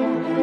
Hello,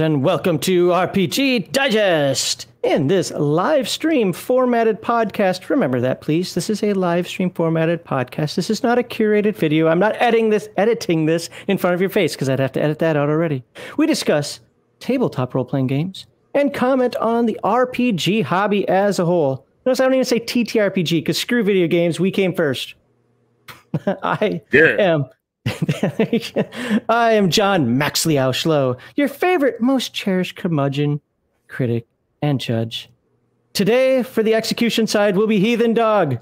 and welcome to RPG Digest. In this live stream formatted podcast, remember that, please. This is a live stream formatted podcast. This is not a curated video. I'm not editing this, editing this in front of your face because I'd have to edit that out already. We discuss tabletop role playing games and comment on the RPG hobby as a whole. Notice I don't even say TTRPG because screw video games. We came first. I Yeah. am. I am John Maxley Schlo, your favorite, most cherished curmudgeon, critic, and judge. Today, for the execution side, will be Heathen Dog.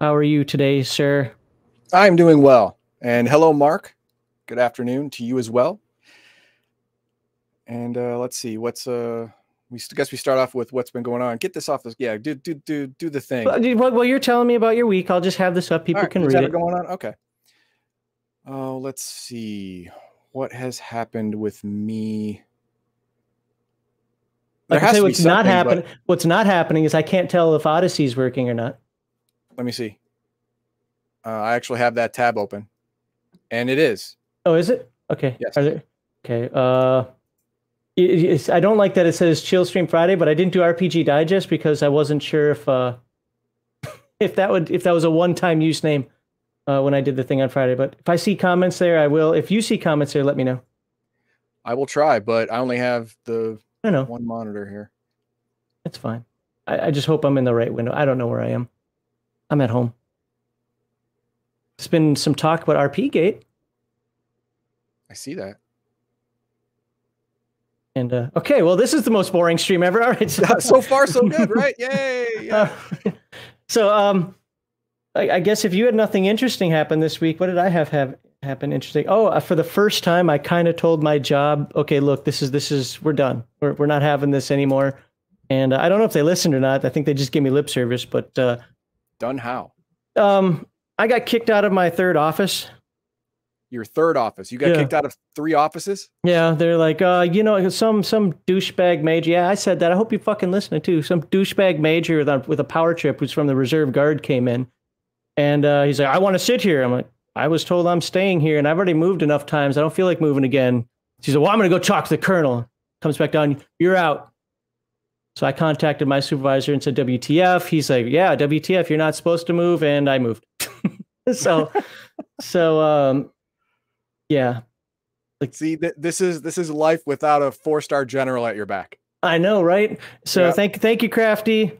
How are you today, sir? I'm doing well. And hello, Mark. Good afternoon to you as well. And uh, let's see, what's uh, we guess we start off with what's been going on. Get this off this. Yeah, do do do do the thing. Well, you're telling me about your week, I'll just have this up. People right, can read it. going on. Okay. Oh, let's see what has happened with me. I There can has say what's not happening. What's not happening is I can't tell if Odysee's working or not. Let me see. Uh, I actually have that tab open, and it is. Oh, is it? Okay. Yes. Are there, okay. Uh, it- I don't like that it says Chill Stream Friday, but I didn't do RPG Digest because I wasn't sure if uh, if that would if that was a one time use name uh, when I did the thing on Friday. But if I see comments there, I will. If you see comments there, let me know. I will try, but I only have the I know one monitor here. it's fine. I, I just hope I'm in the right window. I don't know where I am. I'm at home. There's been some talk about RP Gate, I see that. and uh, okay, well, this is the most boring stream ever. All right, so, so far, so good, right? Yay! Yeah. Uh, so, um, I, I guess if you had nothing interesting happen this week, what did I have have happen interesting? Oh, uh, for the first time, I kind of told my job, okay, look, this is this is we're done. We're we're not having this anymore. And uh, I don't know if they listened or not. I think they just gave me lip service. But uh, Done how? um, I got kicked out of my third office. Your third office. You got Yeah. kicked out of three offices? Yeah, they're like, uh, you know, some some douchebag major. Yeah, I said that. I hope you're fucking listening too. Some douchebag major with a, with a power trip who's from the reserve guard came in, and uh, he's like, I want to sit here. I'm like, I was told I'm staying here, and I've already moved enough times. I don't feel like moving again. She's like, well, I'm gonna go talk to the colonel. Comes back down. You're out. So I contacted my supervisor and said, WTF? He's like, yeah, WTF. You're not supposed to move, and I moved. so, so um, yeah. Like, See, th- this is this is life without a four star general at your back. I know, right? So Yeah. thank thank you, Crafty.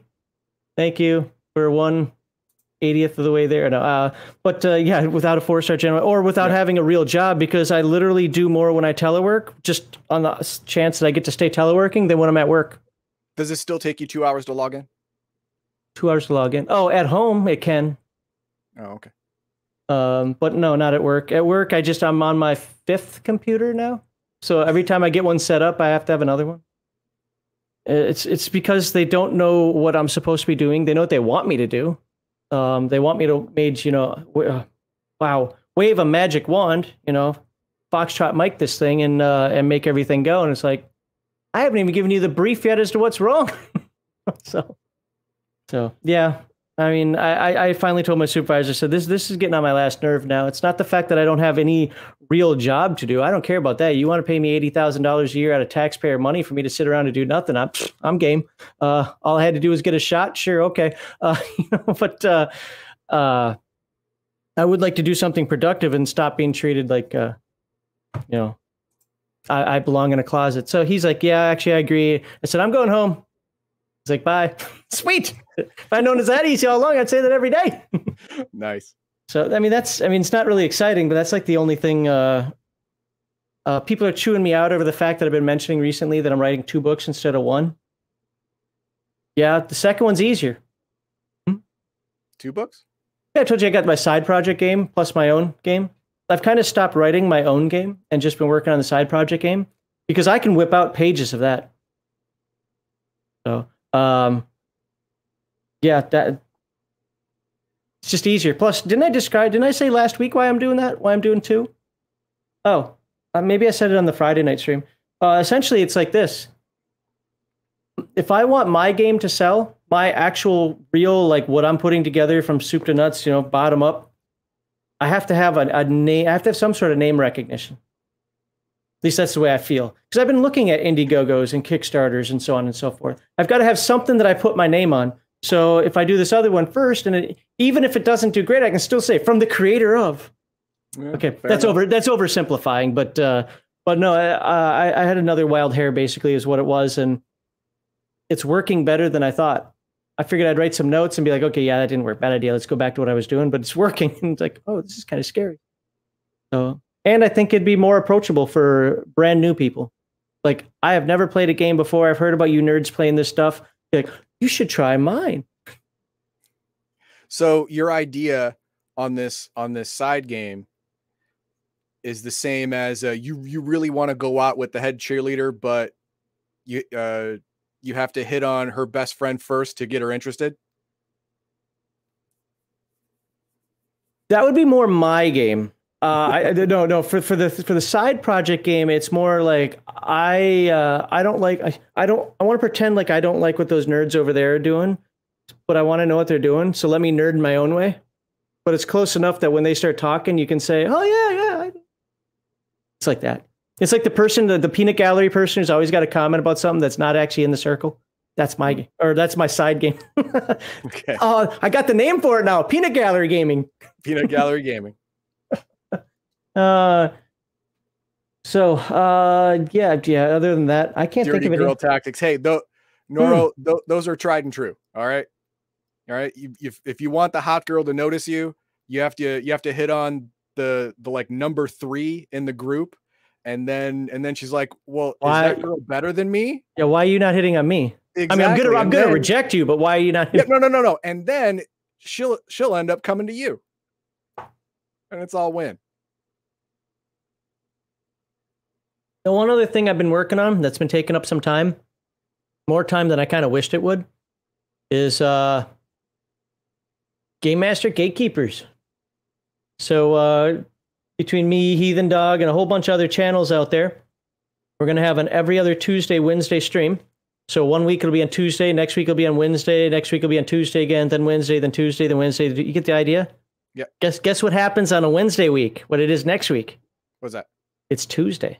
Thank you for one eightieth of the way there. No, uh, but uh, yeah, without a four star general or without Yeah. having a real job, because I literally do more when I telework, just on the chance that I get to stay teleworking than when I'm at work. Does this still take you two hours to log in? Two hours to log in. Oh, at home it can, Oh, okay. um, but no, not at work. At work, I just I'm on my fifth computer now, so every time I get one set up, I have to have another one. It's it's because they don't know what I'm supposed to be doing. They know what they want me to do. Um, they want me to mage, you know, uh, wow, wave a magic wand, you know, foxtrot mic this thing and uh, and make everything go. And it's like, I haven't even given you the brief yet as to what's wrong. so, so yeah. I mean, I, I- I finally told my supervisor, so this this is getting on my last nerve now. It's not the fact that I don't have any real job to do. I don't care about that. You want to pay me eighty thousand dollars a year out of taxpayer money for me to sit around and do nothing? I'm I'm game. Uh, all I had to do was get a shot. Sure, okay. Uh, but uh, uh, I would like to do something productive and stop being treated like uh, you know I, I belong in a closet. So he's like, yeah, actually, I agree. I said, I'm going home. He's like, bye. Sweet. If I'd known it's that easy all along, I'd say that every day. nice. So I mean, that's I mean, it's not really exciting, but that's like the only thing. Uh, uh, people are chewing me out over the fact that I've been mentioning recently that I'm writing two books instead of one. Yeah, the second one's easier. Hmm? Two books? Yeah, I told you I got my side project game plus my own game. I've kind of stopped writing my own game and just been working on the side project game because I can whip out pages of that. So, um, yeah, that it's just easier. Plus, didn't I describe? Didn't I say last week why I'm doing that? Why I'm doing two? Oh, uh, maybe I said it on the Friday night stream. Uh, essentially, it's like this: if I want my game to sell, my actual real like what I'm putting together from soup to nuts, you know, bottom up, I have to have a, a name. I have to have some sort of name recognition. At least that's the way I feel. Because I've been looking at Indiegogos and Kickstarters and so on and so forth. I've got to have something that I put my name on. So if I do this other one first, and it, even if it doesn't do great, I can still say from the creator of. Yeah, okay, that's enough. over. That's oversimplifying, but uh, but no, I, I, I had another wild hair. Basically, is what it was, and it's working better than I thought. I figured I'd write some notes and be like, okay, yeah, that didn't work. Bad idea. Let's go back to what I was doing, but it's working. And it's like, oh, this is kind of scary. So, and I think it'd be more approachable for brand new people. Like, I have never played a game before. I've heard about you nerds playing this stuff. You're like, you should try mine. So your idea on this on this side game is the same as uh, you you really want to go out with the head cheerleader, but you uh, you have to hit on her best friend first to get her interested? That would be more my game. Uh, I, no, no. For for the for the side project game, it's more like I uh, I don't like I, I don't I want to pretend like I don't like what those nerds over there are doing, but I want to know what they're doing. So let me nerd in my own way. But it's close enough that when they start talking, you can say, "Oh yeah, yeah." It's like that. It's like the person, the, the peanut gallery person who's always got a comment about something that's not actually in the circle. That's my game, or that's my side game. okay. Oh, I got the name for it now. Peanut Gallery Gaming. Peanut Gallery Gaming. Uh, so uh, yeah, yeah. Other than that, I can't Dirty think of any girl tactics. Hey, though, Noro, hmm. th- those are tried and true. All right, all right. You, if if you want the hot girl to notice you, you have to you have to hit on the the like number three in the group and then and then she's like, "Well, why? is that girl better than me?" Yeah, why are you not hitting on me? Exactly. I mean, I'm gonna I'm gonna then, reject you, but why are you not? Yeah, no, no, no, no. And then she'll she'll end up coming to you, and it's all win. The one other thing I've been working on that's been taking up some time, more time than I kind of wished it would, is uh, Game Master Gatekeepers. So uh, between me, Heathen Dog, and a whole bunch of other channels out there. We're going to have an every other Tuesday, Wednesday stream. So one week it'll be on Tuesday, next week it'll be on Wednesday, next week it'll be on Tuesday again, then Wednesday, then Tuesday, then Wednesday. You get the idea? Yeah. Guess guess what happens on a Wednesday week? What it is next week? What's that? It's Tuesday.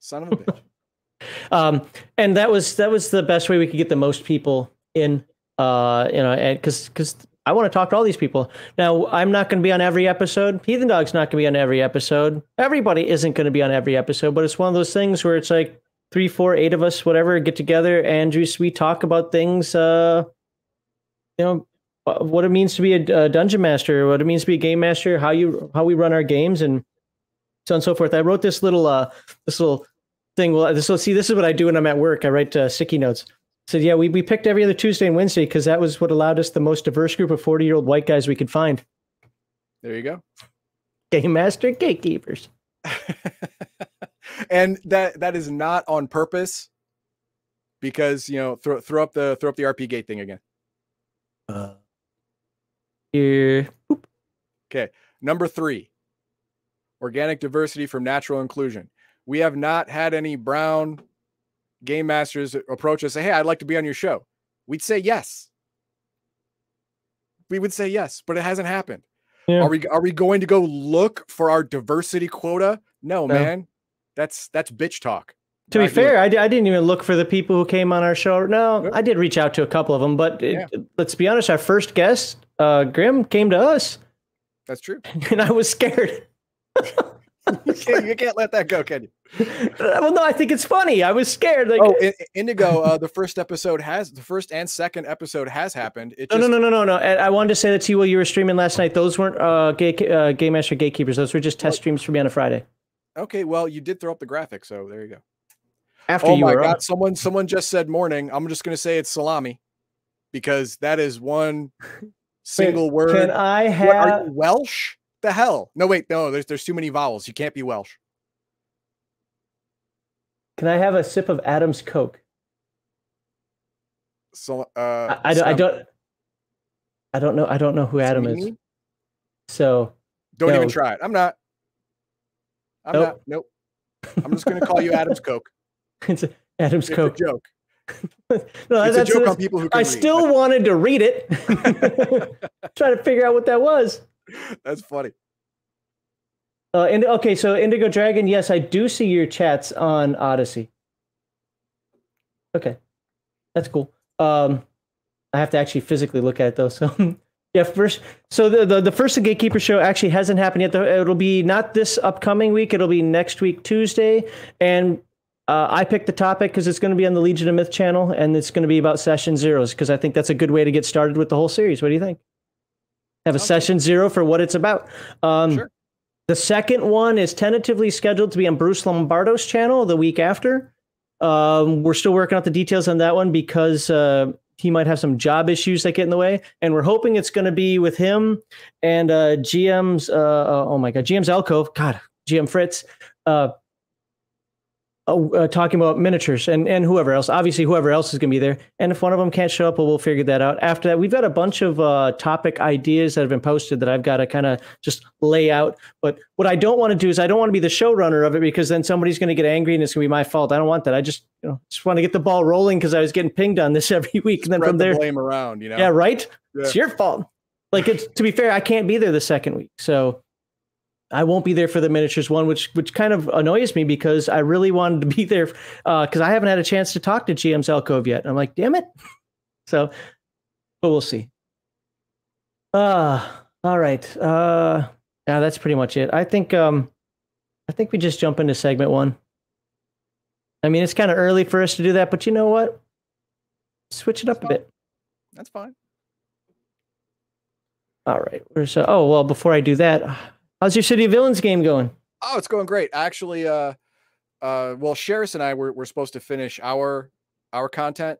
Son of a bitch. um, and that was that was the best way we could get the most people in. Uh, you know, because because I want to talk to all these people. Now, I'm not going to be on every episode. Heathen Dog's not going to be on every episode. Everybody isn't going to be on every episode, but it's one of those things where it's like three, four, eight of us, whatever, get together and just we talk about things, uh, you know, uh, what it means to be a, a, dungeon master, what it means to be a game master, how you how we run our games, and so on and so forth. I wrote this little uh, this little thing. Well, so see. This is what I do when I'm at work. I write uh, sticky notes said, yeah, we, we picked every other Tuesday and Wednesday because that was what allowed us the most diverse group of 40 year old white guys we could find. There you go. Game Master Gatekeepers. and that that is not on purpose because you know throw throw up the throw up the RP gate thing again. Uh here. Okay. Number three. Organic diversity from natural inclusion. We have not had any brown, game masters approach us, say, "Hey, I'd like to be on your show," we'd say yes. We would say yes, but it hasn't happened. Yeah. Are we are we going to go look for our diversity quota? No, no. man. That's that's bitch talk. To be fair, I, I didn't even look for the people who came on our show. No, I did reach out to a couple of them, but it, yeah. let's be honest, our first guest, uh, Grim, came to us. That's true. And I was scared. you, can't, you can't let that go, can you? well, no, I think it's funny. I was scared. Like, oh, I- Indigo, uh, the first episode has the first and second episode has happened. It no, just, no, no, no, no, no. And I wanted to say that to you while you were streaming last night. Those weren't uh, gay, uh, Game Master Gatekeepers. Those were just test streams for me on a Friday. Okay, well, you did throw up the graphic, so there you go. After oh you my were god, on. someone someone just said morning. I'm just gonna say it's salami because that is one single word. Can I What, are have? you Welsh? The hell? No, wait, no. There's there's too many vowels. You can't be Welsh. Can I have a sip of Adam's Coke? So uh, I, I don't. I don't. I don't know. I don't know who Adam is. So Don't even try it. I'm not. I'm Nope. not. Nope. I'm just gonna call you Adam's Coke. it's Adam's It's Coke. a joke. no, It's that's, a joke on people who can I read. still wanted to read it. Trying to figure out what that was. That's funny. Uh, and okay, so Indigo Dragon, yes, I do see your chats on Odysee. Okay, that's cool. Um, I have to actually physically look at it though. So yeah, first, so the, the the first Gatekeeper show actually hasn't happened yet. It'll be not this upcoming week. It'll be next week Tuesday, and uh, I picked the topic because it's going to be on the Legion of Myth channel, and it's going to be about session zeros because I think that's a good way to get started with the whole series. What do you think? Have a good. session zero for what it's about. Um, Sure. the second one is tentatively scheduled to be on Bruce Lombardo's channel the week after. Um, we're still working out the details on that one because uh, he might have some job issues that get in the way, and we're hoping it's going to be with him and uh, GM's. Uh, uh, oh my God, GM's Alcove. God, GM Fritz. Uh, uh, talking about miniatures and, and whoever else. Obviously, whoever else is going to be there. And if one of them can't show up, well, we'll figure that out. After that, we've got a bunch of uh, topic ideas that have been posted that I've got to kind of just lay out. But what I don't want to do is I don't want to be the showrunner of it because then somebody's going to get angry and it's going to be my fault. I don't want that. I just you know just want to get the ball rolling because I was getting pinged on this every week, and then Spread from the there, blame around. You know. yeah, right. Yeah. It's your fault. Like it's to be fair, I can't be there the second week, so I won't be there for the miniatures one, which which kind of annoys me because I really wanted to be there because I haven't had a chance to talk to GM's Alcove yet. I'm like, damn it. So, but we'll see. Uh all right. Uh yeah, that's pretty much it. I think um I think we just jump into segment one. I mean, it's kind of early for us to do that, but you know what? Switch it up a bit. That's fine. All right. Where's uh, oh well before I do that, how's your City of Villains game going? Oh, it's going great. Actually, uh, uh, well, Sheris and I were, were supposed to finish our our content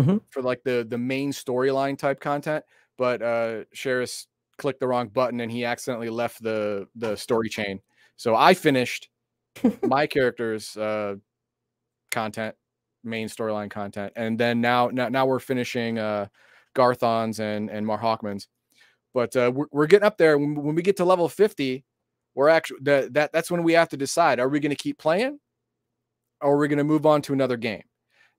Mhm. for like the the main storyline type content, but uh, Sheris clicked the wrong button and he accidentally left the the story chain. So I finished my character's uh, content, main storyline content, and then now now now we're finishing uh, Garthon's and and Mar Hawkman's. But uh, we're, we're getting up there. When, when we get to level fifty, we're actually that, that that's when we have to decide are we going to keep playing or are we going to move on to another game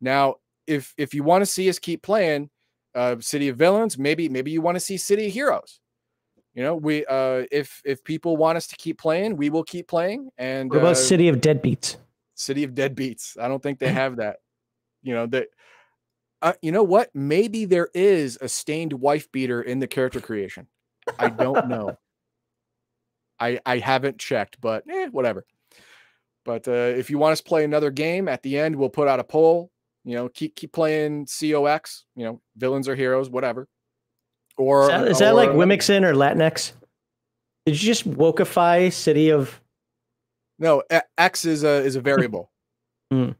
now if if you want to see us keep playing uh city of villains maybe maybe you want to see city of heroes you know we uh if if people want us to keep playing we will keep playing and What about uh, City of Deadbeats? city of deadbeats i don't think they have that you know that uh, you know what maybe there is a stained wife beater in the character creation i don't know I I haven't checked, but eh, whatever. But uh, if you want us to play another game, at the end we'll put out a poll. You know, keep keep playing COX. You know, villains or heroes, whatever. Or Is that, is that like Womxn or Latinx? Did you just wokeify City of? No, X is a is a variable. Hmm.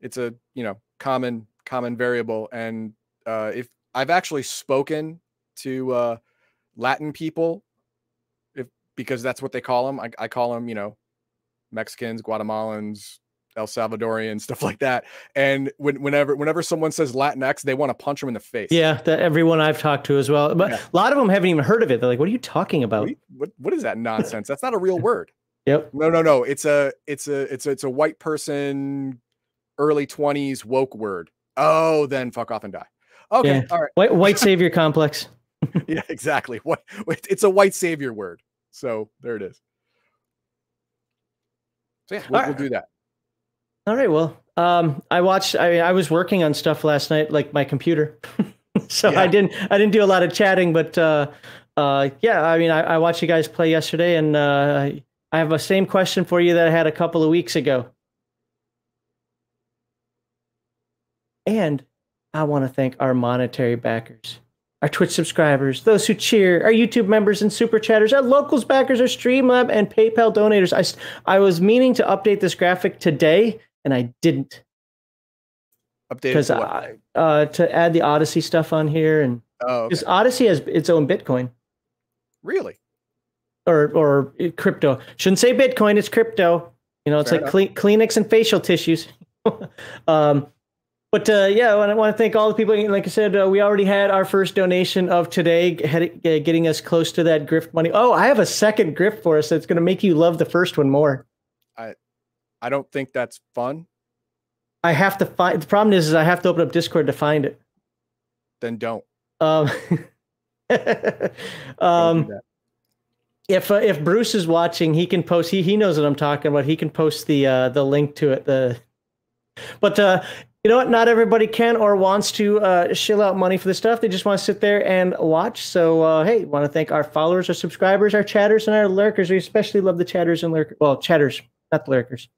It's a you know common common variable, and uh, if I've actually spoken to uh, Latin people, if because that's what they call them. I, I call them you know Mexicans, Guatemalans, El Salvadorian, stuff like that. And when, whenever whenever someone says Latinx, they want to punch them in the face. Yeah, that everyone I've talked to as well. But Yeah. a lot of them haven't even heard of it. They're like, "What are you talking about?" you- what, what is that nonsense? That's not a real word. Yep. No, no, no. It's a it's a it's a, it's a white person early 20s woke word. Oh, then fuck off and die. Okay. Yeah. All right. White, white savior complex. Yeah, exactly. What it's a white savior word. So there it is. So yeah, we'll, All we'll do that. All right. Well, um, I watched. I I was working on stuff last night, like my computer. so I didn't. I didn't do a lot of chatting, but uh, uh, yeah, I mean, I, I, watched you guys play yesterday, and uh, I have a same question for you that I had a couple of weeks ago. And I want to thank our monetary backers, our Twitch subscribers, those who cheer, our YouTube members and super chatters, our locals backers, our Streamlab and PayPal donators. I, I was meaning to update this graphic today, and I didn't. Update because uh, to add the Odyssey stuff on here, and because oh, okay. Odysee has its own Bitcoin. Really? Or or crypto? Shouldn't say Bitcoin. It's crypto. You know, it's Fair like Cle- Kleenex and facial tissues. um, but uh, yeah, I want to thank all the people. Like I said, uh, we already had our first donation of today, getting us close to that grift money. Oh, I have a second grift for us that's going to make you love the first one more. I, I don't think that's fun. I have to find. The problem is, is I have to open up Discord to find it. Then don't. Um, um, do if uh, if Bruce is watching, he can post. He he knows what I'm talking about. He can post the uh, the link to it. The but uh, you know what? Not everybody can or wants to uh, shill out money for this stuff. They just want to sit there and watch. So, uh, hey, want to thank our followers, our subscribers, our chatters, and our lurkers. We especially love the chatters and lurkers. Well, chatters, not the lurkers.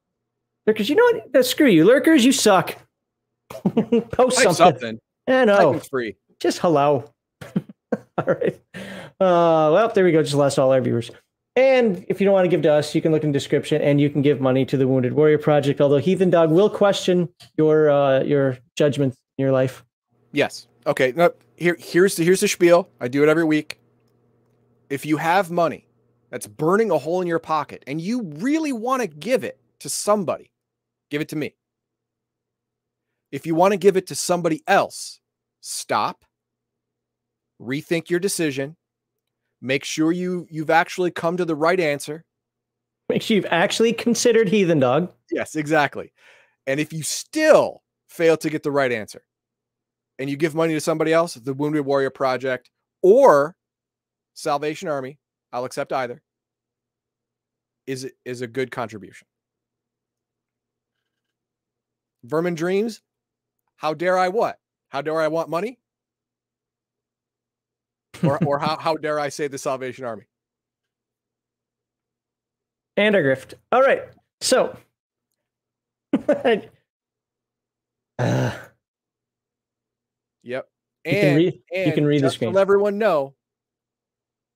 Lurkers, you know what? Uh, screw you, lurkers. You suck. Post something. something. I know. free. Just hello. all right. Uh, well, there we go. Just lost all our viewers. And if you don't want to give to us, you can look in the description and you can give money to the Wounded Warrior Project. Although Heathen Dog will question your uh, your judgments in your life. Yes. Okay. Now, here here's the here's the spiel. I do it every week. If you have money that's burning a hole in your pocket and you really want to give it to somebody, give it to me. If you want to give it to somebody else, stop, rethink your decision, Make sure you you've actually come to the right answer. Make sure you've actually considered heathen dog. Yes, exactly. And if you still fail to get the right answer and you give money to somebody else, the Wounded Warrior Project or Salvation Army, I'll accept either. Is is a good contribution. Vermin Dreams, how dare I what? How dare I want money? Or or how how dare I say the Salvation Army? And a grift. All right. So uh, Yep. And, you can read, and you can read the screen. Let everyone know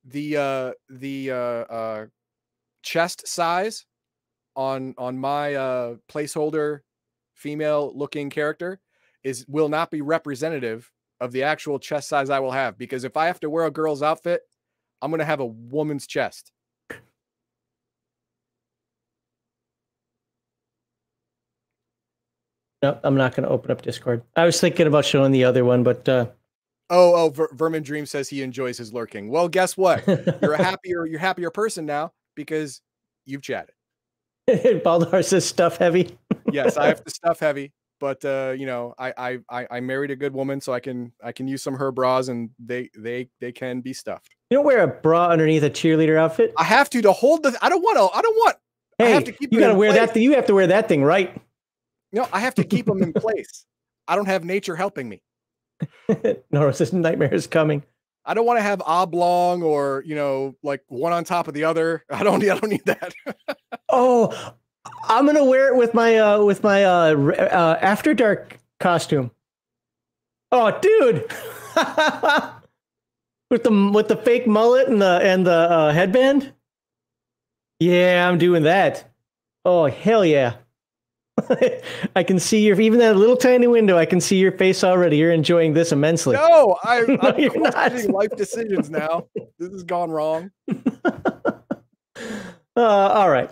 the uh the uh uh chest size on on my uh placeholder female looking character is will not be representative of the actual chest size I will have because if I have to wear a girl's outfit, I'm going to have a woman's chest. No, I'm not going to open up Discord. I was thinking about showing the other one, but uh Oh, oh, Ver- Vermin Dream says he enjoys his lurking. Well, guess what? You're a happier, you're happier person now because you've chatted. Baldar says stuff heavy. yes, I have to stuff heavy but uh, you know, I, I I married a good woman, so I can I can use some of her bras, and they they they can be stuffed. You don't wear a bra underneath a cheerleader outfit. I have to to hold the. I don't want to. I don't want. Hey, I have to keep you gotta wear place. that. You have to wear that thing right. No, I have to keep them in place. I don't have nature helping me. no, this nightmare is coming. I don't want to have oblong or you know like one on top of the other. I don't. I don't need that. oh, I'm gonna wear it with my uh with my uh, uh after dark costume. Oh, dude. with the with the fake mullet and the and the uh, headband. Yeah, I'm doing that. Oh hell yeah! I can see your even that little tiny window. I can see your face already. You're enjoying this immensely. No, I, I'm no, questioning life decisions now. This has gone wrong. uh, all right.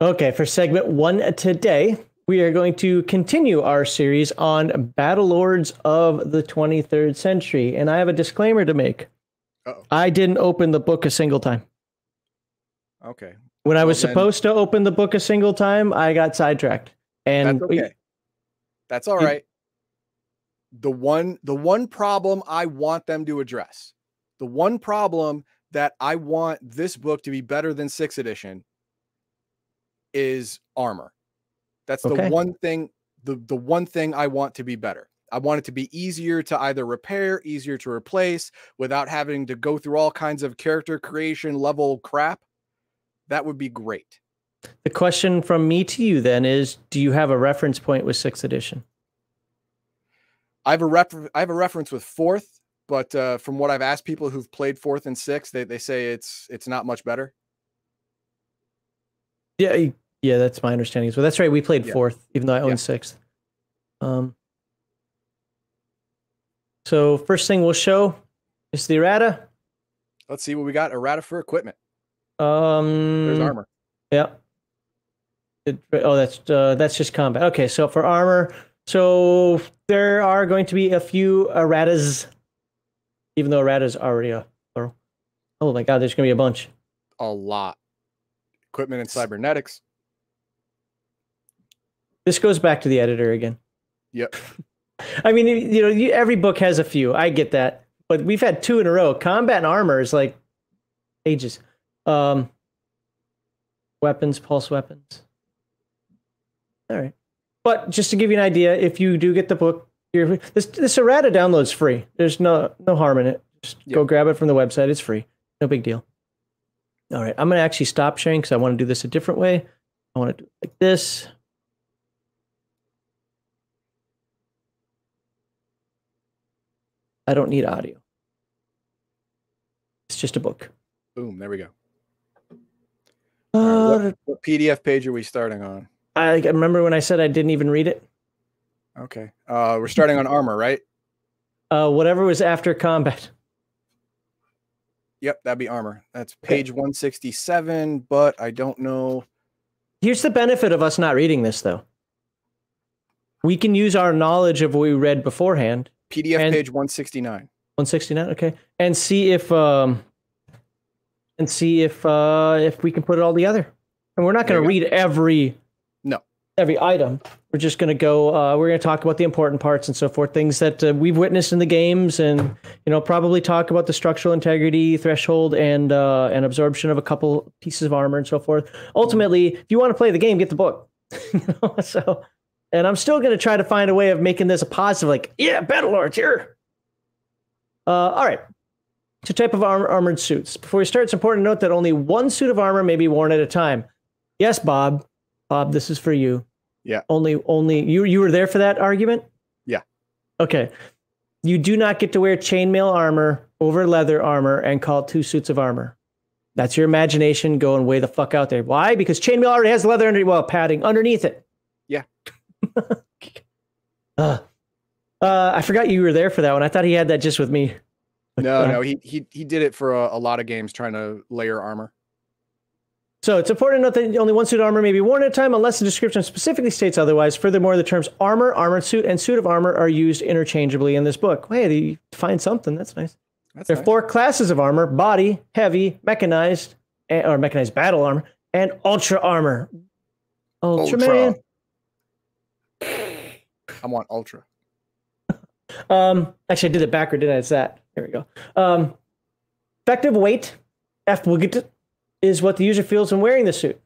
Okay, for segment one today, we are going to continue our series on Battle Lords of the 23rd Century. And I have a disclaimer to make. Uh-oh. I didn't open the book a single time. Okay. When I was then... supposed to open the book a single time, I got sidetracked. And that's okay. We... That's all right. The one the one problem I want them to address, the one problem that I want this book to be better than 6th edition is armor. That's okay. the one thing the the one thing I want to be better. I want it to be easier to either repair, easier to replace without having to go through all kinds of character creation level crap. That would be great. The question from me to you then is do you have a reference point with 6th edition? I have a refer- I have a reference with 4th, but uh, from what I've asked people who've played 4th and 6th, they they say it's it's not much better. Yeah, yeah, that's my understanding as well. That's right. We played Yeah. 4th even though I own Yeah. 6th. Um So first thing we'll show is the errata. Let's see what we got. Errata for equipment. Um There's armor. Yeah. It, oh, that's uh, that's just combat. Okay, so for armor, so there are going to be a few erratas, even though erratas already a plural. Oh my god, there's going to be a bunch. A lot. Equipment and cybernetics. This goes back to the editor again. Yep. I mean, you- know, you, every book has a few. I get that, but we've had two in a row. Combat and armor is like ages. Um, weapons, pulse weapons. All right, but just to give you an idea, if you do get the book, you're, this this errata download's free. There's no no harm in it. Just go grab it from the website. It's free. No big deal. All right, I'm gonna actually stop sharing because I want to do this a different way. I want to do it like this. I don't need audio. It's just a book. Boom. There we go. All right, Uh, what, what PDF page are we starting on? I, I remember when I said I didn't even read it. Okay. Uh, we're starting on armor, right? Uh, whatever was after combat. Yep, that'd be armor. That's Okay. page 167, but I don't know. Here's the benefit of us not reading this, though. We can use our knowledge of what we read beforehand. PDF And- page 169. 169, okay, and see if um, and see if uh, if we can put it all together. And we're not going to read every. Every item. We're just going to go. Uh, we're going to talk about the important parts and so forth, things that uh, we've witnessed in the games, and you know, probably talk about the structural integrity threshold and uh, and absorption of a couple pieces of armor and so forth. Ultimately, if you want to play the game, get the book. you know, so. And I'm still going to try to find a way of making this a positive, like, yeah, Battle Lords here. Uh, all right. So, type of armor, armored suits. Before we start, it's important to note that only one suit of armor may be worn at a time. Yes, Bob. Bob, this is for you. Yeah. Only, only you. You were there for that argument. Yeah. Okay. You do not get to wear chainmail armor over leather armor and call it two suits of armor. That's your imagination going way the fuck out there. Why? Because chainmail already has leather under, well, padding underneath it. Yeah. uh, uh, I forgot you were there for that one. I thought he had that just with me. No, no, he he he did it for a, a lot of games trying to layer armor. So it's important to note that only one suit of armor may be worn at a time unless the description specifically states otherwise. Furthermore, the terms armor, armored suit, and suit of armor are used interchangeably in this book. Hey, they find something. That's nice. That's There are nice. four classes of armor body, heavy, mechanized, or mechanized battle armor, and ultra armor. Ultraman. I want ultra. Um, actually, I did it backward, didn't I? It's that. There we go. Um, effective weight, F Wiggett, is what the user feels when wearing the suit.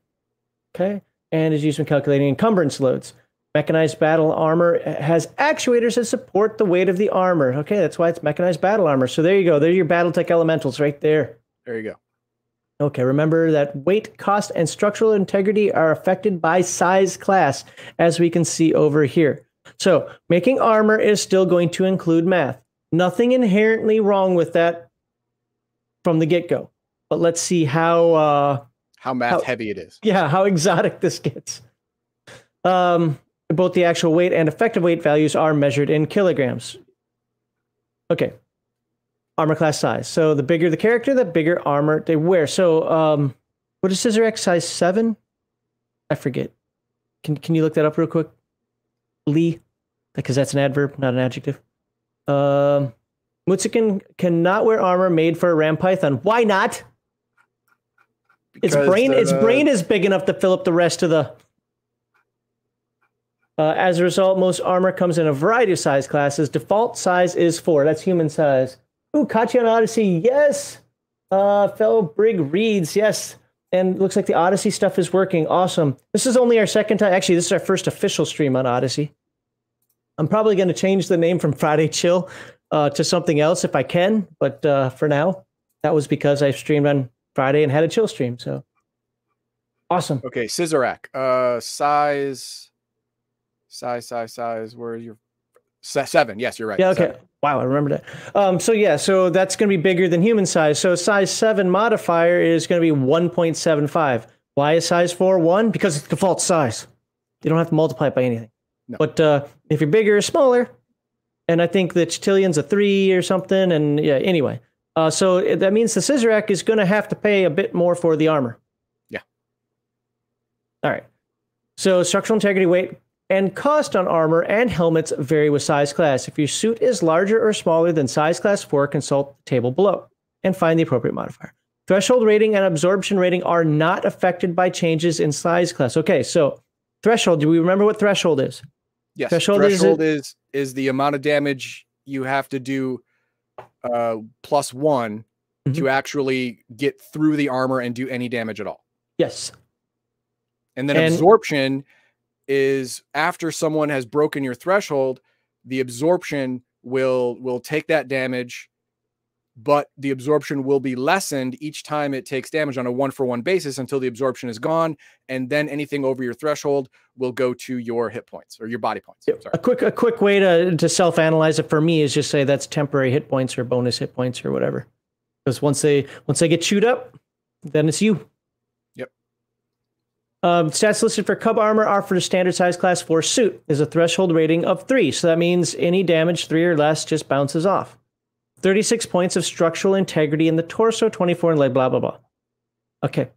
Okay. And is used when calculating encumbrance loads. Mechanized battle armor has actuators that support the weight of the armor. Okay, that's why it's mechanized battle armor. So there you go. There's your Battletech elementals right there. There you go. Okay, remember that weight, cost, and structural integrity are affected by size class, as we can see over here. So, making armor is still going to include math. Nothing inherently wrong with that from the get go. But let's see how, uh, How math How- heavy it is. yeah, how exotic this gets. Um, both the actual weight and effective weight values are measured in kilograms. Okay, armor class size. So the bigger the character, the bigger armor they wear. So, um, what is Cizerack size seven? I forget. Can Can you look that up real quick, Lee? Because that's an adverb, not an adjective. Um, Mutzachan cannot wear armor made for a ram python. Why not? Its brain, its the- brain is big enough to fill up the rest of the. Uh, as a result, most armor comes in a variety of size classes. Default size is four. That's human size. Ooh, Kachian Odyssey, yes. Uh, fellow Brig reads, yes. And looks like the Odysee stuff is working. Awesome. This is only our second time. Actually, this is our first official stream on Odysee. I'm probably going to change the name from Friday Chill uh, to something else if I can. But uh, for now, that was because I streamed on Friday and had a chill stream. So awesome. Okay, Cizerack. Uh, size, size, size, size. Where are your seven? Yes, you're right. Yeah. Okay. Seven. Wow, I remember that. Um, so yeah, so that's going to be bigger than human size. So size seven modifier is going to be 1.75. Why is size four one? Because it's default size. You don't have to multiply it by anything. No. But uh, if you're bigger or smaller, and I think the Chatilian's a three or something, and yeah, anyway. Uh, so that means the Cizerack is going to have to pay a bit more for the armor. Yeah. All right. So structural integrity, weight, and cost on armor and helmets vary with size class. If your suit is larger or smaller than size class 4, consult the table below and find the appropriate modifier. Threshold rating and absorption rating are not affected by changes in size class. Okay, so threshold, do we remember what threshold is? Yes. Threshold, threshold is, is, is the amount of damage you have to do uh, plus one mm-hmm. to actually get through the armor and do any damage at all. Yes. And then and, absorption is after someone has broken your threshold, the absorption will will take that damage but the absorption will be lessened each time it takes damage on a one for one basis until the absorption is gone and then anything over your threshold will go to your hit points or your body points Sorry. a quick a quick way to to self analyze it for me is just say that's temporary hit points or bonus hit points or whatever because once they once they get chewed up then it's you Yep. um, stats listed for Cub armor are for the standard size class 4 suit. is a threshold rating of 3, so that means any damage 3 or less just bounces off. 36 points of structural integrity in the torso, 24 in leg, blah, blah, blah. Okay,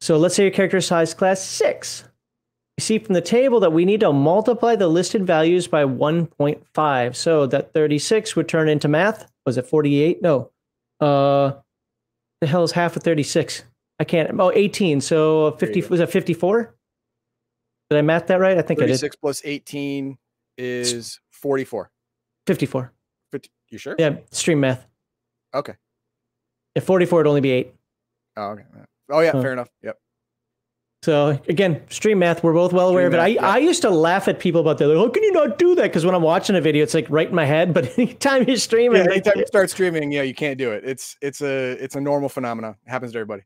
so let's say your character size class 6. You see from the table that we need to multiply the listed values by 1.5. So that 36 would turn into math. Was it 48? No. Uh, the hell is half of 36? I can't. Oh, 18. So 50 was it 54? Did I math that right? I think I did. 36 plus 18 is 44. 54. 50, you sure? Yeah, stream math. Okay. If 44 it'd only be 8. Oh, okay. Oh yeah, fair enough. Yep. So again, stream math, we're both well aware of it. I, yeah. I used to laugh at people about that. Like, how can you not do that? Because when I'm watching a video, it's like right in my head. But anytime you stream yeah, anytime you start streaming, yeah, you can't do it. It's it's a it's a normal phenomenon. It happens to everybody.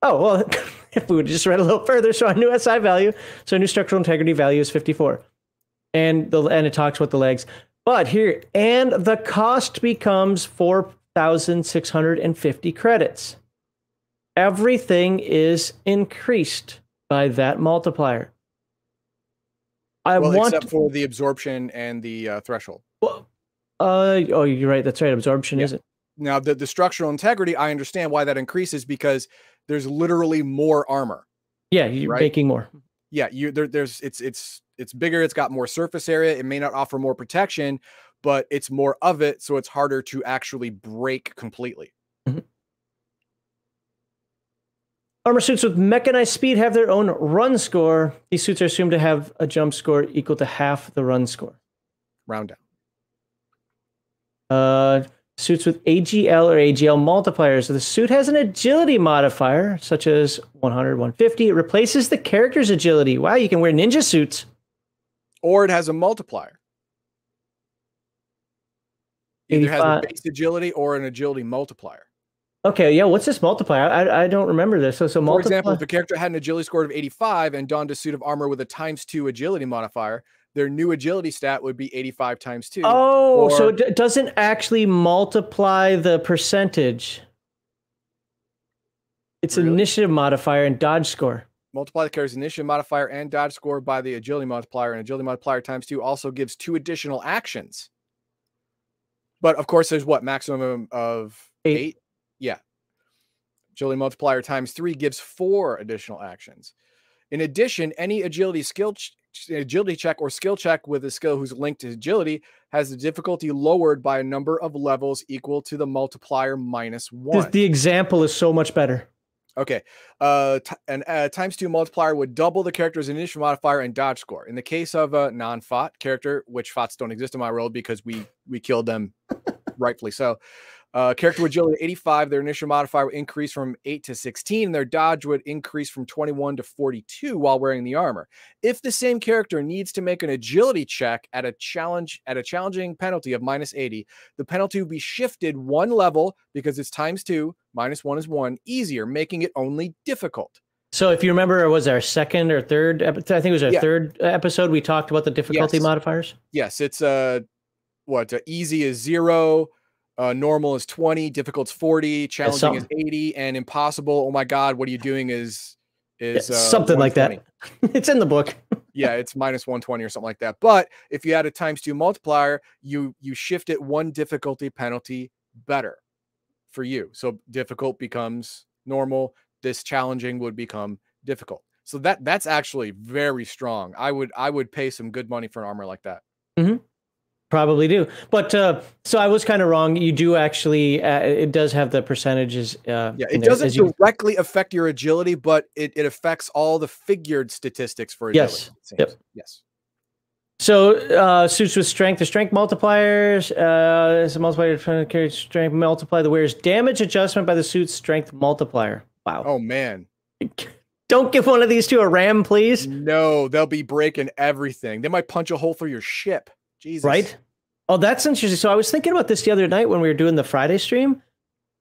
Oh, well, if we would just read a little further, so our new SI value, so our new structural integrity value is 54. And the and it talks about the legs. But here, and the cost becomes 4,650 credits. Everything is increased by that multiplier. I well, want except for the absorption and the uh, threshold. Well, uh, oh, you're right. That's right. Absorption yeah. isn't. Now, the, the structural integrity, I understand why that increases because there's literally more armor. Yeah, you're right? making more. Yeah, you there, there's it's it's it's bigger. It's got more surface area. It may not offer more protection, but it's more of it, so it's harder to actually break completely. Mm-hmm. Armor suits with mechanized speed have their own run score. These suits are assumed to have a jump score equal to half the run score. Round down. Uh, suits with AGL or AGL multipliers. So the suit has an agility modifier, such as 100, 150. It replaces the character's agility. Wow, you can wear ninja suits. Or it has a multiplier. Either has a base agility or an agility multiplier. Okay, yeah. What's this multiplier? I, I don't remember this. So, so for example, if a character had an agility score of 85 and donned a suit of armor with a times two agility modifier, their new agility stat would be 85 times 2. Oh, or, so it doesn't actually multiply the percentage. It's really? an initiative modifier and dodge score. Multiply the character's initiative modifier and dodge score by the agility multiplier, and agility multiplier times 2 also gives two additional actions. But of course, there's what maximum of eight. eight? Yeah. Agility multiplier times 3 gives four additional actions. In addition, any agility skill agility check or skill check with a skill who's linked to agility has the difficulty lowered by a number of levels equal to the multiplier minus one. The example is so much better. Okay. Uh, t- an uh, times two multiplier would double the character's initial modifier and dodge score. In the case of a non-Fott character, which Fotts don't exist in my world because we we killed them rightfully so. Uh, character agility 85, their initial modifier would increase from 8 to 16, and their dodge would increase from 21 to 42 while wearing the armor. If the same character needs to make an agility check at a challenge at a challenging penalty of minus 80, the penalty will be shifted one level because it's times two, minus one is one, easier, making it only difficult. So if you remember, it was our second or third. I think it was our Yeah. third episode. We talked about the difficulty Yes. modifiers. Yes, it's uh what uh, easy is zero, uh, normal is 20, difficult is 40, challenging is 80, and impossible. Oh my god, what are you doing is is Yeah, uh, something like that. it's in the book. yeah, it's minus 120 or something like that. But if you add a times two multiplier, you you shift it one difficulty penalty better for you. So difficult becomes normal. This challenging would become difficult. So that that's actually very strong. I would I would pay some good money for an armor like that. Probably do. But uh, so I was kind of wrong. You do actually. Uh, it does have the percentages. Uh, Yeah, it doesn't you- directly affect your agility, but it, it affects all the figured statistics for agility. Yes, yep. Yes. So uh, suits with strength. The strength multipliers. Uh, is a multiplier to carry strength multiply the wearer's damage adjustment by the suit's strength multiplier. Wow. Oh man. Don't give one of these to a ram, please. No, they'll be breaking everything. They might punch a hole through your ship. Jesus. Right? Oh, that's interesting. So I was thinking about this the other night when we were doing the Friday stream.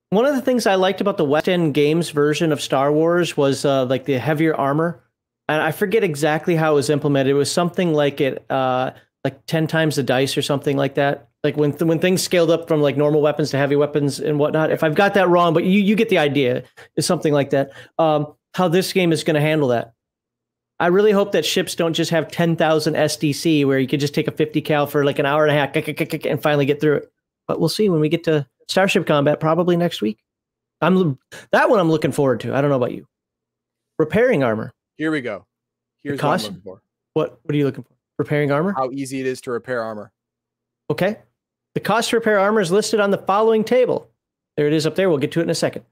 One of the things I liked about the West End Games version of Star Wars was uh, like the heavier armor, and I forget exactly how it was implemented. It was something like it, uh, like ten times the dice or something like that. Like when when things scaled up from like normal weapons to heavy weapons and whatnot. If I've got that wrong, but you you get the idea. Is something like that. Um, how this game is going to handle that. I really hope that ships don't just have 10,000 SDC where you could just take a 50 cal for like an hour and a half and finally get through it. But we'll see when we get to Starship Combat probably next week. I'm that one I'm looking forward to. I don't know about you. Repairing armor. Here we go. Here's what I'm looking for. What what are you looking for? Repairing armor? How easy it is to repair armor. Okay. The cost to repair armor is listed on the following table. There it is up there. We'll get to it in a second.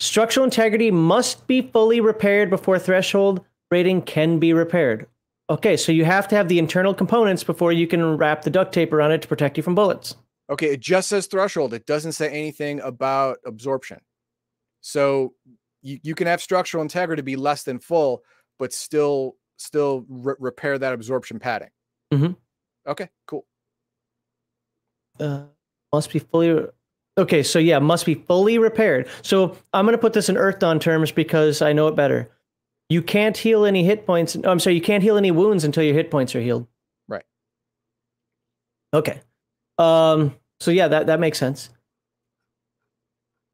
Structural integrity must be fully repaired before threshold rating can be repaired. Okay, so you have to have the internal components before you can wrap the duct tape around it to protect you from bullets. Okay, it just says threshold. It doesn't say anything about absorption. So you, you can have structural integrity be less than full, but still still re- repair that absorption padding. Mhm. Okay, cool. Uh, must be fully. Okay, so yeah, must be fully repaired. So I'm going to put this in Earthdawn terms because I know it better. You can't heal any hit points. oh, I'm sorry, you can't heal any wounds until your hit points are healed. Right. Okay. Um. So yeah, that that makes sense.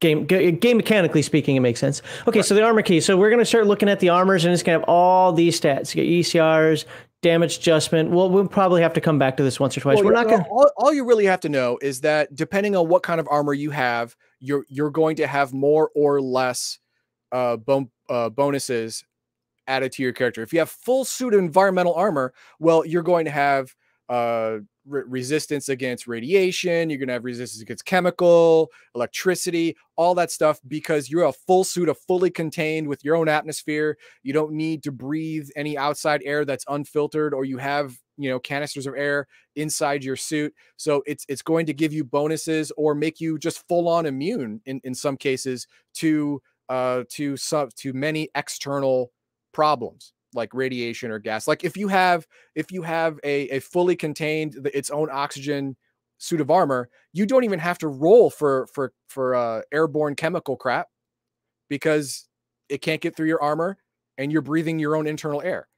Game ga- game mechanically speaking, it makes sense. Okay, so the armor key. So we're gonna start looking at the armors, and it's gonna have all these stats. You get ECRs, damage adjustment. Well, we'll probably have to come back to this once or twice. Well, we're not gonna. all, all you really have to know is that depending on what kind of armor you have, you're you're going to have more or less uh, bon- uh, bonuses added to your character. If you have full suit of environmental armor, well, you're going to have uh, re- resistance against radiation. You're going to have resistance against chemical, electricity, all that stuff because you're a full suit of fully contained with your own atmosphere. You don't need to breathe any outside air that's unfiltered, or you have you know canisters of air inside your suit. So it's it's going to give you bonuses or make you just full on immune in in some cases to uh to some to many external problems like radiation or gas. Like if you have if you have a a fully contained its own oxygen suit of armor, you don't even have to roll for for for uh airborne chemical crap because it can't get through your armor and you're breathing your own internal air.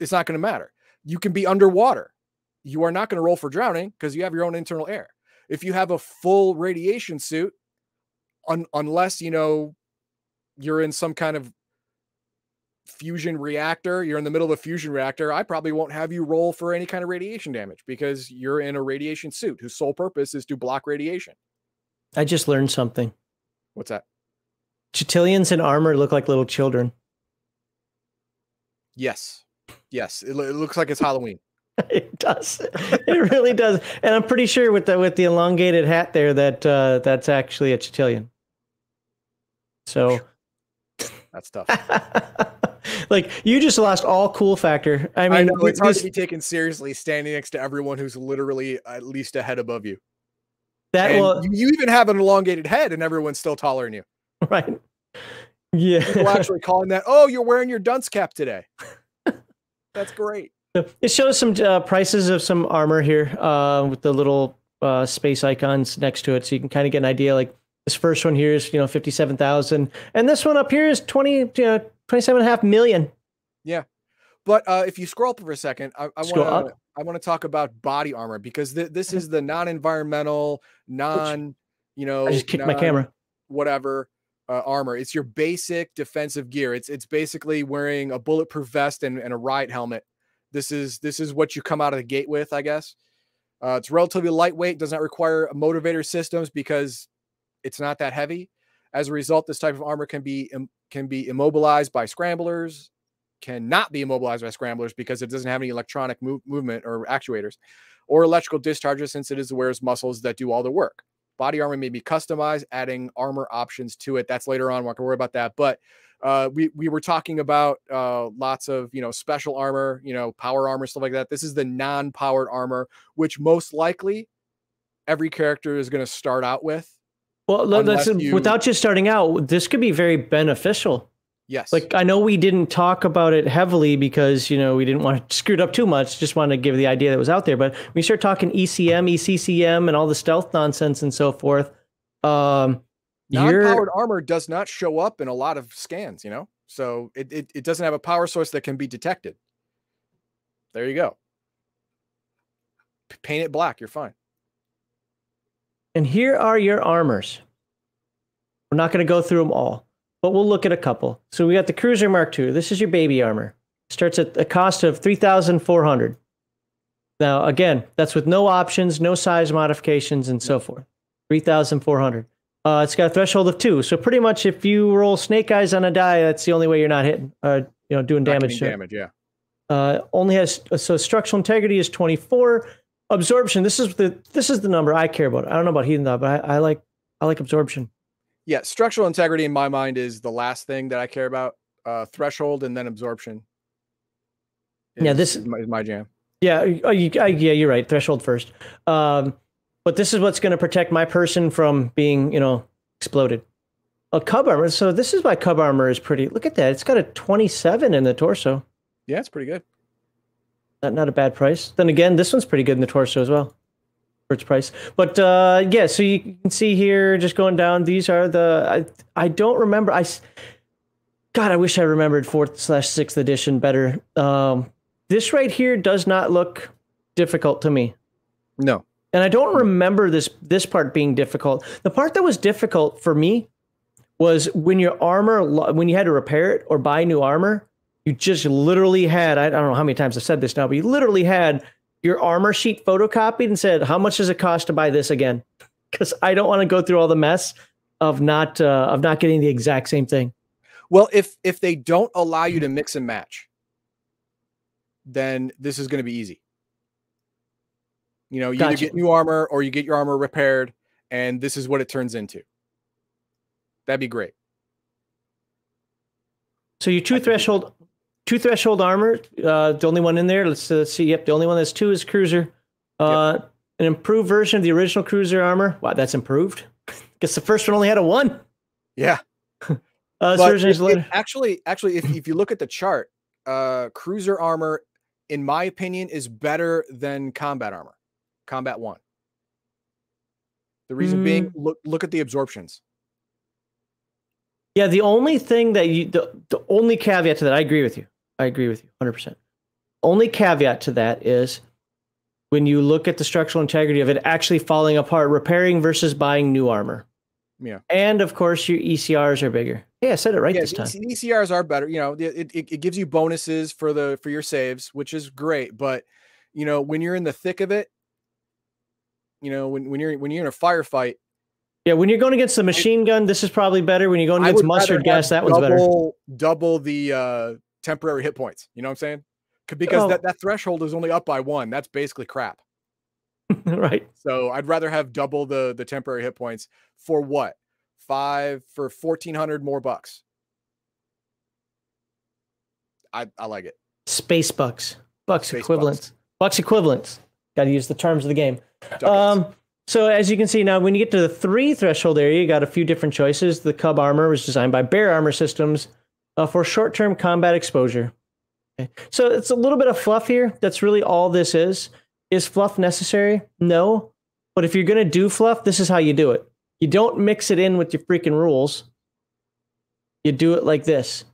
It's not going to matter. You can be underwater. You are not going to roll for drowning because you have your own internal air. If you have a full radiation suit, un- unless you know you're in some kind of fusion reactor, you're in the middle of a fusion reactor, I probably won't have you roll for any kind of radiation damage because you're in a radiation suit whose sole purpose is to block radiation. I just learned something. What's that? Chatilians in armor look like little children. Yes. Yes. It, it looks like it's Halloween. it does. It really does. And I'm pretty sure with the with the elongated hat there that uh, that's actually a Chatilian. So, That's tough. like you just lost all cool factor. I mean, I know it's hard this- to be taken seriously standing next to everyone who's literally at least a head above you. That And will you, even have an elongated head, and everyone's still taller than you. right. Yeah. People actually calling that, "Oh, you're wearing your dunce cap today." That's great. it shows some uh, prices of some armor here uh, with the little uh, space icons next to it, so you can kind of get an idea. Like this first one here is you know fifty seven thousand, and this one up here is twenty you know twenty seven and a half million. But uh, if you scroll up for a second, I, I want to I want to talk about body armor because th- this is the non-environmental, non, you know, I just kicked my camera. whatever uh, armor. It's your basic defensive gear. It's it's basically wearing a bulletproof vest and, and a riot helmet. This is this is what you come out of the gate with, I guess. Uh, it's relatively lightweight, does not require motivator systems because it's not that heavy. As a result, this type of armor can be can be immobilized by scramblers, cannot be immobilized by scramblers because it doesn't have any electronic move, movement or actuators, or electrical discharges since it is the wearer's muscles that do all the work. Body armor may be customized, adding armor options to it. That's later on. We're gonna worry about that. But uh, we we were talking about uh, lots of you know special armor, you know power armor stuff like that. This is the non-powered armor, which most likely every character is going to start out with. Well, let's you- without just starting out, this could be very beneficial. Yes, Like I know we didn't talk about it heavily because you know we didn't want to screw it up too much. Just wanted to give the idea that was out there. But when you start talking ECM, ECCM, and all the stealth nonsense and so forth, um, non-powered armor does not show up in a lot of scans. You know, so it it, it doesn't have a power source that can be detected. There you go. Paint it black. You're fine. And here are your armors. We're not going to go through them all, but we'll look at a couple. So we got the Cruiser Mark II. This is your baby armor. Starts at a cost of three thousand four hundred. Now, again, that's with no options, no size modifications, and so forth. Three thousand four hundred. Uh, it's got a threshold of two, so pretty much if you roll snake eyes on a die, that's the only way you're not hitting, uh, you know, doing Not damage. to damage. Yeah. Uh, only has so structural integrity is 24. Absorption. This is the this is the number I care about. I don't know about heathen though, but I, I like I like absorption. Yeah. Structural integrity in my mind is the last thing that I care about. Uh, threshold and then absorption. Yeah, this- is my, is my jam. Yeah, oh, you, uh, yeah, you're right. Threshold first. Um, but this is what's going to protect my person from being, you know, exploded. A cub armor. So this is why cub armor is pretty. Look at that. It's got a 27 in the torso. Yeah, it's pretty good. Not not a bad price. Then again, this one's pretty good in the torso as well for its price. But uh, yeah, so you can see here, just going down. These are the. I I don't remember. I God, I wish I remembered fourth slash sixth edition better. Um, this right here does not look difficult to me. No. And I don't remember this this part being difficult. The part that was difficult for me was when your armor when you had to repair it or buy new armor, you just literally had I, don't know how many times I've said this now, but you literally had your armor sheet photocopied and said, "How much does it cost to buy this again?" Because I don't want to go through all the mess of not uh, of not getting the exact same thing. Well, if if they don't allow you to mix and match, then this is going to be easy. You know, you either get new armor or you get your armor repaired, and this is what it turns into. That'd be great. So your two I can do that. threshold, two threshold armor. Uh, the only one in there. Let's uh, see. Yep, the only one that's two is cruiser. Uh, An improved version of the original cruiser armor. Wow, that's improved. Guess the first one only had a one. Yeah. Uh, it- it actually, actually, if, if you look at the chart, uh, cruiser armor, in my opinion, is better than combat armor. Combat one. The reason being, look look at the absorptions. Yeah, the only thing that you, the, the only caveat to that, I agree with you. I agree with you 100%. Only caveat to that is when you look at the structural integrity of it actually falling apart, repairing versus buying new armor. Yeah. And of course, your ECRs are bigger. Hey, I said it right yeah, this time. ECRs are better. You know, it, it, it gives you bonuses for the for your saves, which is great. But you know, when you're in the thick of it, you know, when, when you're when you're in a firefight, Yeah, when you're going against the machine gun, this is probably better. When you're going against mustard gas, that one's better. double, Double the uh, temporary hit points. You know what I'm saying? Because Oh. that, that threshold is only up by one. That's basically crap. right. So I'd rather have double the the temporary hit points for what? Five for fourteen hundred more bucks. I I like it. Space bucks. Bucks Space equivalents. Bucks equivalents. Got to use the terms of the game. Ducats. Um, So as you can see now, when you get to the three threshold area, you got a few different choices. The Cub armor was designed by Bear Armor Systems uh, for short-term combat exposure. Okay. So it's a little bit of fluff here. That's really all this is. Is fluff necessary? No. But if you're gonna do fluff, this is how you do it. You don't mix it in with your freaking rules. You do it like this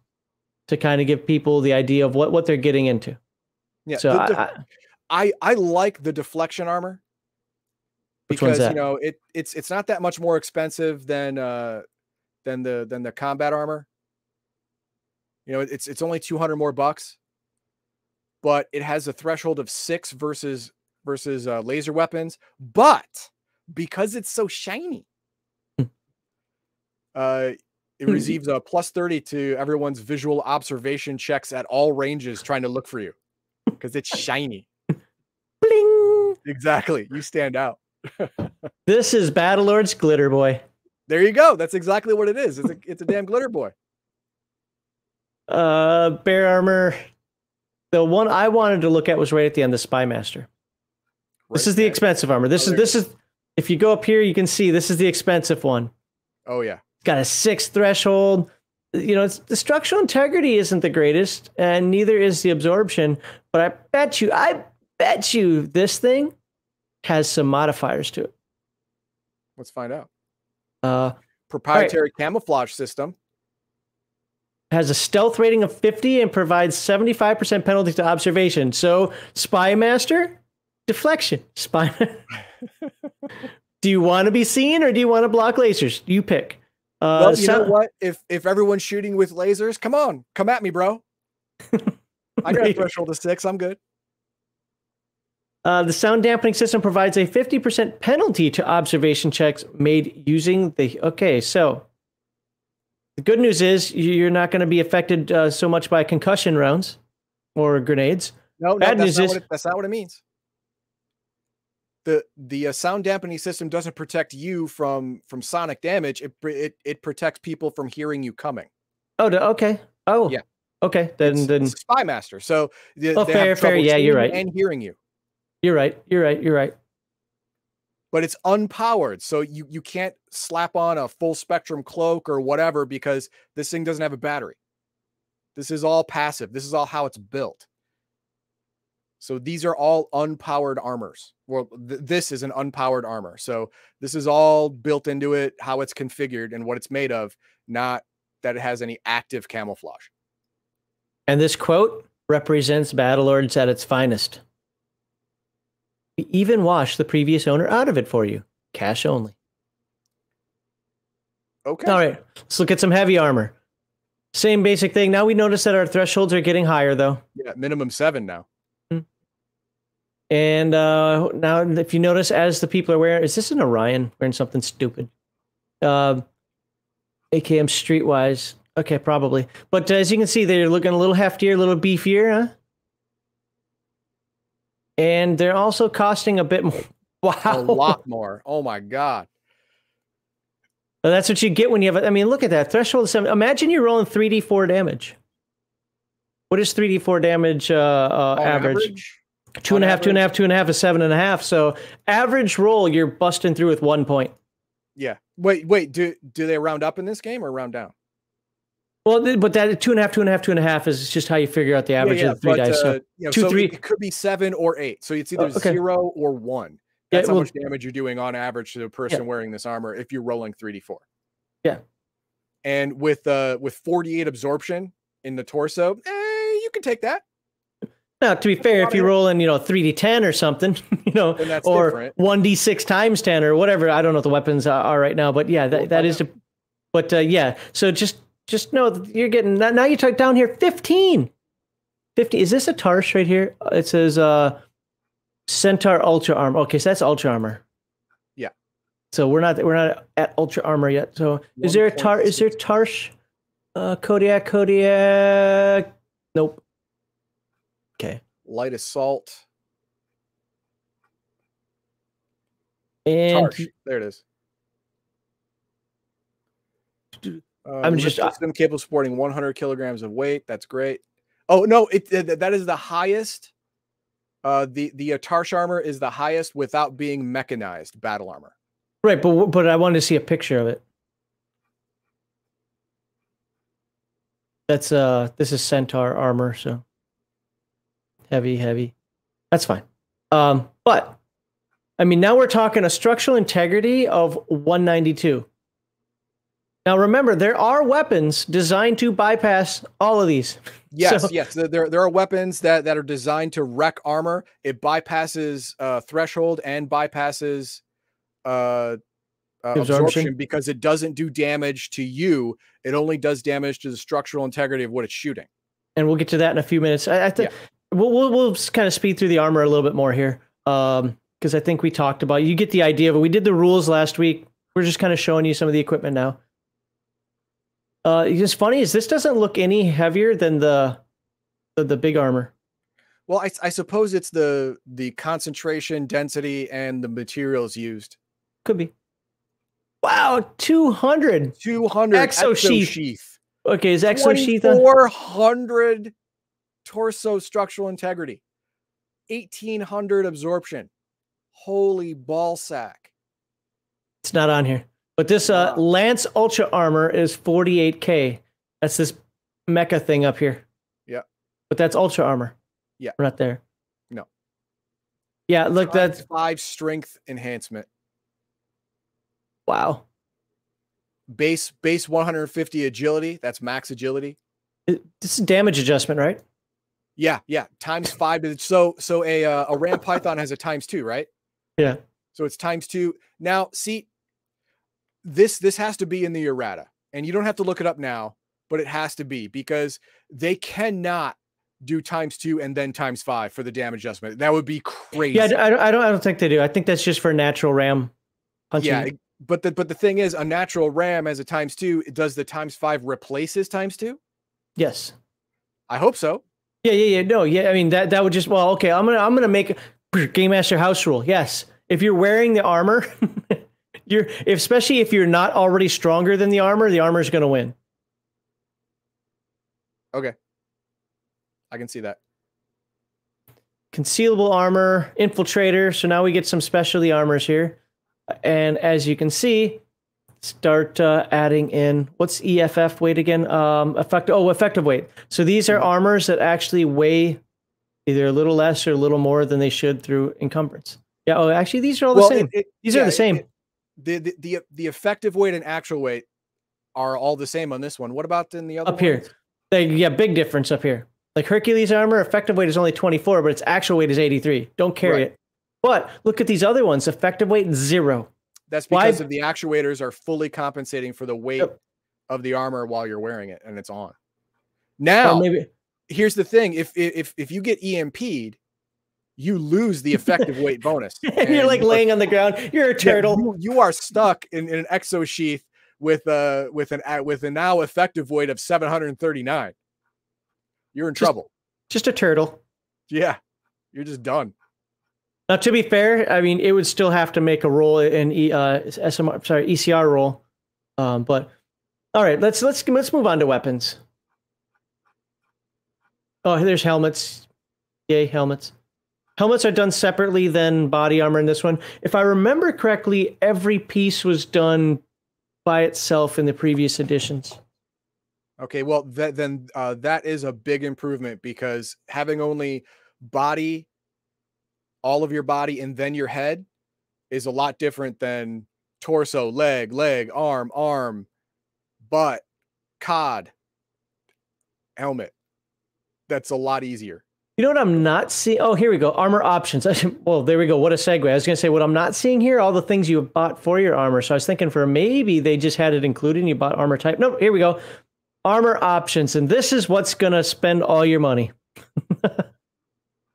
to kind of give people the idea of what, what they're getting into. Yeah. So the- I, the- I, I I like the deflection armor Which one's because that? you know it it's it's not that much more expensive than uh than the than the combat armor. You know, it's it's only 200 more bucks. But it has a threshold of 6 versus versus uh, laser weapons, but because it's so shiny Hmm. uh it Hmm. receives a plus 30 to everyone's visual observation checks at all ranges trying to look for you because it's shiny. bling. Exactly. You stand out. This is Battlelord's Glitter Boy. There you go. That's exactly what it is. It's a it's a damn glitter boy. Uh, Bear Armor. The one I wanted to look at was right at the end, the Spy Master. This Right is the expensive armor. This Oh, is this is if you go up here, you can see this is the expensive one. Oh yeah. It's got a six threshold. You know, it's, the structural integrity isn't the greatest, and neither is the absorption. But I bet you, I bet you, this thing has some modifiers to it. Let's find out. Uh, Proprietary camouflage system. Has a stealth rating of 50 and provides 75% penalty to observation. So, Spy Master, deflection. Spy. do you want to be seen or do you want to block lasers? You pick. Uh, well, you know what? If if everyone's shooting with lasers, come on, come at me, bro. I got a threshold of six. I'm good. Uh, the sound dampening system provides a 50% penalty to observation checks made using the. Okay, so the good news is you- you're not going to be affected uh, so much by concussion rounds or grenades. No, no, Bad that's news not is- what it, that's not what it means. The the uh, sound dampening system doesn't protect you from from sonic damage. It it it protects people from hearing you coming. Oh, okay. Oh, Yeah. Okay, then It's, then it's spy master. So they, Oh, fair, fair. Yeah, you're right. And hearing you. you're right. You're right. You're right. But it's unpowered. So you you can't slap on a full spectrum cloak or whatever because this thing doesn't have a battery. This is all passive. This is all how it's built. So these are all unpowered armors. Well, th- this is an unpowered armor. So this is all built into it, how it's configured and what it's made of, not that it has any active camouflage. And this quote represents Battlelords at its finest. We even wash the previous owner out of it for you, cash only. Okay. All right, let's look at some heavy armor. Same basic thing. Now we notice that our thresholds are getting higher, though. Yeah, minimum seven now. And uh, now, if you notice, as the people are wearing, is this an Orion wearing something stupid? Um, AKM Streetwise. Okay, probably. But as you can see, they're looking a little heftier, a little beefier, huh? And they're also costing a bit more. Wow. A lot more. Oh my god. Well, That's what you get when you have. a- I mean, look at that threshold. Of seven. Imagine you're rolling three d four damage. What is three d four damage uh, uh, average? Two and a on half, two and a half, average? two and a half is seven and a half. So average roll, you're busting through with one point. Yeah. Wait, wait. Do do they round up in this game or round down? Well, but that two and a half, two and a half, two and a half is just how you figure out the average of the three but, dice. uh, So you know, two, so it- three- It could be seven or eight. So it's either Oh, okay. zero or one. Yeah, That's how well- much damage you're doing on average to the person wearing this armor if you're rolling 3d4. Yeah. And with uh with 48 absorption in the torso, eh, you can take that. now, to be fair, if you it. roll in, you know, three d ten or something, you know, or one d six times ten or whatever. I don't know what the weapons are, right now, but yeah, that, that find but uh, yeah, so just just know that you're getting now. now You talk down here, fifteen. 50 is this a tarsh right here Uh, it says uh centaur ultra armor okay so that's ultra armor Yeah. so we're not we're not at ultra armor yet so is there a tar is there tarsh uh kodiak kodiak nope okay Light assault. and Tarsh. There it is. Uh, I'm just- uh system capable of supporting 100 kilograms of weight. That's great. Oh no, it th- that is the highest Uh, the the uh, Tarsh armor is the highest without being mechanized battle armor. Right, but but I wanted to see a picture of it. That's uh this is centaur armor, so heavy, heavy. That's fine. Um, but I mean now we're talking a structural integrity of 192. Now remember, there are weapons designed to bypass all of these. Yes, So- yes. There, there are weapons that, that are designed to wreck armor. It bypasses uh, threshold and bypasses uh, uh, Absorption. absorption. because it doesn't do damage to you. It only does damage to the structural integrity of what it's shooting. and we'll get to that in a few minutes. I, I think we'll, we'll we'll just kind of speed through the armor a little bit more here, um, because I think we talked about. You get the idea, but we did the rules last week. We're just kind of showing you some of the equipment now. Uh, it's funny is this doesn't look any heavier than the the, the big armor. Well, I, I suppose it's the the concentration, density, and the materials used. Could be. Wow, two hundred. Two hundred Exo sheath. Okay, is exo sheath on? Four hundred torso structural integrity. Eighteen hundred absorption. Holy ball sack! It's not on here. But this uh, Wow. Lance Ultra Armor is 48k. That's this mecha thing up here. Yeah. But that's Ultra Armor. Yeah. Right there. No. Yeah, look, Times that's five strength enhancement. wow. Base base one hundred fifty agility. That's max agility. It- This is damage adjustment, right? Yeah, yeah. Times five. to- So so a uh, a ram python has a times two, right? Yeah. So it's times two. Now, see, this this has to be in the errata, and you don't have to look it up now, but it has to be because they cannot do times two and then times five for the damage adjustment. That would be crazy. Yeah, I, I don't, I don't I don't think they do. I think that's just for natural ram punching. Yeah, but the but the thing is, a natural ram as a times two does the times five replaces times two? Yes. I hope so. Yeah, yeah, yeah. No, yeah. I mean that that would just well, okay. I'm gonna I'm gonna make game master house rule. Yes, if you're wearing the armor, you're especially if you're not already stronger than the armor, the armor is gonna win. Okay, I can see that. Concealable armor, infiltrator. So now we get some specialty armors here, and as you can see, start uh, adding in what's EFF weight again? Um, effect. Oh, effective weight. So these are armors that actually weigh either a little less or a little more than they should through encumbrance. Yeah. Oh, actually, these are all the same. it- it- These are the same. it- the, the the the effective weight and actual weight are all the same on this one. What about in the other up here. Like, yeah, big difference up here. Like Hercules armor, effective weight is only 24, but its actual weight is 83. Don't carry Right. it. But look at these other ones. Effective weight zero. That's Why- because of the actuators are fully compensating for the weight Yep. of the armor while you're wearing it and it's on. Now, maybe here's the thing: if if if you get EMP'd, you lose the effective weight bonus. and you're like laying on the ground. You're a yeah, turtle. you, you are stuck in, in an exo sheath with uh with an a- with a now effective weight of 739. You're in Just- trouble. Just a turtle. Yeah, you're just done. Now, to be fair, I mean, it would still have to make a roll in e, uh, SMR, sorry, ECR roll. Um, but all right, let's let's let's move on to weapons. Oh, there's helmets. Yay, helmets. Helmets are done separately than body armor in this one. If I remember correctly, every piece was done by itself in the previous editions. Okay, well then uh, that is a big improvement because having only body, all of your body, and then your head is a lot different than torso, leg, leg, arm, arm, butt, cod, helmet. That's a lot easier. You know what I'm not seeing? Oh, here we go. Armor options. well, there we go. What a segue. I was going to say what I'm not seeing here. All the things you bought for your armor. So I was thinking for maybe they just had it included. and You bought armor type. No, here we go. Armor options, and this is what's going to spend all your money. uh,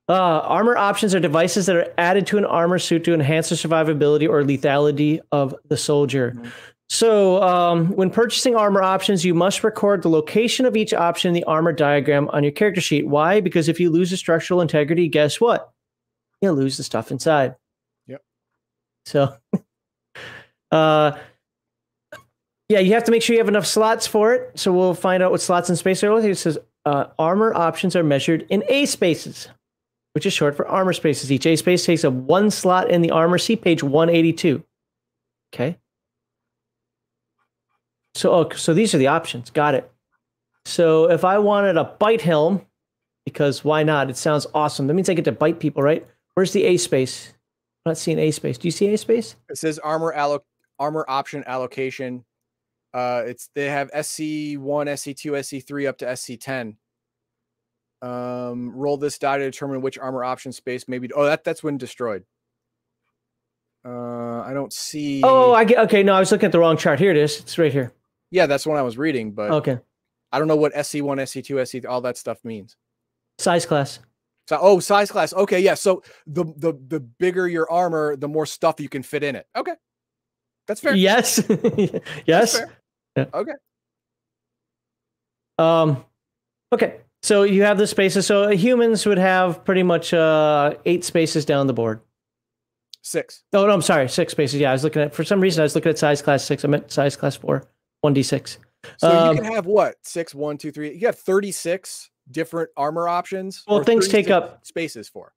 armor options are devices that are added to an armor suit to enhance the survivability or lethality of the soldier. Mhm. So, um, when purchasing armor options, you must record the location of each option in the armor diagram on your character sheet. Why? Because if you lose the structural integrity, guess what? You'll lose the stuff inside. Yep. So, uh, yeah, you have to make sure you have enough slots for it. So we'll find out what slots and space are. It says uh, armor options are measured in A spaces. which is short for armor spaces. Each A space takes up one slot in the armor. See page 182. Okay. So, oh, so these are the options. Got it. So if I wanted a bite helm, because why not? It sounds awesome. That means I get to bite people, right? Where's the A space? I'm not seeing A space. Do you see A space? It says armor alloc armor option allocation. Uh, it's they have SC one, SC two, SC three up to SC ten. Um, roll this die to determine which armor option space maybe. Oh, that that's when destroyed. Uh, I don't see. Oh, I get. Okay, no, I was looking at the wrong chart. Here it is. It's right here. Yeah, that's one I was reading, but Okay, I don't know what SC1, SC2, SC all that stuff means. size class. So oh, size class. Okay, yeah. So the the the bigger your armor, the more stuff you can fit in it. Okay. That's fair. Yes, yes. fair. Yeah. Okay. Um, okay, so you have the spaces. So humans would have pretty much uh, eight spaces down the board. Six. Oh no, I'm sorry, six spaces. Yeah, I was looking at for some reason I was looking at size class six. I meant size class four, one d six. So Um, you can have what? Six, one, two, three. You have 36 different armor options. Well, things take up- spaces for.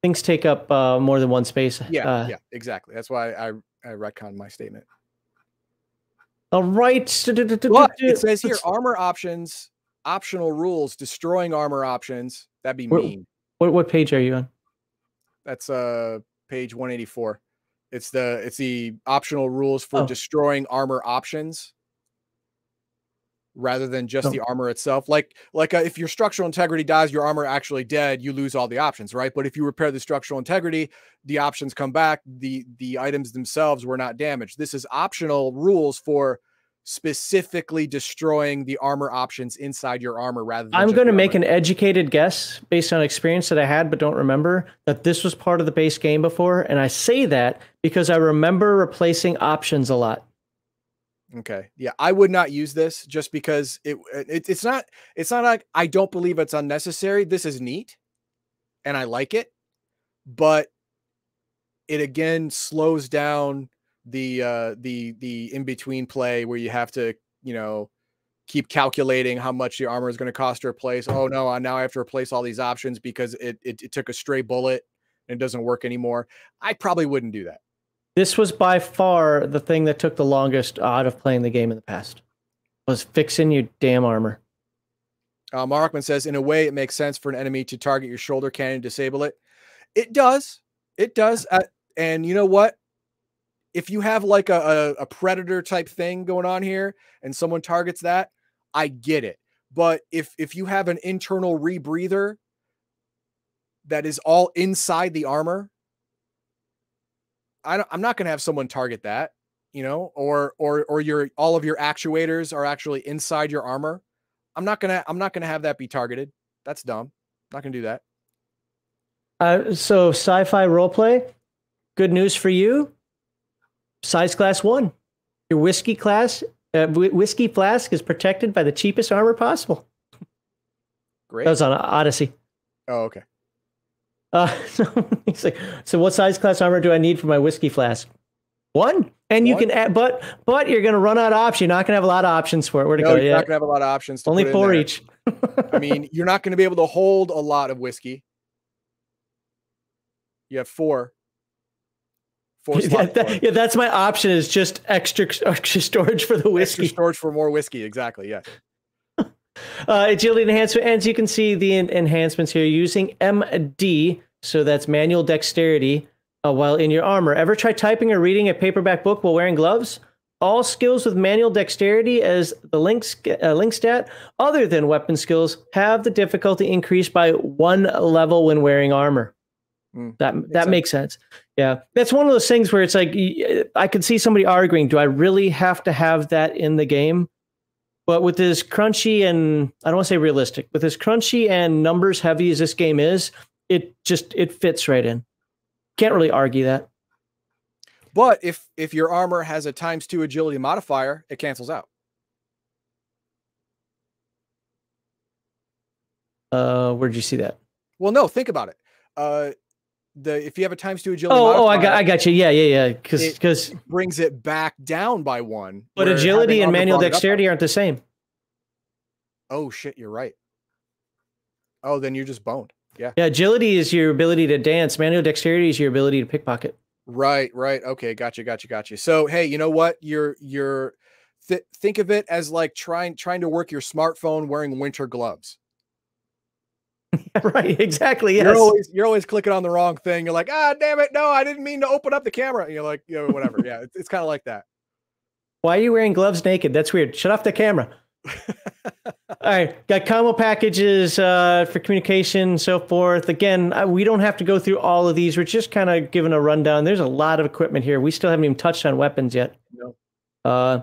Things take up uh, more than one space. Yeah, Uh, yeah, exactly. That's why I I retconned my statement. All right. But it says here armor options, optional rules, destroying armor options. That'd be Where- mean. What, what page are you on? That's uh page 184. It's the it's the optional rules for Oh. destroying armor options rather than just the armor itself. Like like uh, if your structural integrity dies, your armor actually dead, you lose all the options, right? But if you repair the structural integrity, the options come back. The the items themselves were not damaged. This is optional rules for specifically destroying the armor options inside your armor rather than I'm going to make an educated guess based on experience that I had but don't remember that this was part of the base game before. And I say that because I remember replacing options a lot. Okay. Yeah, I would not use this just because it, it it's not it's not like I don't believe it's unnecessary. This is neat and I like it, but it again slows down the uh the the in between play where you have to, you know, keep calculating how much your armor is going to cost to replace. Oh no, now I have to replace all these options because it, it it took a stray bullet and it doesn't work anymore. I probably wouldn't do that. This was by far the thing that took the longest out of playing the game in the past. Was fixing your damn armor. Uh, Markman says, in a way, it makes sense for an enemy to target your shoulder cannon disable it. It does. It does. Uh, and you know what? If you have like a, a, a predator type thing going on here and someone targets that, I get it. But if if you have an internal rebreather that is all inside the armor, I don't, I'm not going to have someone target that, you know, or or or your all of your actuators are actually inside your armor. I'm not gonna I'm not gonna have that be targeted. That's dumb. not gonna do that. Uh, so sci-fi roleplay. Good news for you. Size class one. Your whiskey class, uh, whiskey flask is protected by the cheapest armor possible. Great. That was on Odysee. oh, okay. Uh, so he's like, so what size class armor do I need for my whiskey flask? One. And you One? can add, but but you're gonna run out of options. You're not gonna have a lot of options for it. Where to No, go? you're Yeah, not gonna have a lot of options. To only four each. I mean, you're not gonna be able to hold a lot of whiskey. You have four. Four yeah, that- yeah, that's my option. Is just extra extra storage for the Extra whiskey. storage for more whiskey. Exactly. Yes. Uh, agility enhancement, and you can see the en- enhancements here using MD. So that's manual dexterity uh, while in your armor. Ever try typing or reading a paperback book while wearing gloves? All skills with manual dexterity as the link, uh, link stat, other than weapon skills, have the difficulty increased by one level when wearing armor. Hmm, That that sense. makes sense. Yeah, that's one of those things where it's like I could see somebody arguing, "Do I really have to have that in the game?" But with as crunchy and I don't want to say realistic, with as crunchy and numbers heavy as this game is, it just it fits right in. Can't really argue that. But if if your armor has a times two agility modifier, it cancels out. Uh, where'd you see that? Well, no, think about it. Uh, the if you have a times two agility, Oh, oh, I got, I got you. Yeah, yeah, yeah. Because, because, brings it back down by one. but agility and manual brought it up by dexterity aren't the same. Oh shit, you're right. Oh, then you're just boned. Yeah. Yeah. Agility is your ability to dance. Manual dexterity is your ability to pickpocket. Right, right. Okay, gotcha, gotcha, gotcha. So, hey, you know what? You're you're th- think of it as like trying trying to work your smartphone wearing winter gloves. right, exactly. Yes. You're always you're always clicking on the wrong thing. You're like, ah, damn it, no, I didn't mean to open up the camera. And you're like, you know, whatever. yeah, it's, it's kind of like that. Why are you wearing gloves naked? That's weird. Shut off the camera. All right, got combo packages uh, for communication, so forth. Again, uh, we don't have to go through all of these. We're just kind of giving a rundown. There's a lot of equipment here. We still haven't even touched on weapons yet. No. Uh,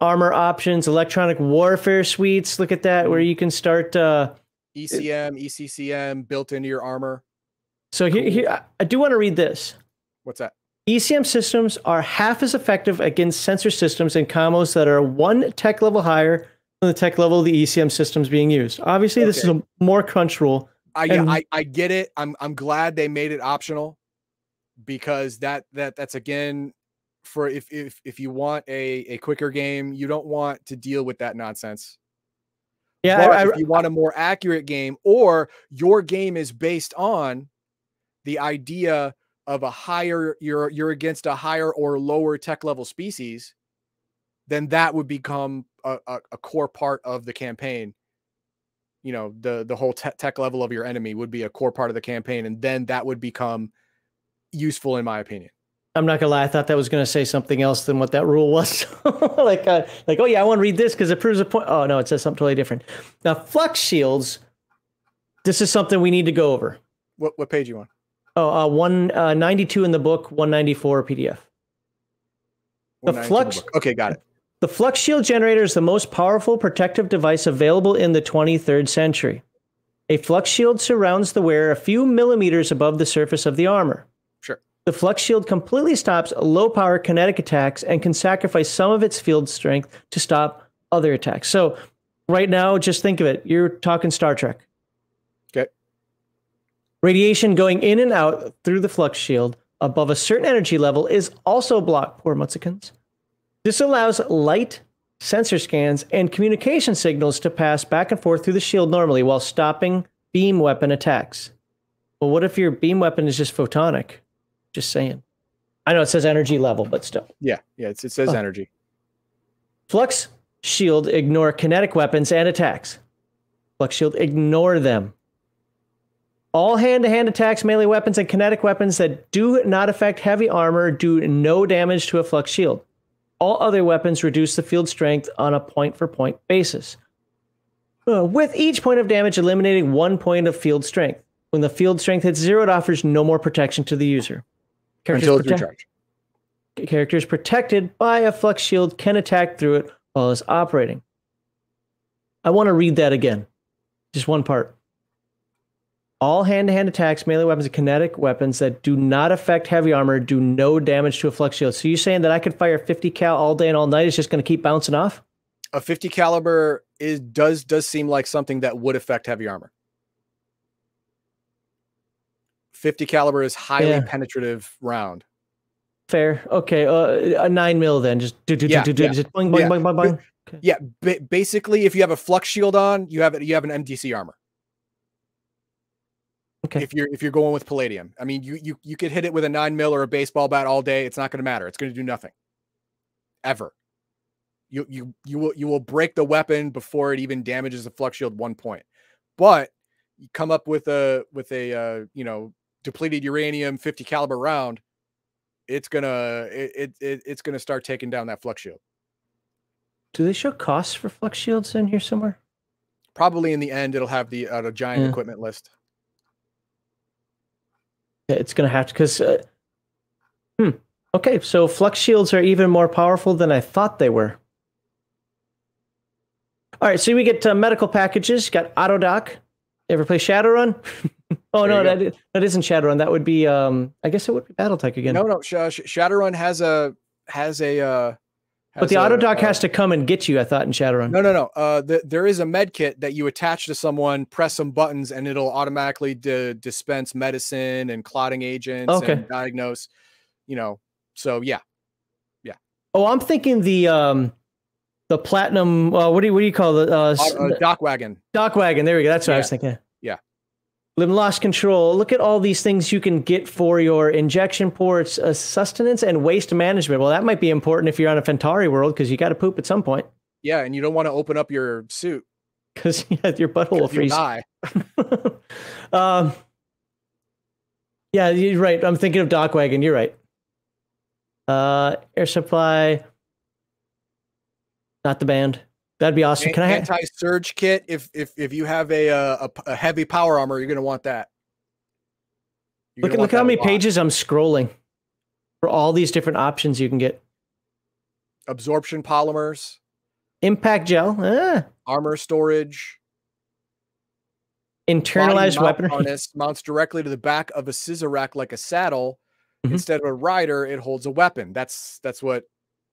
armor options, electronic warfare suites. Look at that, where Mhm. you can start. Uh, ECM, ECCM built into your armor. so here, here, I- I do want to read this. What's that? ECM systems are half as effective against sensor systems and combos that are one tech level higher than the tech level of the ECM systems being used. Obviously, this is a more crunch rule. I, And- I I get it. I'm I'm glad they made it optional because that that that's again for if if if you want a a quicker game, you don't want to deal with that nonsense. Yeah, But I, I, if you want a more accurate game, or your game is based on the idea of a higher, you're you're against a higher or lower tech level species, then that would become a, a, a core part of the campaign. You know, the the whole te- tech level of your enemy would be a core part of the campaign, and then that would become useful, in my opinion. I'm not gonna lie. I thought that was gonna say something else than what that rule was. like, uh, like, oh yeah, I want to read this because it proves a point. Oh no, it says something totally different. Now, flux shields. This is something we need to go over. What what page do you on? Oh, uh, one uh, ninety two in the book, one ninety four PDF. The flux- book. Okay, got it. The Flux Shield generator is the most powerful protective device available in the 23rd century. A Flux Shield surrounds the wearer a few millimeters above the surface of the armor. The Flux Shield completely stops low power kinetic attacks and can sacrifice some of its field strength to stop other attacks. So, right now, just think of it. You're talking Star Trek. Okay. Radiation going in and out through the Flux Shield above a certain energy level is also blocked, poor Mutzachans. This allows light, sensor scans, and communication signals to pass back and forth through the shield normally while stopping beam weapon attacks. But what if your beam weapon is just photonic? Just saying. I know it says energy level, but still. Yeah, yeah. It's, it says Oh. energy. Flux Shield ignore kinetic weapons and attacks. Flux Shield ignore them. All hand-to-hand attacks, melee weapons, and kinetic weapons that do not affect heavy armor do no damage to a Flux Shield. All other weapons reduce the field strength on a point-for-point basis. Uh, with each point of damage eliminating one point of field strength. When the field strength hits zero, it offers no more protection to the user. Characters Until it's protect- recharged. characters protected by a flux shield can attack through it while it's operating. I want to read that again. Just one part. All hand to hand attacks, melee weapons, and kinetic weapons that do not affect heavy armor do no damage to a flux shield. So you're saying that I could fire 50 cal all day and all night? It's just going to keep bouncing off? a 50 caliber is does does seem like something that would affect heavy armor. 50 caliber is highly Yeah. penetrative round. Fair. Okay. Uh, a nine mil then. Just do do do Yeah, do do. yeah, Just boing boing yeah. boing boing boing. Yeah, ba- basically if you have a flux shield on, you have it you have an MDC armor. Okay. If you're if you're going with palladium. I mean, you you you could hit it with a 9 mil or a baseball bat all day, it's not going to matter. It's going to do nothing. Ever. You you you will you will break the weapon before it even damages the flux shield one point. But you come up with a with a uh, you know, depleted uranium 50 caliber round, it's to it, it, it it's to start taking down that flux shield. Do they show costs for flux shields in here somewhere? Probably in the end it'll have the uh, a giant Yeah. equipment list. Yeah, it's gonna have to because. Uh, hmm. Okay, so flux shields are even more powerful than I thought they were. All right, so we get uh, medical packages. Got Autodoc. Ever play Shadowrun? oh no, There you that that isn't Shadowrun. That would be um. I guess it would be BattleTech again. No, no, Sh- Sh- Shadowrun has a has a uh but the has a, Autodoc uh, has to come and get you. I thought in Shadowrun. No, no, no. Uh, the, there is a med kit that you attach to someone, press some buttons, and it'll automatically di- dispense medicine and clotting agents Okay. and diagnose. You know, so yeah, Yeah. Oh, I'm thinking the um, the platinum. Uh, what do you what do you call the uh, uh, DocWagon. dock wagon? There we go. That's what I was thinking. Yeah. Limb loss control. Look at all these things you can get for your injection ports, uh, sustenance, and waste management. Well, that might be important if you're on a Fentari world because you got to poop at some point. Yeah, and you don't want to open up your suit because yeah, your butthole will freeze. Die. um, yeah, you're right. I'm thinking of DocWagon. You're right. Uh, air supply. Not the band. That'd be awesome. Can I have anti surge kit? If if if you have a uh, a, a heavy power armor, you're gonna want that. You're look look how many pages I'm scrolling for all these different options you can get. Absorption polymers, impact gel, eh. armor storage, internalized weapon harness mounts directly to the back of a Cizerack like a saddle. Mm-hmm. Instead of a rider, it holds a weapon. That's that's what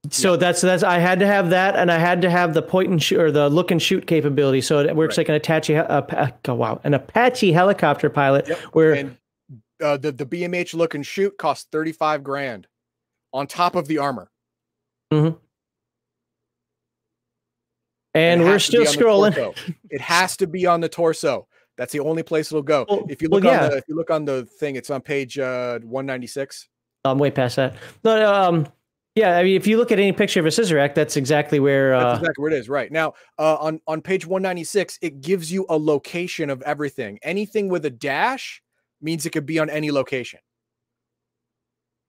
so yeah. that's that's I had to have that, and I had to have the point and shoot or the look and shoot capability. So it works right. like an Apache. Uh, oh, wow, an Apache helicopter pilot. Yep. Where and, uh, the the BMH look and shoot costs thirty five grand on top of the armor. Mm-hmm. And we're still scrolling. it has to be on the torso. That's the only place it'll go. Well, if you look well, yeah. on the if you look on the thing, it's on page uh, one ninety six. I'm way past that. No, um, yeah, I mean, if you look at any picture of a Cizerack, that's exactly where. Uh, that's exactly where it is, right now. Uh, on on page one ninety six, it gives you a location of everything. Anything with a dash means it could be on any location.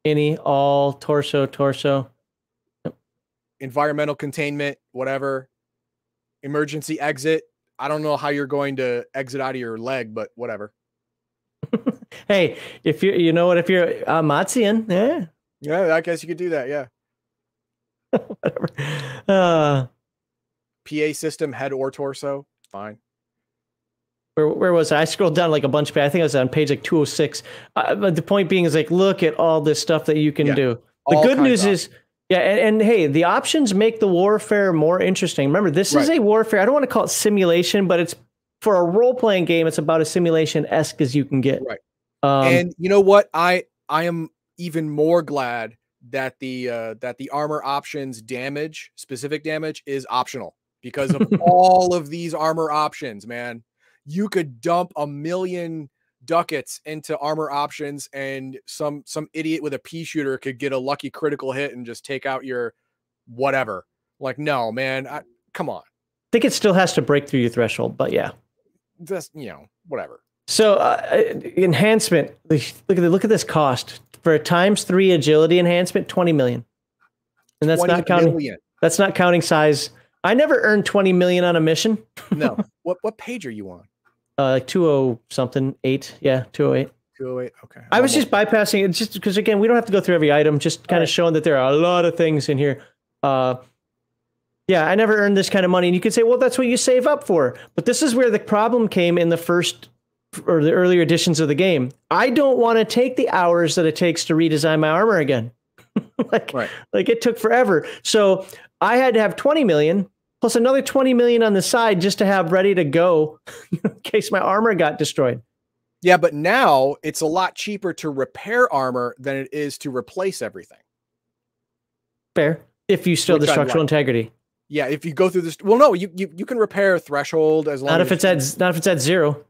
Any, all, torso, torso. Environmental containment, whatever. Emergency exit. I don't know how you're going to exit out of your leg, but whatever. hey, if you you know what, if you're a uh, Mutzachan, yeah. Yeah, I guess you could do that. Yeah. Whatever. Uh, PA system, head or torso, fine. Where, where was I? I scrolled down like a bunch of I think I was on page like 206. Uh, but the point being is like, look at all this stuff that you can yeah, do. The good news is, yeah, and, and, hey, the options make the warfare more interesting. Remember, this right. is a warfare. I don't want to call it simulation, but it's for a role playing game. It's about as simulation esque as you can get. Right. Um, and you know what? I I am even more glad that the uh, that the armor options damage, specific damage, is optional because of all of these armor options. Man, you could dump a million ducats into armor options, and some some idiot with a pea shooter could get a lucky critical hit and just take out your whatever. Like, no, man, I, come on. I think it still has to break through your threshold, but yeah, just you know, whatever. So uh, enhancement. Look at the, look at this cost for a times three agility enhancement, 20 million. And that's not counting million. that's not counting size. I never earned 20 million on a mission. no. What what page are you on? Uh like 20 something, 8. Yeah, 208. 208. Okay. I was just bypassing it just because again, we don't have to go through every item, just kind of right. showing that there are a lot of things in here. Uh yeah, I never earned this kind of money. And you could say, well, that's what you save up for. But this is where the problem came in the first or the earlier editions of the game. I don't want to take the hours that it takes to redesign my armor again. like, right. like it took forever. So I had to have 20 million plus another 20 million on the side just to have ready to go in case my armor got destroyed. Yeah, but now it's a lot cheaper to repair armor than it is to replace everything. Fair. If you still Which the structural integrity. Yeah, if you go through this, well, no, you you, you can repair threshold as long. Not if it's at not if it's at zero.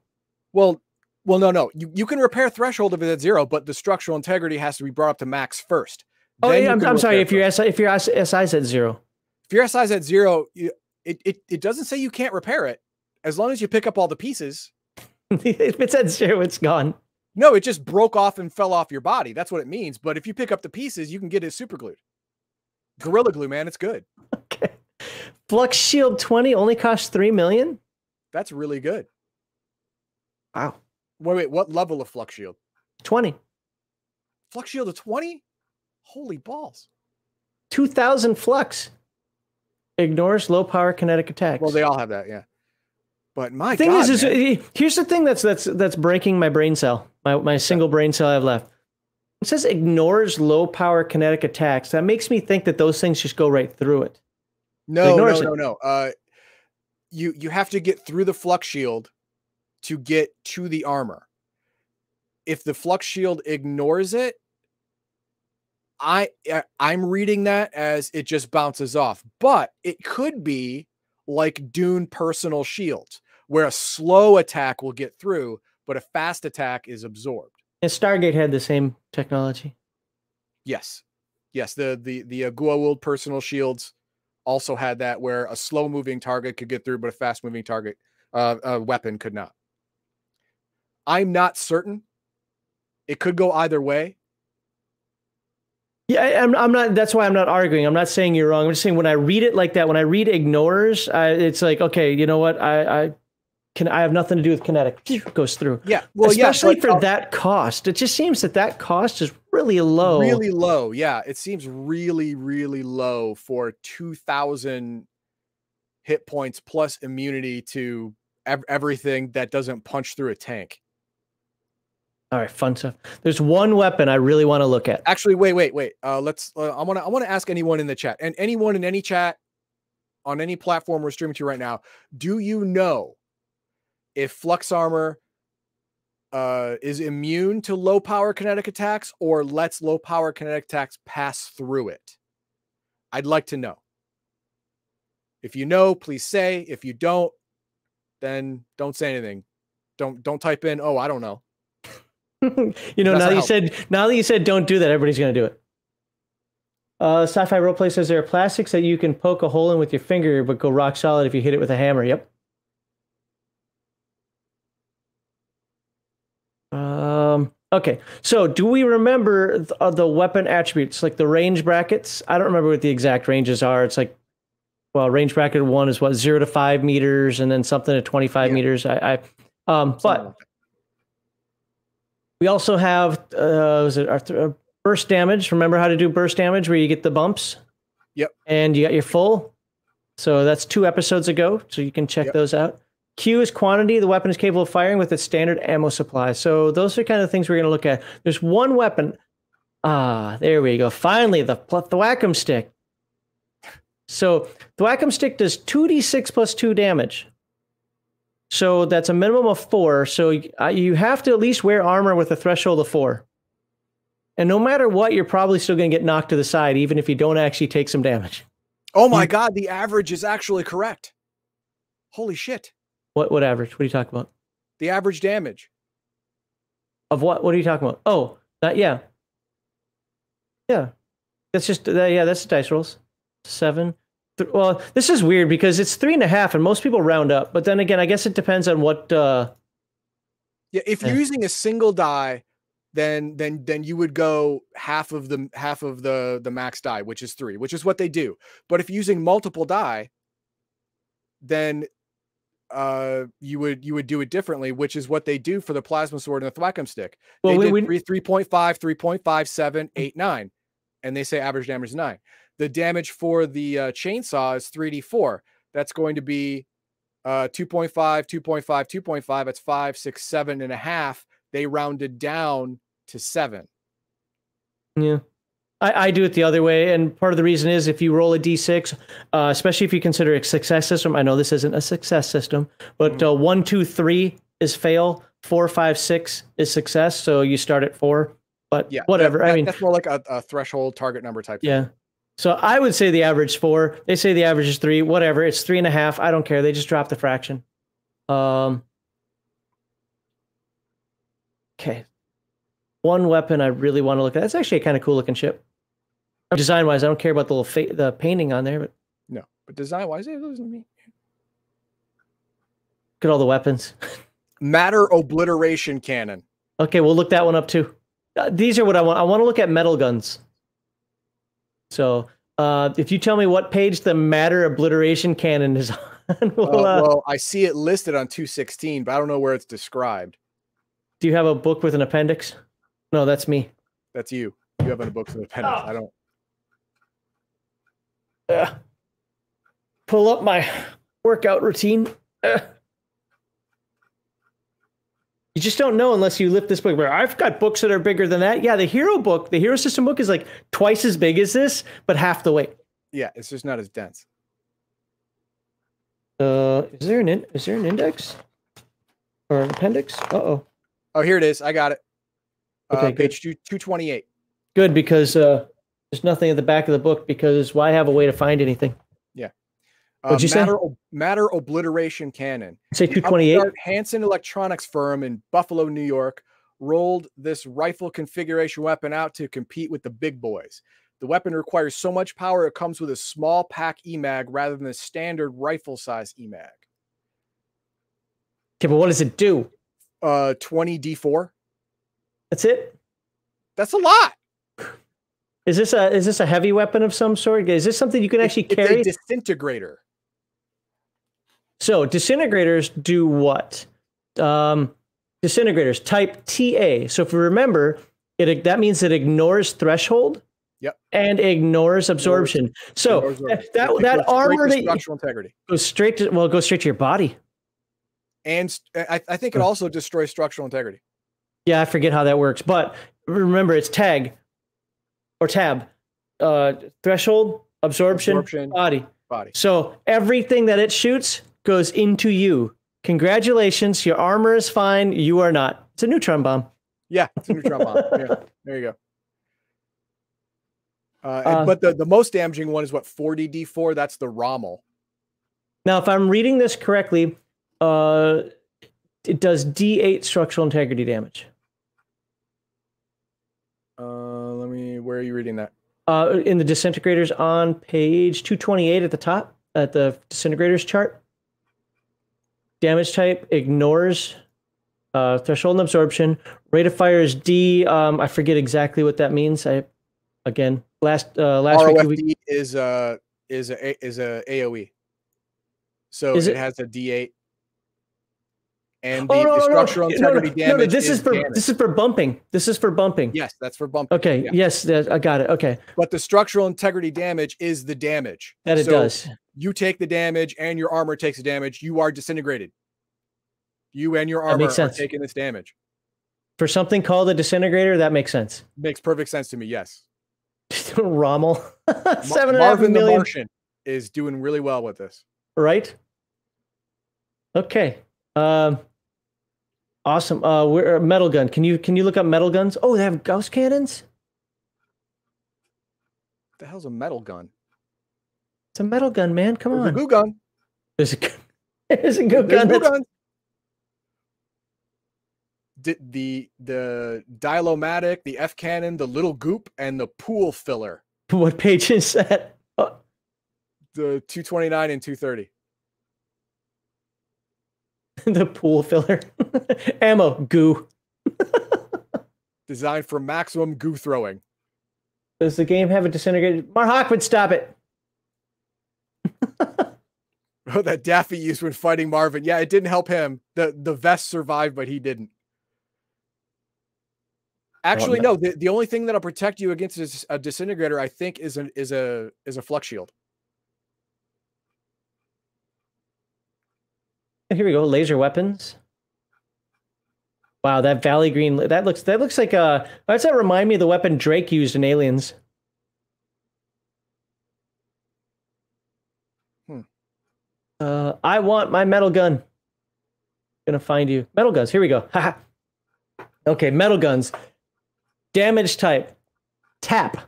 Well, well, no, no. You, you can repair threshold if it's at zero, but the structural integrity has to be brought up to max first. Oh, yeah, I'm, I'm sorry. If your SI, if your SI's at zero, if your SI's at zero, you, it, it it doesn't say you can't repair it as long as you pick up all the pieces. if it's at zero, it's gone. No, it just broke off and fell off your body. That's what it means. But if you pick up the pieces, you can get it super glued. Gorilla glue, man, it's good. Okay. Flux Shield 20 only costs 3 million? That's really good. Wow. Wait, wait, what level of Flux Shield? 20. Flux Shield of 20? Holy balls. 2000 Flux. Ignores low power kinetic attacks. Well, they all have that, yeah. But my thing God, is, is here's the thing that's that's that's breaking my brain cell, my my single brain cell I have left. It says ignores low power kinetic attacks. That makes me think that those things just go right through it. No, no, no, no. Uh, you you have to get through the flux shield to get to the armor. If the flux shield ignores it, I I'm reading that as it just bounces off. But it could be like Dune personal shields, where a slow attack will get through, but a fast attack is absorbed. And Stargate had the same technology. Yes, yes. The the the uh, Goa'uld personal shields also had that, where a slow moving target could get through, but a fast moving target uh, a weapon could not. I'm not certain. It could go either way. Yeah, I, I'm. I'm not. That's why I'm not arguing. I'm not saying you're wrong. I'm just saying when I read it like that, when I read ignores, I, it's like okay, you know what? I, I can. I have nothing to do with kinetic. Goes through. Yeah, well, especially yeah, for I'll- that cost. It just seems that that cost is really low. Really low. Yeah, it seems really, really low for 2,000 hit points plus immunity to ev- everything that doesn't punch through a tank. All right, fun stuff. There's one weapon I really want to look at. Actually, wait, wait, wait. Uh, let's. Uh, I want to. I want to ask anyone in the chat and anyone in any chat on any platform we're streaming to right now. Do you know if Flux Armor uh, is immune to low power kinetic attacks or lets low power kinetic attacks pass through it? I'd like to know. If you know, please say. If you don't, then don't say anything. Don't don't type in. Oh, I don't know. you know, That's now that you said now that you said don't do that, everybody's going to do it. Uh, Sci-fi roleplay says there are plastics that you can poke a hole in with your finger, but go rock solid if you hit it with a hammer. Yep. Um. Okay. So, do we remember th- uh, the weapon attributes, like the range brackets? I don't remember what the exact ranges are. It's like, well, range bracket one is what zero to five meters, and then something to twenty-five Yeah. meters. I, I um, but. We also have uh, was it our uh, burst damage? Remember how to do burst damage where you get the bumps? Yep. And you got your full. So that's two episodes ago. So you can check Yep. those out. Q is quantity. The weapon is capable of firing with its standard ammo supply. So those are kind of things we're going to look at. There's one weapon. Ah, there we go. Finally, the thwackum stick. So the thwackum stick does 2d6 plus 2 damage. So that's a minimum of 4. So uh, you have to at least wear armor with a threshold of 4. And no matter what, you're probably still going to get knocked to the side, even if you don't actually take some damage. Oh my god, the average is actually correct. Holy shit. What what average? What are you talking about? The average damage. Of what? What are you talking about? Oh, that yeah, yeah. That's just yeah. That's dice rolls. Seven. Well, this is weird because it's three and a half, and most people round up. But then again, I guess it depends on what. uh Yeah, if you're Yeah. using a single die, then then then you would go half of the half of the the max die, which is 3, which is what they do. But if you're using multiple die, then uh you would you would do it differently, which is what they do for the plasma sword and the thwackum stick. Well, they we, did we, three, 3.5, 3.5, 7, 8, 9. And they say average damage is 9. The damage for the uh, chainsaw is 3d4. That's going to be uh 2.5, 2.5, 2.5. That's five, six, seven and a half. They rounded down to seven. Yeah. I, I do it the other way. And part of the reason is if you roll a d6, uh, especially if you consider a success system, I know this isn't a success system, but uh, one, two, three is fail, four, five, six is success. So you start at four. But Yeah. that- whatever. I mean, that's more like a, a threshold target number type. thing. So I would say the average four. They say the average is three. Whatever. It's three and a half. I don't care. They just dropped the fraction. Um. Okay. One weapon I really want to look at. That's actually a kind of cool looking ship. Design wise, I don't care about the little the painting on there, but No, but design wise, it doesn't mean look at all the weapons. matter obliteration cannon. Okay, we'll look that one up too. Uh, these are what I want. I want to look at metal guns. So, uh, if you tell me what page the matter obliteration cannon is on, Uh, we'll, uh, well, I see it listed on 216, but I don't know where it's described. do you have a book with an appendix? No, that's me. That's you. You have a book of appendix. Oh. I don't. Uh, pull up my workout routine. Uh. You just don't know unless you lift this book. I've got books that are bigger than that. Yeah, the hero book, the hero system book is like twice as big as this, but half the weight. Yeah, it's just not as dense. Uh, is there an in, is there an index or an appendix? Uh oh. Oh, here it is. I got it. Uh, Okay, good. page two, 228. Good because uh, there's nothing at the back of the book because why have a way to find anything? Uh, What'd you say? matter, matter obliteration cannon. Say 228. Hanson Electronics firm in Buffalo, New York, rolled this rifle configuration weapon out to compete with the big boys. The weapon requires so much power it comes with a small pack EMAG rather than the standard rifle size EMAG. Okay, but what does it do? Uh, 20 D4. That's it. That's a lot. Is this a is this a heavy weapon of some sort? Is this something you can actually It's carry? a disintegrator. So disintegrators do what? Um, disintegrators type TA. So if you remember, it that means it ignores threshold. Yep. And ignores absorption. So Ignores that that, that armor that structural integrity. goes straight to well, goes straight to your body. And I, I think it also destroys structural integrity. Yeah, I forget how that works, but remember it's tag or tab. Uh, threshold, absorption, Absorption. body. Body. So everything that it shoots goes into you. Congratulations, your armor is fine. You are not. It's a neutron bomb. Yeah, it's a neutron bomb. Yeah, there you go. Uh, and- Uh, but the, the most damaging one is what 40 D4. That's the Rommel. Now, if I'm reading this correctly, uh, it does D8 structural integrity damage. Uh, let me. Where are you reading that? Uh, in the disintegrators on page 228 at the top, at the disintegrators chart. Damage type ignores uh, threshold and absorption. Rate of fire is D. Um, I forget exactly what that means. I again last uh, last week we, ROFD is a is a is a AOE. So Is it, it- has a D8. And the, Oh, no, the structural no, no, integrity no, no, damage. this is, for damage. this is for bumping. This is for bumping. Yes, that's for bumping. Okay. yeah. Yes, that, I got it. Okay, But the structural integrity damage is the damage. that it So does. You take the damage and your armor takes the damage. You are disintegrated. You and your armor are taking this damage. For something called a disintegrator, that makes sense. Makes perfect sense to me. Yes. Rommel, seven and a half Marvin the million, Martian is doing really well with this. right? Okay. Um, awesome. Uh, we're metal gun. Can you can you look up metal guns? Oh, they have gauss cannons. What the hell's a metal gun? It's a metal gun, man. Come There's a on. goo gun. There's a there's a There's gun. goo That's, guns. The, the the dialomatic, the F cannon, the little goop, and the pool filler. what page is that? Oh, The 229 and 230. the pool filler. Ammo goo. Designed for maximum goo throwing. Does the game have a disintegrated? Mark would stop it. Oh, that Daffy used when fighting Marvin. Yeah, it didn't help him. The the vest survived, but he didn't. Actually, no. The, the only thing that'll protect you against a, a disintegrator, I think, is an is a is a flux shield. Here we go. Laser weapons. Wow, that Valley Green. That looks. That looks like a. Why does that remind me of the weapon Drake used in Aliens? Uh, I want my metal gun. Gonna find you. Metal guns. Here we go. Okay, metal guns. Damage type. Tap.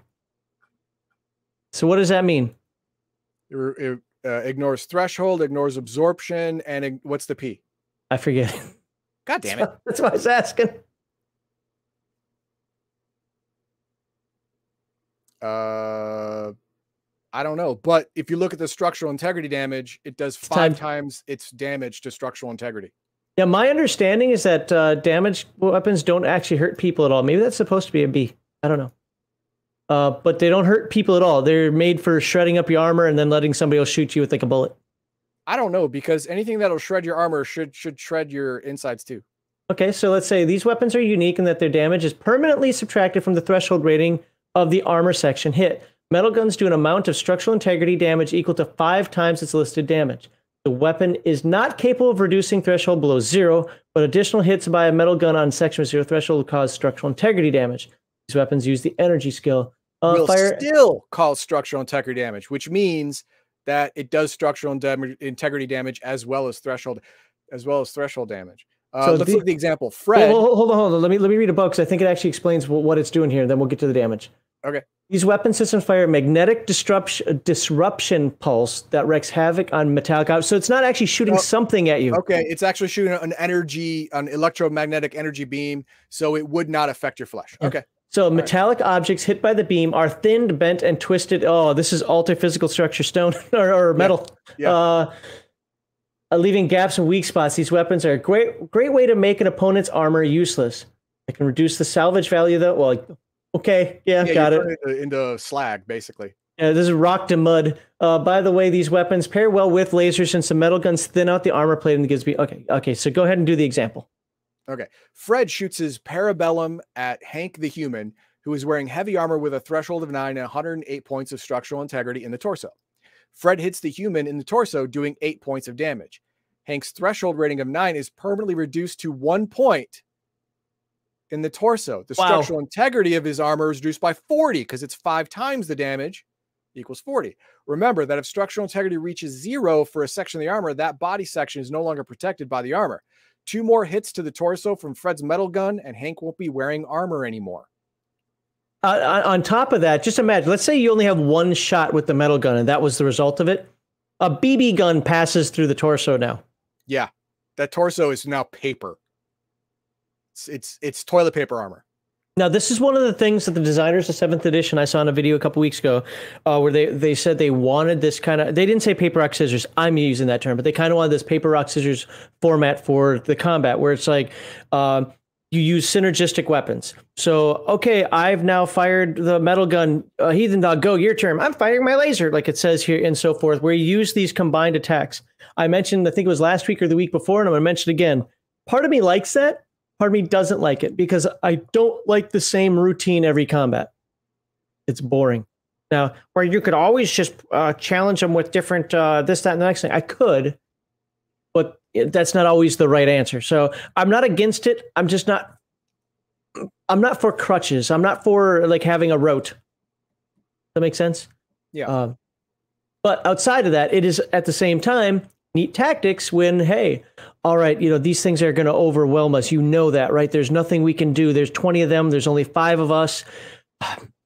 So what does that mean? It, it, uh, ignores threshold, ignores absorption, and ig- what's the P? I forget. God damn it! That's why I was asking. Uh, I don't know, but if you look at the structural integrity damage, it does five time- times its damage to structural integrity. Yeah, my understanding is that uh, damaged weapons don't actually hurt people at all. Maybe that's supposed to be a B. I don't know. Uh, but they don't hurt people at all. They're made for shredding up your armor and then letting somebody else shoot you with like a bullet. I don't know because anything that'll shred your armor should should shred your insides too. Okay, so let's say these weapons are unique in that their damage is permanently subtracted from the threshold rating of the armor section hit. Metal guns do an amount of structural integrity damage equal to five times its listed damage. The weapon is not capable of reducing threshold below zero, but additional hits by a metal gun on section with zero threshold will cause structural integrity damage. These weapons use the energy skill. Uh, will fire. still cause structural integrity damage, which means that it does structural integrity damage as well as threshold, as well as threshold damage. Uh, So let's the- look at the example. Fred, Hold, hold, hold on, hold on. Let me let me read a book because I think it actually explains what, what it's doing here. Then we'll get to the damage. Okay. These weapon systems fire a magnetic disruption, disruption pulse that wreaks havoc on metallic objects. So it's not actually shooting Oh, something at you. Okay, it's actually shooting an energy, an electromagnetic energy beam, so it would not affect your flesh. Okay. So metallic objects hit by the beam are thinned, bent, and twisted. Oh, this is alter physical structure, stone or, or metal. Yeah. Uh, uh, leaving gaps and weak spots. These weapons are a great, great way to make an opponent's armor useless. They can reduce the salvage value, though. Well, okay, yeah, Yeah, got it. into, into slag, basically. Yeah, this is rock to mud. Uh, by the way, these weapons pair well with lasers since the metal guns thin out the armor plate and gives me. Okay, okay. So go ahead and do the example. Okay. Fred shoots his parabellum at Hank the human, who is wearing heavy armor with a threshold of nine and 108 points of structural integrity in the torso. Fred hits the human in the torso, doing eight points of damage. Hank's threshold rating of nine is permanently reduced to one point in the torso. The Wow. structural integrity of his armor is reduced by 40 because it's five times the damage equals 40. Remember that if structural integrity reaches zero for a section of the armor, that body section is no longer protected by the armor. Two more hits to the torso from Fred's metal gun, and Hank won't be wearing armor anymore. Uh, on- on top of that, just imagine. Let's say you only have one shot with the metal gun, and that was the result of it. A BB gun passes through the torso now. Yeah, that torso is now paper. It's it's, it's toilet paper armor. Now, this is one of the things that the designers of seventh edition I saw in a video a couple weeks ago, uh, where they they said they wanted this kind of. They didn't say paper rock scissors. I'm using that term, but they kind of wanted this paper rock scissors format for the combat, where it's like um, you use synergistic weapons. So, okay, I've now fired the metal gun. Uh, Heathen dog, go your turn. I'm firing my laser, like it says here, and so forth. Where you use these combined attacks. I mentioned, I think it was last week or the week before, and I'm going to mention again. Part of me likes that part of me doesn't like it because I don't like the same routine every combat. It's boring. Now, where you could always just uh, challenge them with different uh, this, that, and the next thing. I could, but that's not always the right answer. So I'm not against it. I'm just not. I'm not for crutches. I'm not for like having a rote. That makes sense. Yeah. Um, but outside of that, it is at the same time neat tactics when hey all right you know these things are going to overwhelm us. You know that right? There's nothing we can do. There's 20 of them. There's only five of us.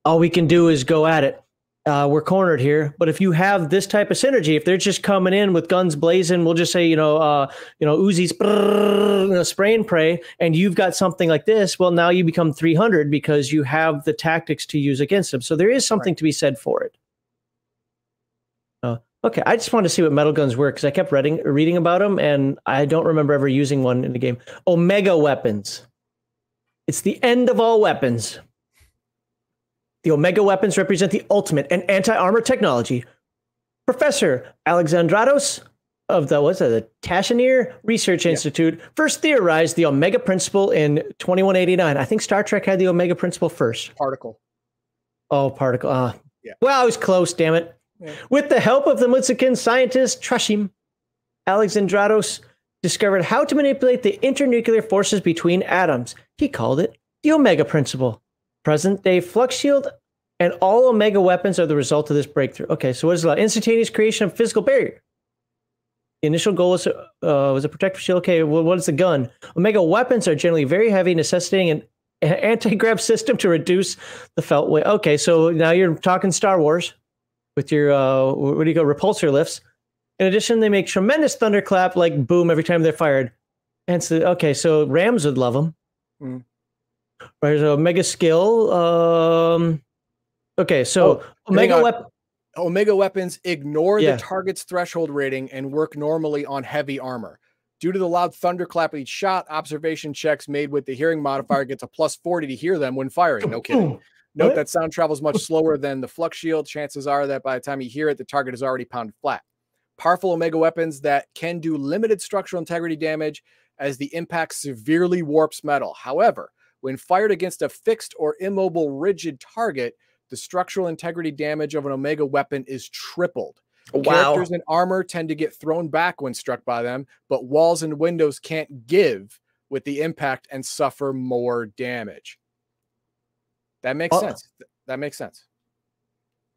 All we can do is go at it. Uh, we're cornered here. But if you have this type of synergy if they're just coming in with guns blazing we'll just say you know uh, you know uzis brrr, you know, spray and pray and you've got something like this well now you become 300 because you have the tactics to use against them. So there is something to be said for it Okay, I just wanted to see what metal guns were because I kept reading reading about them, and I don't remember ever using one in the game. Omega weapons. It's the end of all weapons. The Omega weapons represent the ultimate and anti-armor technology. Professor Alexandratos of the what's that, the Tashinier Research Institute first theorized the Omega principle in 2189. I think Star Trek had the Omega principle first. Particle. Oh, particle. Ah. Yeah. Well, I was close, damn it. With the help of the Mutzachan scientist Trashim, Alexandratos discovered how to manipulate the internuclear forces between atoms. He called it the Omega Principle. Present day flux shield and all Omega weapons are the result of this breakthrough. Okay, so what is it? Instantaneous creation of physical barrier. The initial goal was, uh, was a protective shield. Okay, well, what is the gun? Omega weapons are generally very heavy, necessitating an an anti-grav system to reduce the felt weight. Okay, so now you're talking Star Wars with your uh, what do you go repulsor lifts. In addition, they make tremendous thunderclap, like boom every time they're fired. And so, okay, so Rams would love them. Mm. Right, so mega skill. Um, okay, so Oh, Omega weapon. Omega weapons ignore Yeah. the target's threshold rating and work normally on heavy armor. Due to the loud thunderclap each shot, observation checks made with the hearing modifier gets a plus 40 to hear them when firing. No kidding. Note What? that sound travels much slower than the flux shield. Chances are that by the time you hear it, the target is already pounded flat. Powerful Omega weapons that can do limited structural integrity damage as the impact severely warps metal. However, when fired against a fixed or immobile rigid target, the structural integrity damage of an Omega weapon is tripled. Characters in armor tend to get thrown back when struck by them, but walls and windows can't give with the impact and suffer more damage. That makes Oh. sense. That makes sense.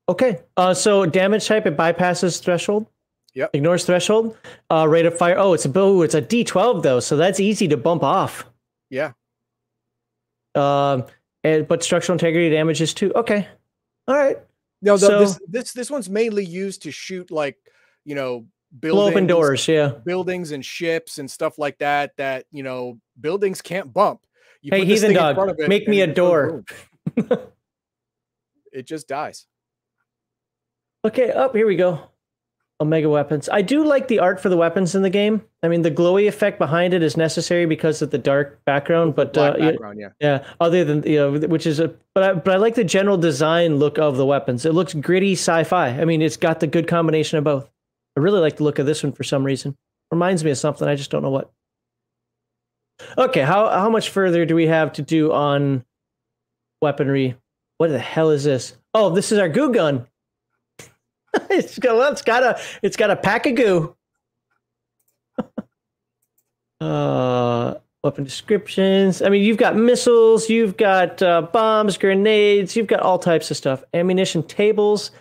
Okay, uh, so damage type it bypasses threshold. Yep. Ignores threshold. Uh, rate of fire. Oh, it's a oh, it's a D twelve though, so that's easy to bump off. Yeah. Um, and, but structural integrity damage is too. Okay. All right. No, the, So- this this this one's mainly used to shoot like you know Blow open doors. Yeah. buildings and ships and stuff like that. That you know buildings can't bump. You Hey, put this heathen dog, front of it make me a it goes door. it just dies. Okay, up here we go. Omega weapons. I do like the art for the weapons in the game. I mean, the glowy effect behind it is necessary because of the dark background, but uh, yeah, background, yeah. yeah. Other than you know, which is a but I, but I like the general design look of the weapons. It looks gritty sci-fi. I mean, it's got the good combination of both. I really like the look of this one for some reason. Reminds me of something. I just don't know what. Okay, how how much further do we have to do on weaponry? What the hell is this? Oh, this is our goo gun. it's got it's got a it's got a pack of goo. uh weapon descriptions. I mean, you've got missiles, you've got uh, bombs, grenades, you've got all types of stuff. Ammunition tables.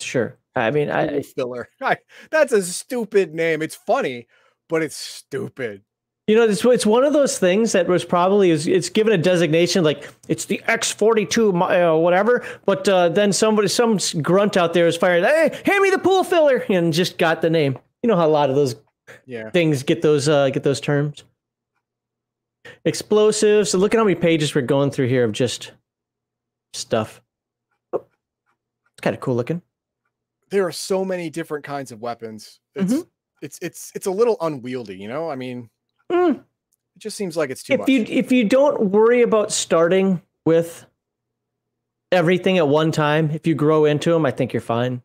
Sure. I mean, I filler. I, that's a stupid name. It's funny, but it's stupid. You know, it's it's one of those things that was probably is it's given a designation like it's the X forty two uh, whatever, but uh, then somebody some grunt out there is firing, hey, hand me the pool filler, and just got the name. You know how a lot of those Yeah. things get those uh, get those terms. Explosives. So look at how many pages we're going through here of just stuff. Oh, it's kind of cool looking. There are so many different kinds of weapons. It's Mhm. it's it's it's a little unwieldy, you know? I mean, Mm. it just seems like it's too if much. you if you don't worry about starting with everything at one time, if you grow into them, I think you're fine.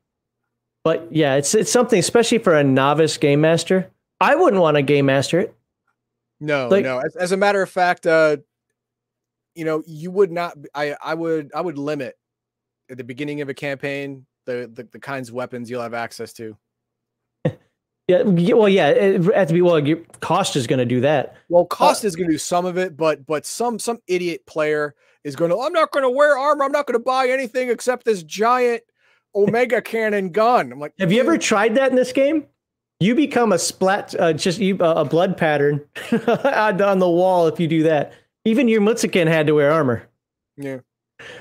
But yeah, it's it's something, especially for a novice game master. I wouldn't want to game master it. No, Like- no. As, as a matter of fact, uh, you know, you would not. I I would I would limit at the beginning of a campaign the the, the kinds of weapons you'll have access to. Yeah, well, yeah, it, at the be well, cost is going to do that. Well, cost is going to do some of it, but but some some idiot player is going to. I'm not going to wear armor. I'm not going to buy anything except this giant Omega cannon gun. I'm like, Have you ever tried that in this game? You become a splat, uh, just you, uh, a blood pattern on on the wall if you do that. Even your Mutzachan had to wear armor. Yeah.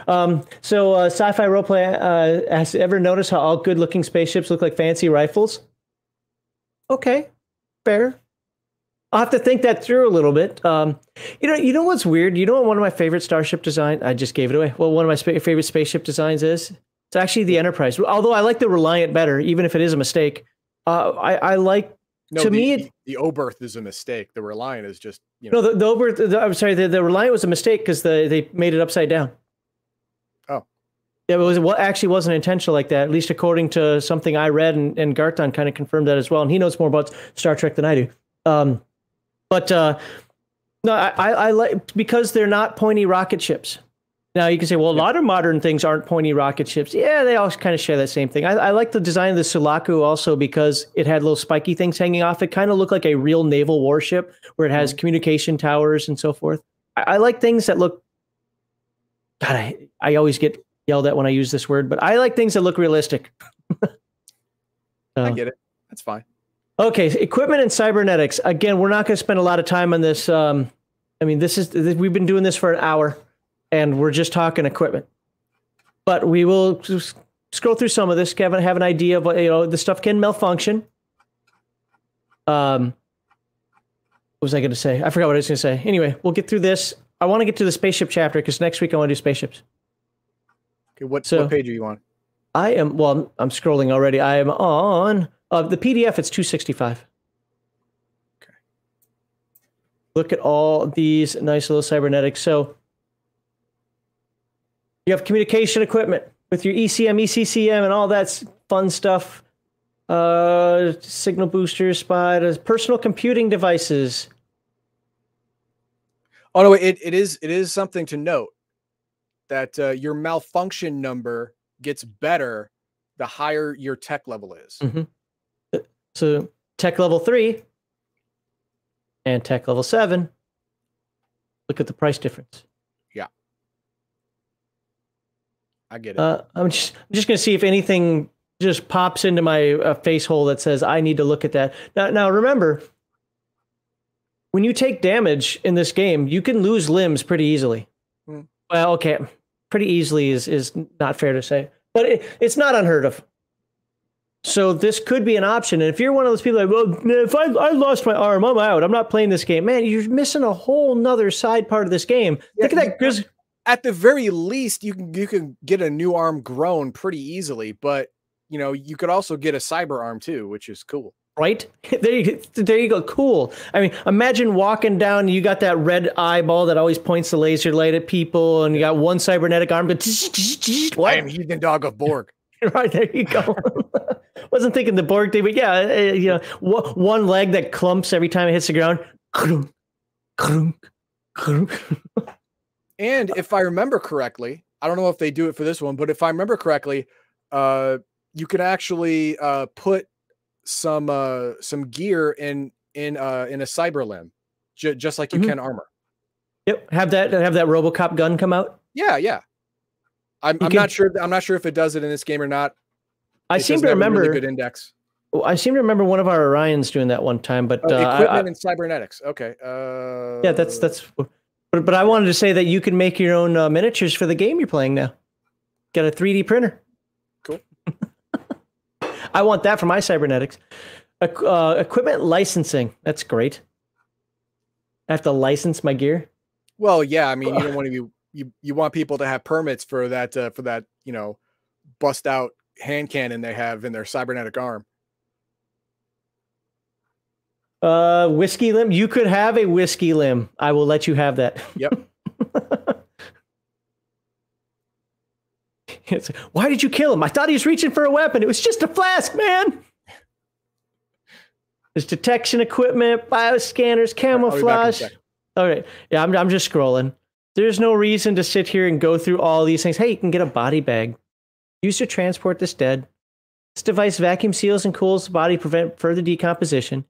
Um, so, uh, sci-fi roleplay uh, has ever noticed how all good-looking spaceships look like fancy rifles? Okay, fair. I'll have to think that through a little bit. Um, you know, you know what's weird? You know what one of my favorite starship design? I just gave it away. Well, one of my spa- favorite spaceship designs is it's actually the Enterprise. Although I like the Reliant better, even if it is a mistake. Uh, I, I like No, To the, me, the, it- the Oberth is a mistake. The Reliant is just you know. no the, the over. The, I'm sorry, the, the Reliant was a mistake because the they made it upside down. Yeah, it was well, actually wasn't intentional like that. At least according to something I read, and, and Garton kind of confirmed that as well. And he knows more about Star Trek than I do. Um, but uh, no, I, I, I like because they're not pointy rocket ships. Now you can say, well, a lot of modern things aren't pointy rocket ships. Yeah, they all kind of share that same thing. I, I like the design of the Sulaco also because it had little spiky things hanging off. It kind of looked like a real naval warship where it has communication towers and so forth. I, I like things that look. God, I, I always get yelled at when I use this word, but I like things that look realistic. I get it. That's fine. Okay, equipment and cybernetics. Again, we're not going to spend a lot of time on this. Um, I mean, this is this, we've been doing this for an hour, and we're just talking equipment. But we will just scroll through some of this. Kevin, have an idea of what you know. The stuff can malfunction. Um, what was I going to say? I forgot what I was going to say. Anyway, we'll get through this. I want to get to the spaceship chapter because next week I want to do spaceships. Okay, what, So- what page are you on? I am well. I'm, I'm scrolling already. I am on uh, the PDF. It's 265. Okay. Look at all these nice little cybernetics. So you have communication equipment with your ECM, ECCM, and all that fun stuff. Uh, signal boosters, spies, personal computing devices. Oh no, it, it is it is something to note that uh, your malfunction number gets better the higher your tech level is. Mm. So tech level three and tech level seven. Look at the price difference. Yeah, I get it. Uh, I'm just I'm just gonna see if anything just pops into my uh, face hole that says I need to look at that. Now, now remember, when you take damage in this game, you can lose limbs pretty easily. Hmm. Well, okay, pretty easily is is not fair to say, but it, it's not unheard of. So this could be an option. And if you're one of those people like, well, if I, I lost my arm, I'm out. I'm not playing this game. Man, you're missing a whole nother side part of this game. Yeah, Look at that. Grizz- At the very least, you can you can get a new arm grown pretty easily, but you know you could also get a cyber arm too, which is cool. Right? There you there you go cool. I mean imagine walking down you got that red eyeball that always points the laser light at people and you got one cybernetic arm but I am heathen dog of Borg. right there you go. Wasn't thinking the borg thing but yeah uh, you know one leg that clumps every time it hits the ground. And if I remember correctly, I don't know if they do it for this one, but if I remember correctly, uh, you can actually uh, put some uh, some gear in in uh, in a cyber limb, ju- just like you Mhm. can armor. yep have that have that robocop gun come out Yeah, yeah. I'm, I'm can- not sure. I'm not sure if it does it in this game or not. i It seem to remember really good index. i seem to remember one of our orions doing that one time but Oh, uh, I- equipment I- and cybernetics. Okay. Uh, Yeah, that's that's. But, but I wanted to say that you can make your own uh, miniatures for the game you're playing now. Got a 3D printer. I want that for my cybernetics. Uh, equipment licensing. That's great. I have to license my gear. Well, yeah. I mean, you don't want to be. You you want people to have permits for that uh, for that you know bust out hand cannon they have in their cybernetic arm. Uh, whiskey limb. You could have a whiskey limb. I will let you have that. Yep. It's, Why did you kill him? I thought he was reaching for a weapon. It was just a flask, man. There's detection equipment, bioscanners, I'll be back in a camouflage. All right. Yeah, I'm, I'm just scrolling. There's no reason to sit here and go through all these things. Hey, you can get a body bag. Used to transport this dead. This device vacuum seals and cools the body, to prevent further decomposition.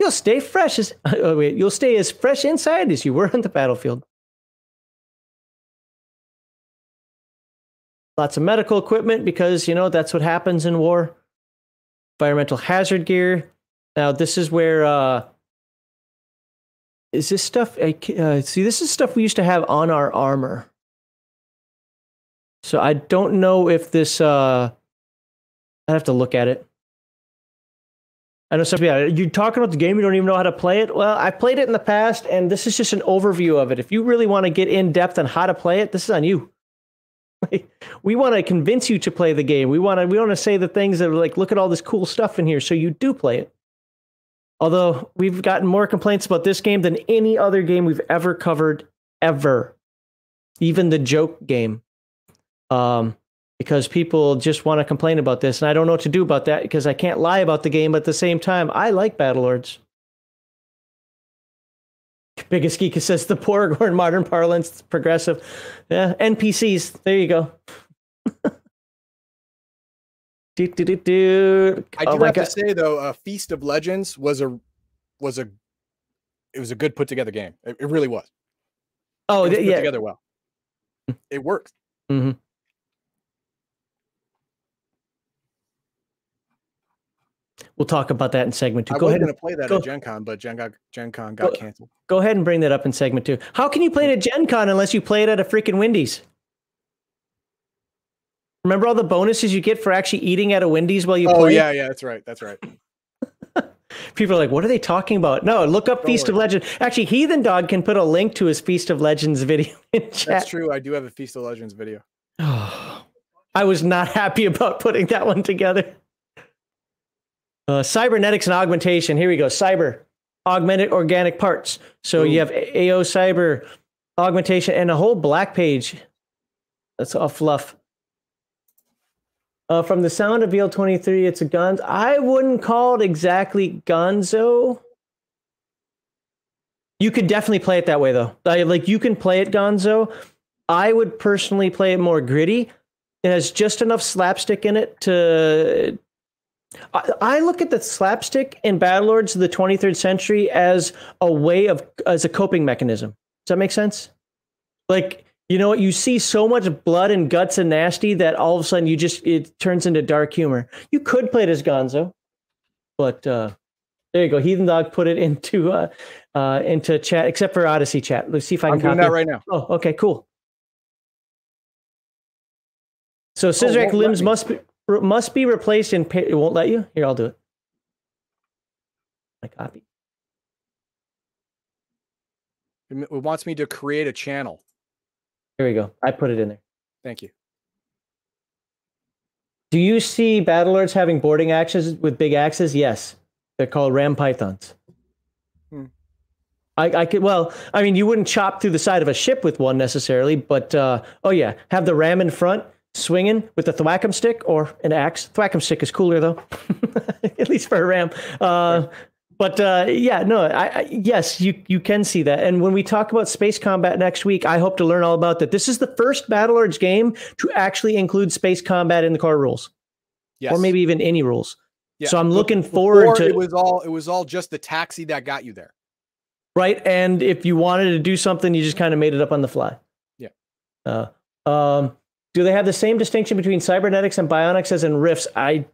You'll stay fresh as oh wait, you'll stay as fresh inside as you were on the battlefield. Lots of medical equipment because you know that's what happens in war. Environmental hazard gear. Now this is where uh is this stuff uh, see this is stuff we used to have on our armor. So I don't know if this uh I'd have to look at it. I know some people, yeah, you're talking about the game, you don't even know how to play it. Well, I played it in the past, and this is just an overview of it. If you really want to get in depth on how to play it, this is on you. We want to convince you to play the game. We want to we want to say the things that are like, look at all this cool stuff in here, so you do play it. Although we've gotten more complaints about this game than any other game we've ever covered, ever, even the joke game. Um, because people just want to complain about this, and I don't know what to do about that because I can't lie about the game. But at the same time, I like Battlelords. Biggest Geek says the Porg, or in modern parlance, progressive. Yeah, NPCs. There you go. do, do, do, do. I Oh do my have God. to say though, uh, Feast of Legends was a was a it was a good put together game. It, it really was. Oh, It was th- put yeah. together well. It worked. hmm We'll talk about that in segment two. I Go was ahead. going And, to play that go- at Gen Con, but Gen, got, Gen Con got Go- canceled. go ahead and bring that up in segment two. How can you play it at Gen Con unless you play it at a freaking Wendy's? Remember all the bonuses you get for actually eating at a Wendy's while you Oh play? Oh yeah, yeah, that's right. That's right. People are like, what are they talking about? No, look up Don't Feast of. Legends. Actually, Heathen Dog can put a link to his Feast of Legends video in chat. That's true. I do have a Feast of Legends video. Oh, I was not happy about putting that one together. Uh, cybernetics and augmentation. Here we go. Cyber, augmented organic parts. So you have AO cyber, augmentation, and a whole black page. That's all fluff. Uh, from the sound of BL23, it's a guns. I wouldn't call it exactly gonzo. You could definitely play it that way, though. I- like you can play it gonzo. I would personally play it more gritty. It has just enough slapstick in it to. I, I look at the slapstick in Battlelords of the 23rd century as a way of as a coping mechanism. Does that make sense? Like you know what? You see so much blood and guts and nasty that all of a sudden you just it turns into dark humor. You could play it as Gonzo, but uh, there you go. Heathen Dog put it into uh, uh, into chat, except for Odysee chat. Let's see if I can I'm doing copy. that right now. Oh, okay, cool. So scissor won't limbs must be must be replaced in. Pa- it won't let you. Here, I'll do it. My copy. It wants me to create a channel. Here we go. I put it in there. Thank you. Do you see Battlelords having boarding axes with big axes? Yes, they're called ram pythons. Hmm. I, I could well, I mean, you wouldn't chop through the side of a ship with one necessarily, but uh, oh yeah, have the ram in front, swinging with the thwackum stick or an axe. Thwackum stick is cooler though, at least for a ram. Uh, but uh, yeah, no, I, I, yes, you you can see that. And when we talk about space combat next week, I hope to learn all about that. This is the first Battlelords game to actually include space combat in the core rules, Yes. or maybe even any rules. Yeah, so I'm looking forward to it was all it was all just the taxi that got you there. right. And if you wanted to do something, you just kind of made it up on the fly. Yeah. Uh, um, do they have the same distinction between cybernetics and bionics as in Rifts? I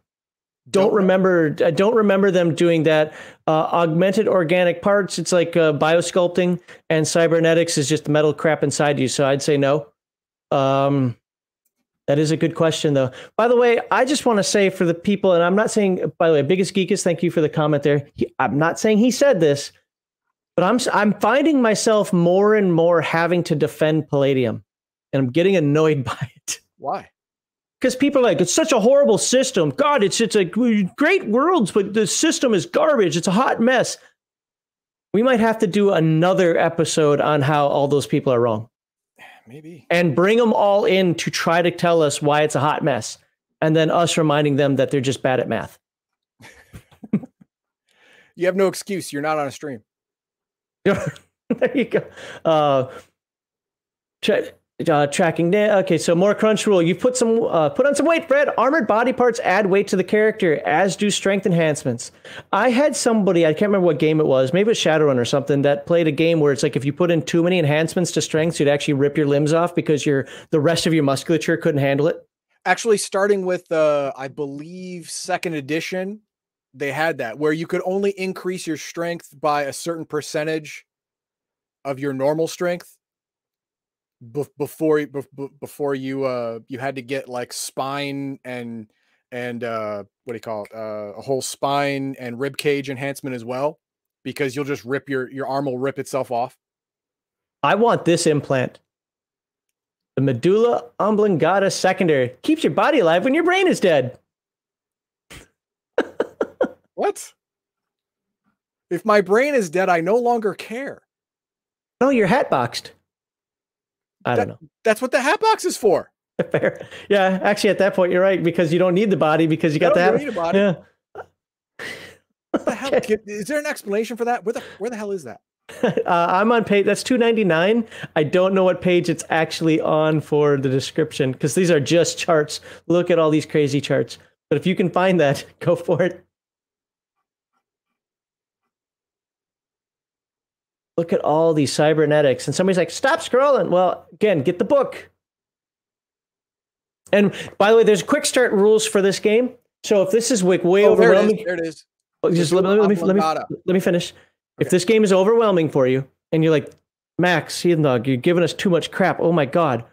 don't, remember. I don't remember them doing that. Uh, augmented organic parts. It's like uh, biosculpting, and cybernetics is just metal crap inside you. So I'd say no. Um, that is a good question, though. By the way, I just want to say for the people, and I'm not saying. By the way, biggest geek is thank you for the comment there. He, I'm not saying he said this, but I'm I'm finding myself more and more having to defend Palladium, and I'm getting annoyed by it Why? because people are like it's such a horrible system god it's it's a great worlds but the system is garbage it's a hot mess we might have to do another episode on how all those people are wrong Maybe. and bring them all in to try to tell us why it's a hot mess and then us reminding them that they're just bad at math You have no excuse. You're not on a stream. there you go uh, tra- uh, tracking da- okay so more crunch rule. You put some uh, put on some weight fred. Armored body parts add weight to the character as do strength enhancements. I had somebody i can't remember what game it was maybe it was shadowrun or something that played a game where it's like if you put in too many enhancements to strength, you'd actually rip your limbs off because your the rest of your musculature couldn't handle it. Actually, starting with uh, I believe second edition, they had that where you could only increase your strength by a certain percentage of your normal strength before you- bef- bef- before you uh you had to get like spine and and uh what do you call it uh, a whole spine and rib cage enhancement as well because you'll just rip your your arm will rip itself off? I want this implant. The medulla oblongata secondary keeps your body alive when your brain is dead. What? If my brain is dead i no longer care. No you're hat boxed i don't know that's what the hat box is for Fair. Yeah, actually, at that point, you're right because you don't need the body because you got the don't need a body. Yeah. What the hell? Okay. Is there an explanation for that? Where the where the hell is that? uh, I'm on page. That's 299. I don't know what page it's actually on for the description because these are just charts. Look at all these crazy charts. But if you can find that, go for it. Look at all these cybernetics, and somebody's like, "Stop scrolling." Well, again, get the book. And by the way, there's quick start rules for this game. So if this is way, way Oh, there it overwhelming, is. There it is. Oh, just let, let me, let, me, let me finish. If this game is overwhelming for you and you're like, Max, Heathen Dog, you're giving us too much crap. Oh my God.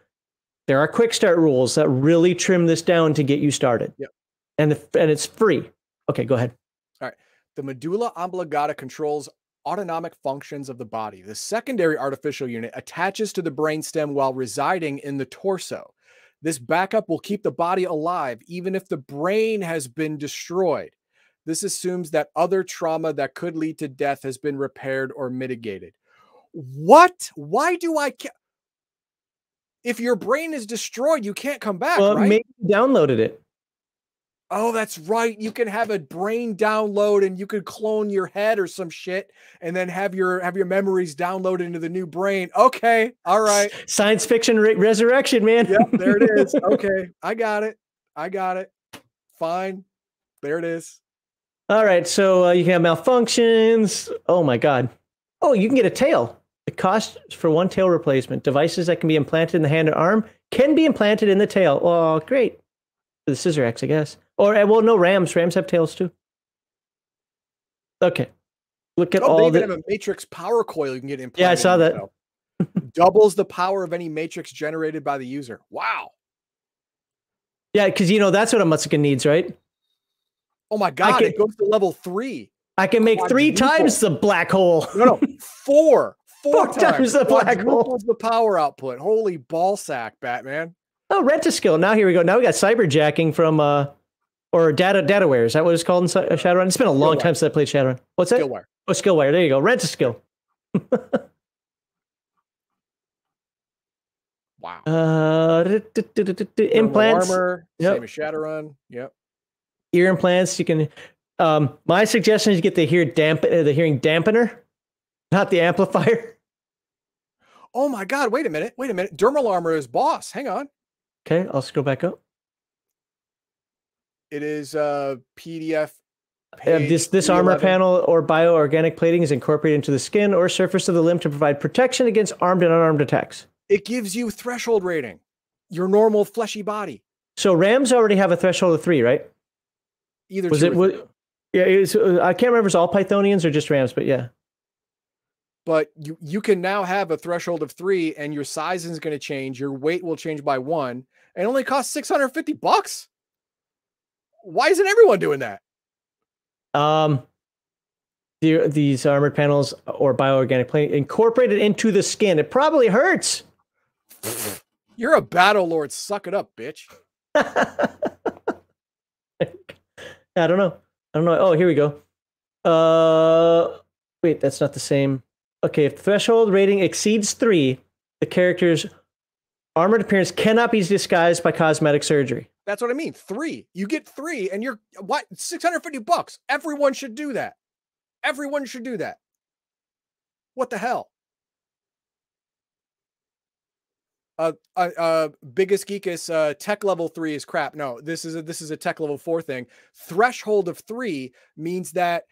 There are quick start rules that really trim this down to get you started. Yep. And, the, and it's free. Okay, go ahead. All right. The medulla oblongata controls autonomic functions of the body. The secondary artificial unit attaches to the brainstem while residing in the torso. This backup will keep the body alive even if the brain has been destroyed. This assumes that other trauma that could lead to death has been repaired or mitigated. What? Why do I ca- If your brain is destroyed, you can't come back, well, right? maybe you downloaded it. Oh, that's right. You can have a brain download and you could clone your head or some shit and then have your have your memories downloaded into the new brain. Okay. All right. Science fiction re- resurrection, man. Yep, there it is. Okay. I got it. I got it. Fine. There it is. All right, so uh, you can have malfunctions. Oh my God. Oh, you can get a tail. The cost for one tail replacement. Devices that can be implanted in the hand and arm can be implanted in the tail. Oh, great. The Cizeracks, I guess. Or, uh, well, no, rams. Rams have tails too. Okay. Look at Oh, they all even the. have a matrix power coil you can get implanted. Yeah, I saw that. Doubles the power of any matrix generated by the user. Wow. Yeah, because you know that's what a Mutzachan needs, right? Oh my god, can- it goes to level three. I can make three times the black hole. No, no, four. Four, Four times, times the black hole. The power output. Holy ball sack, Batman. Oh, rent a skill. Now here we go. Now we got cyberjacking from uh or data dataware. Is that what it's called in uh, Shadowrun? It's been a long Skillware. time since I played Shadowrun. What's that? Skillware. Oh, Skillwire. There you go. Rent a skill. Wow. Uh, implants, Armor, Yep. same as Shadowrun. Yep. ear implants. You can. Um, my suggestion is you get the hear damp uh, the hearing dampener, not the amplifier. Oh my god, wait a minute. Wait a minute. Dermal armor is boss. Hang on. Okay, I'll scroll back up. It is a PDF. This this armor panel or bioorganic plating is incorporated into the skin or surface of the limb to provide protection against armed and unarmed attacks. It gives you threshold rating. Your normal fleshy body. So Rams already have a threshold of three, right? Either Was two it? Was, yeah, it was, uh, I can't remember if it's all Pythonians or just Rams, but yeah. but you you can now have a threshold of three, and your size is going to change. Your weight will change by one, and it only costs six hundred fifty bucks. Why isn't everyone doing that? Um, the, these armored panels or bioorganic plating incorporated into the skin. It probably hurts. You're a Battlelord. Suck it up, bitch. I don't know. I don't know. Oh, here we go. Uh, wait, that's not the same. Okay, if the threshold rating exceeds three, the character's armored appearance cannot be disguised by cosmetic surgery. That's what I mean. Three. You get three, and you're what? Six hundred fifty bucks. Everyone should do that. Everyone should do that. What the hell? Uh, uh, uh biggest geekus uh tech level three is crap. No, this is a this is a tech level four thing. Threshold of three means that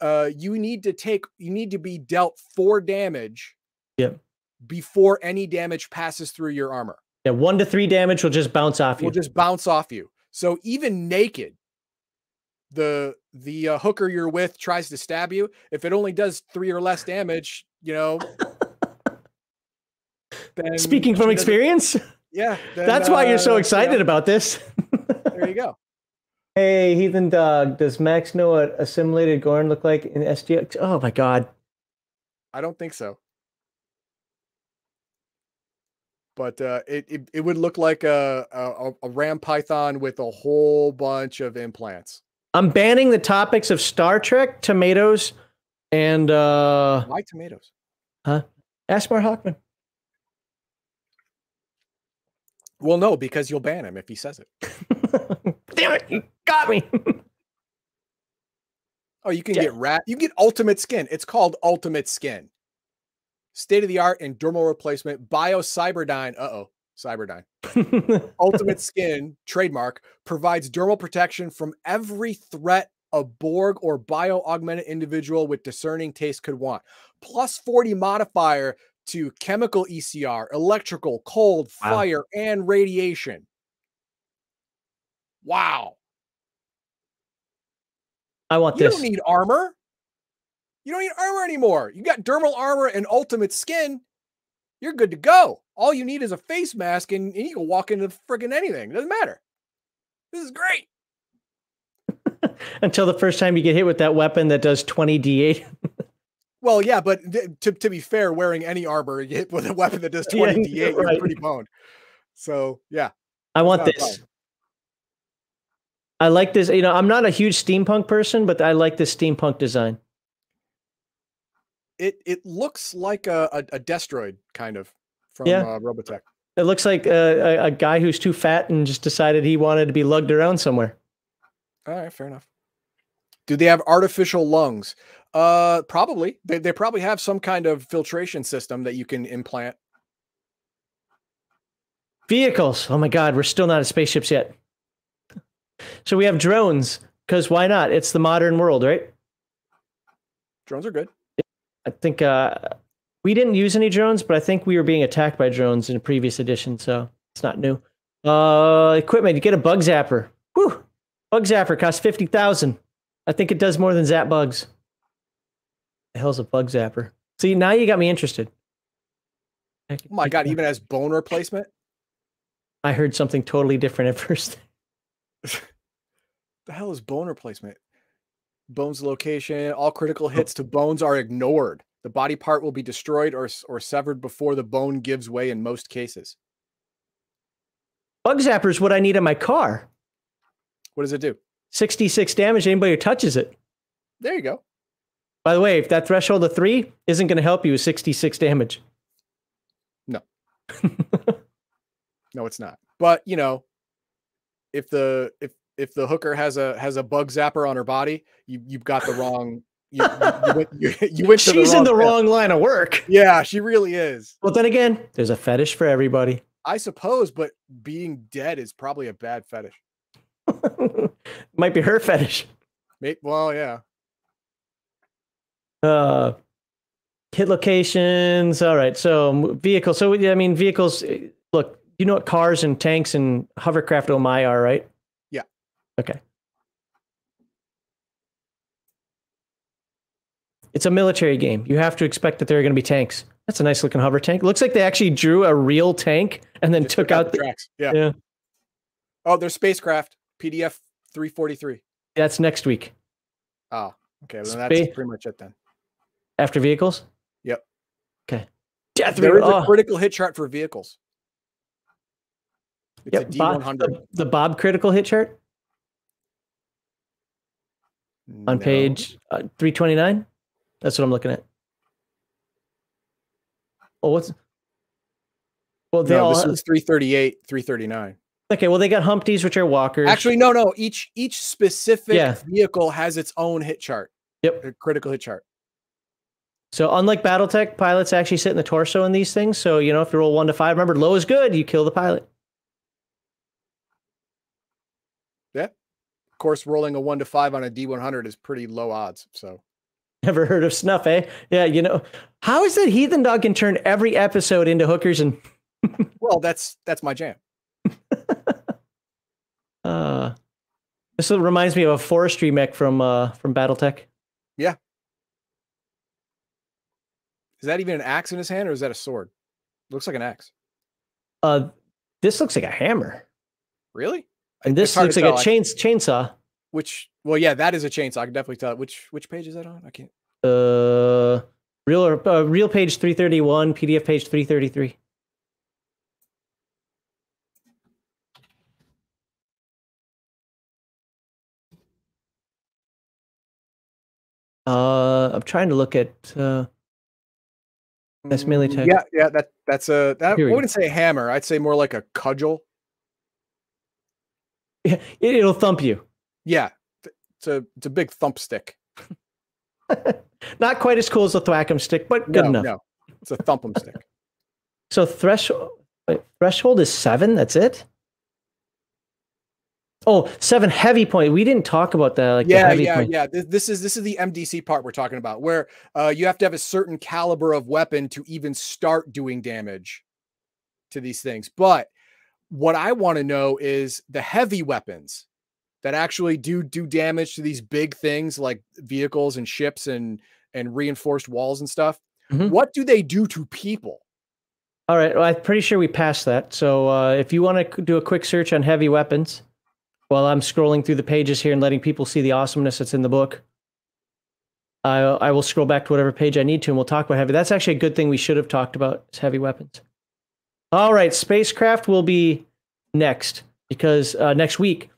uh you need to take you need to be dealt four damage Yep. Before any damage passes through your armor Yeah, one to three damage will just bounce off you. will just bounce off you. So even naked, the the uh, hooker you're with tries to stab you. If it only does three or less damage, you know. then Speaking from experience, yeah, then, that's why you're so uh, you excited know, about this. there you go. Hey, Heathen Dog, does Max know what assimilated Gorn look like in SGX? Oh my god. I don't think so. But uh, it, it it would look like a, a a ram python with a whole bunch of implants. I'm banning the topics of Star Trek, tomatoes, and uh Why tomatoes? Asmar Hockman. Well, no, because you'll ban him if he says it. Damn it, you got me. Oh, you can Yeah. get rat. You get ultimate skin. It's called ultimate skin. State of the art and dermal replacement. Bio Cyberdyne. Uh oh, Cyberdyne. Ultimate skin trademark provides dermal protection from every threat a Borg or bio augmented individual with discerning taste could want. Plus 40 modifier to chemical ECR, electrical, cold, Wow. fire, and radiation. Wow. I want this. You don't need armor. You don't need armor anymore. You got dermal armor and ultimate skin. You're good to go. All you need is a face mask and, and you can walk into friggin' anything. It doesn't matter. This is great. Until the first time you get hit with that weapon that does 20 d8. Well, yeah, but th- to, to be fair, wearing any armor you hit with a weapon that does Yeah, 20 d8, you're right. pretty boned. So, yeah. I want this. I like this. You know, I'm not a huge steampunk person, but I like this steampunk design. It it looks like a, a, a Destroid, kind of, from Yeah. uh, Robotech. It looks like a, a, a guy who's too fat and just decided he wanted to be lugged around somewhere. All right, fair enough. Do they have artificial lungs? Uh, probably. They they probably have some kind of filtration system that you can implant. Vehicles. Oh my God, we're still not at spaceships yet. So we have drones because why not? It's the modern world, right? Drones are good. I think uh, we didn't use any drones, but I think we were being attacked by drones in a previous edition, so it's not new. Uh, equipment. You get a bug zapper. Whew. Bug zapper costs fifty thousand. I think it does more than zap bugs. The hell's a bug zapper? See, now you got me interested. Oh my god, even as bone replacement. I heard something totally different at first. the hell is bone replacement? Bone's location, all critical oh. hits to bones are ignored. The body part will be destroyed or, or severed before the bone gives way in most cases. Bug Zapper is what I need in my car. What does it do? 66 damage anybody who touches it. There you go. By the way, if that threshold of three isn't going to help you with 66 damage. No. no, it's not. But you know, if the if if the hooker has a has a bug zapper on her body, you you've got the wrong. You, you, went, you, you went She's the in the path. wrong line of work. Yeah, she really is. Well, then again, there's a fetish for everybody. I suppose, but being dead is probably a bad fetish. Might be her fetish. Maybe, well, yeah. Uh, hit locations. All right. So vehicles. So I mean, vehicles. eh, Look, you know what cars and tanks and hovercraft oh my are, right? Yeah. Okay. It's a military game. You have to expect that there are going to be tanks. That's a nice looking hover tank. Looks like they actually drew a real tank and then Just took out the. tracks. Yeah. Yeah. Oh, there's spacecraft. PDF 343. That's next week Oh, okay. Well, Spa- that's pretty much it then. after vehicles. Yep. Okay. Death There is oh, a critical hit chart for vehicles. It's yep, a Bob- the, the Bob critical hit chart on No. page uh, 329. That's what I'm looking at. Oh, what's well, they No, all this is 338, 339. okay. Well, they got Humpties, which are walkers. Actually, no, no. Each each specific Yeah. vehicle has its own hit chart. Yep. A critical hit chart. so unlike BattleTech, pilots actually sit in the torso in these things. So you know, if you roll one to five, remember low is good. You kill the pilot. Of course, rolling a one to five on a D100 is pretty low odds. So Never heard of snuff, eh? Yeah, you know, how is it Heathen Dog can turn every episode into hookers and well, that's that's my jam. uh this reminds me of a forestry mech from uh from BattleTech. Yeah. Is that even an axe in his hand or is that a sword? Looks like an axe. Uh this looks like a hammer. Really? And this looks like a. I- chainsaw. Which well, yeah, that is a chainsaw. I can definitely tell. Which which page is that on? I can't. Uh real uh, real page 331, PDF page 333. Uh I'm trying to look at uh That's melee Mm, tech. Yeah, yeah. That that's a that. I Here we go. wouldn't say hammer. I'd say more like a cudgel. it, it'll thump you. Yeah, it's a it's a big thump stick. Not quite as cool as a thwackum stick, but good no, enough. no, it's a thumpum stick. So threshold wait, threshold is seven. That's it. Oh, seven heavy point. We didn't talk about that. Like the yeah, yeah, point. yeah. This, this is this is the MDC part we're talking about, where uh, you have to have a certain caliber of weapon to even start doing damage to these things. But what I want to know is the heavy weapons that actually do do damage to these big things like vehicles and ships and and reinforced walls and stuff. Mhm. What do they do to people? All right. Well, I'm pretty sure we passed that. So uh, if you want to do a quick search on heavy weapons, while I'm scrolling through the pages here and letting people see the awesomeness that's in the book, I I will scroll back to whatever page I need to, and we'll talk about heavy. That's actually a good thing we should have talked about is heavy weapons. All right, spacecraft will be next because uh, next week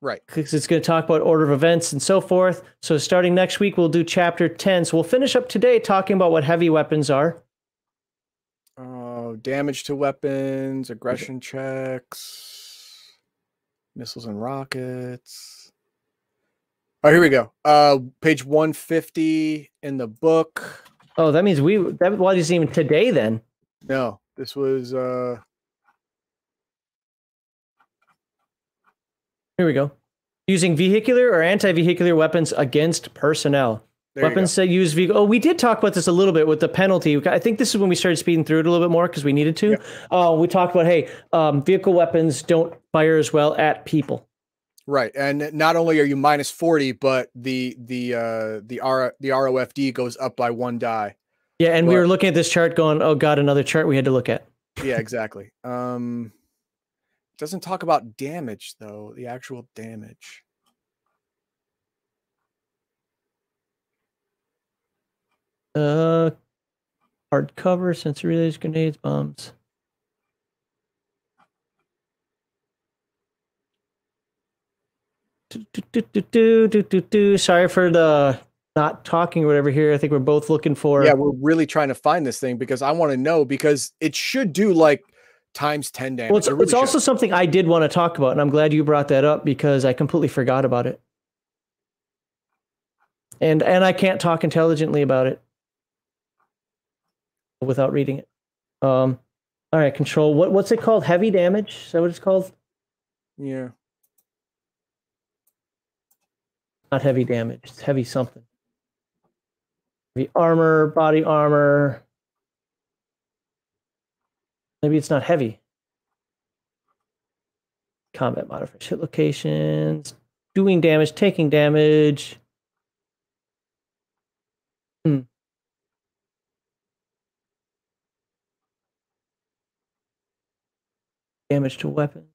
Right. because it's going to talk about order of events and so forth. So starting next week, we'll do chapter 10. So we'll finish up today talking about what heavy weapons are. Oh, damage to weapons, aggression checks, missiles and rockets. Oh, here we go. Uh, page 150 in the book. Oh, that means we, that wasn't even today then. No, this was uh Here we go. Using vehicular or anti vehicular weapons against personnel. there weapons that use vehicle. Oh, we did talk about this a little bit with the penalty. I think this is when we started speeding through it a little bit more because we needed to. Uh, we talked about hey, um, vehicle weapons don't fire as well at people. Right. And not only are you minus 40, but the the uh the R the ROFD goes up by one die. Yeah, and we were looking at this chart, going, "Oh God, another chart we had to look at." Yeah, exactly. Um doesn't talk about damage though, the actual damage. Uh, hardcover, sensor relays, grenades, bombs. Do, do, do, do, do, do, do. Sorry for the not talking or whatever here. I think we're both looking for. Yeah, we're really trying to find this thing because I want to know because it should do like times 10 damage. Well, it's, It really it's also something I did want to talk about, and I'm glad you brought that up because I completely forgot about it. And and I can't talk intelligently about it without reading it. Um, all right, control. What what's it called? Heavy damage? Is that what it's called? yeah. Not heavy damage. It's heavy something. Heavy armor, body armor. Maybe it's not heavy. Combat modifiers, hit locations, doing damage, taking damage. Hmm. Damage to weapons.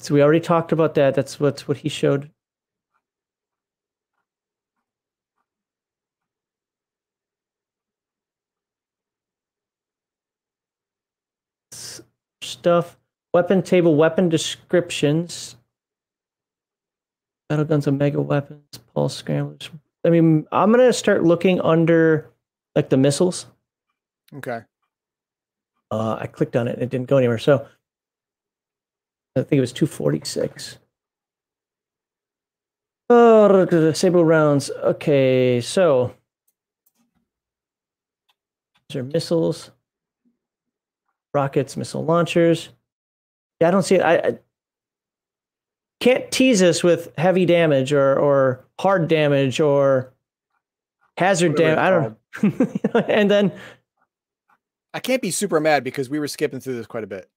So we already talked about that. That's what's what he showed. Stuff. Weapon table, weapon descriptions. Battle guns and mega weapons, pulse scramblers. I mean, I'm gonna start looking under like the missiles. Okay. Uh, I clicked on it; it didn't go anywhere. So I think it was 246. Oh, sable rounds. Okay, so these are missiles, rockets, missile launchers. Yeah, I don't see it. I, I can't tease us with heavy damage or or hard damage or hazard damage. I don't know. and then I can't be super mad because we were skipping through this quite a bit.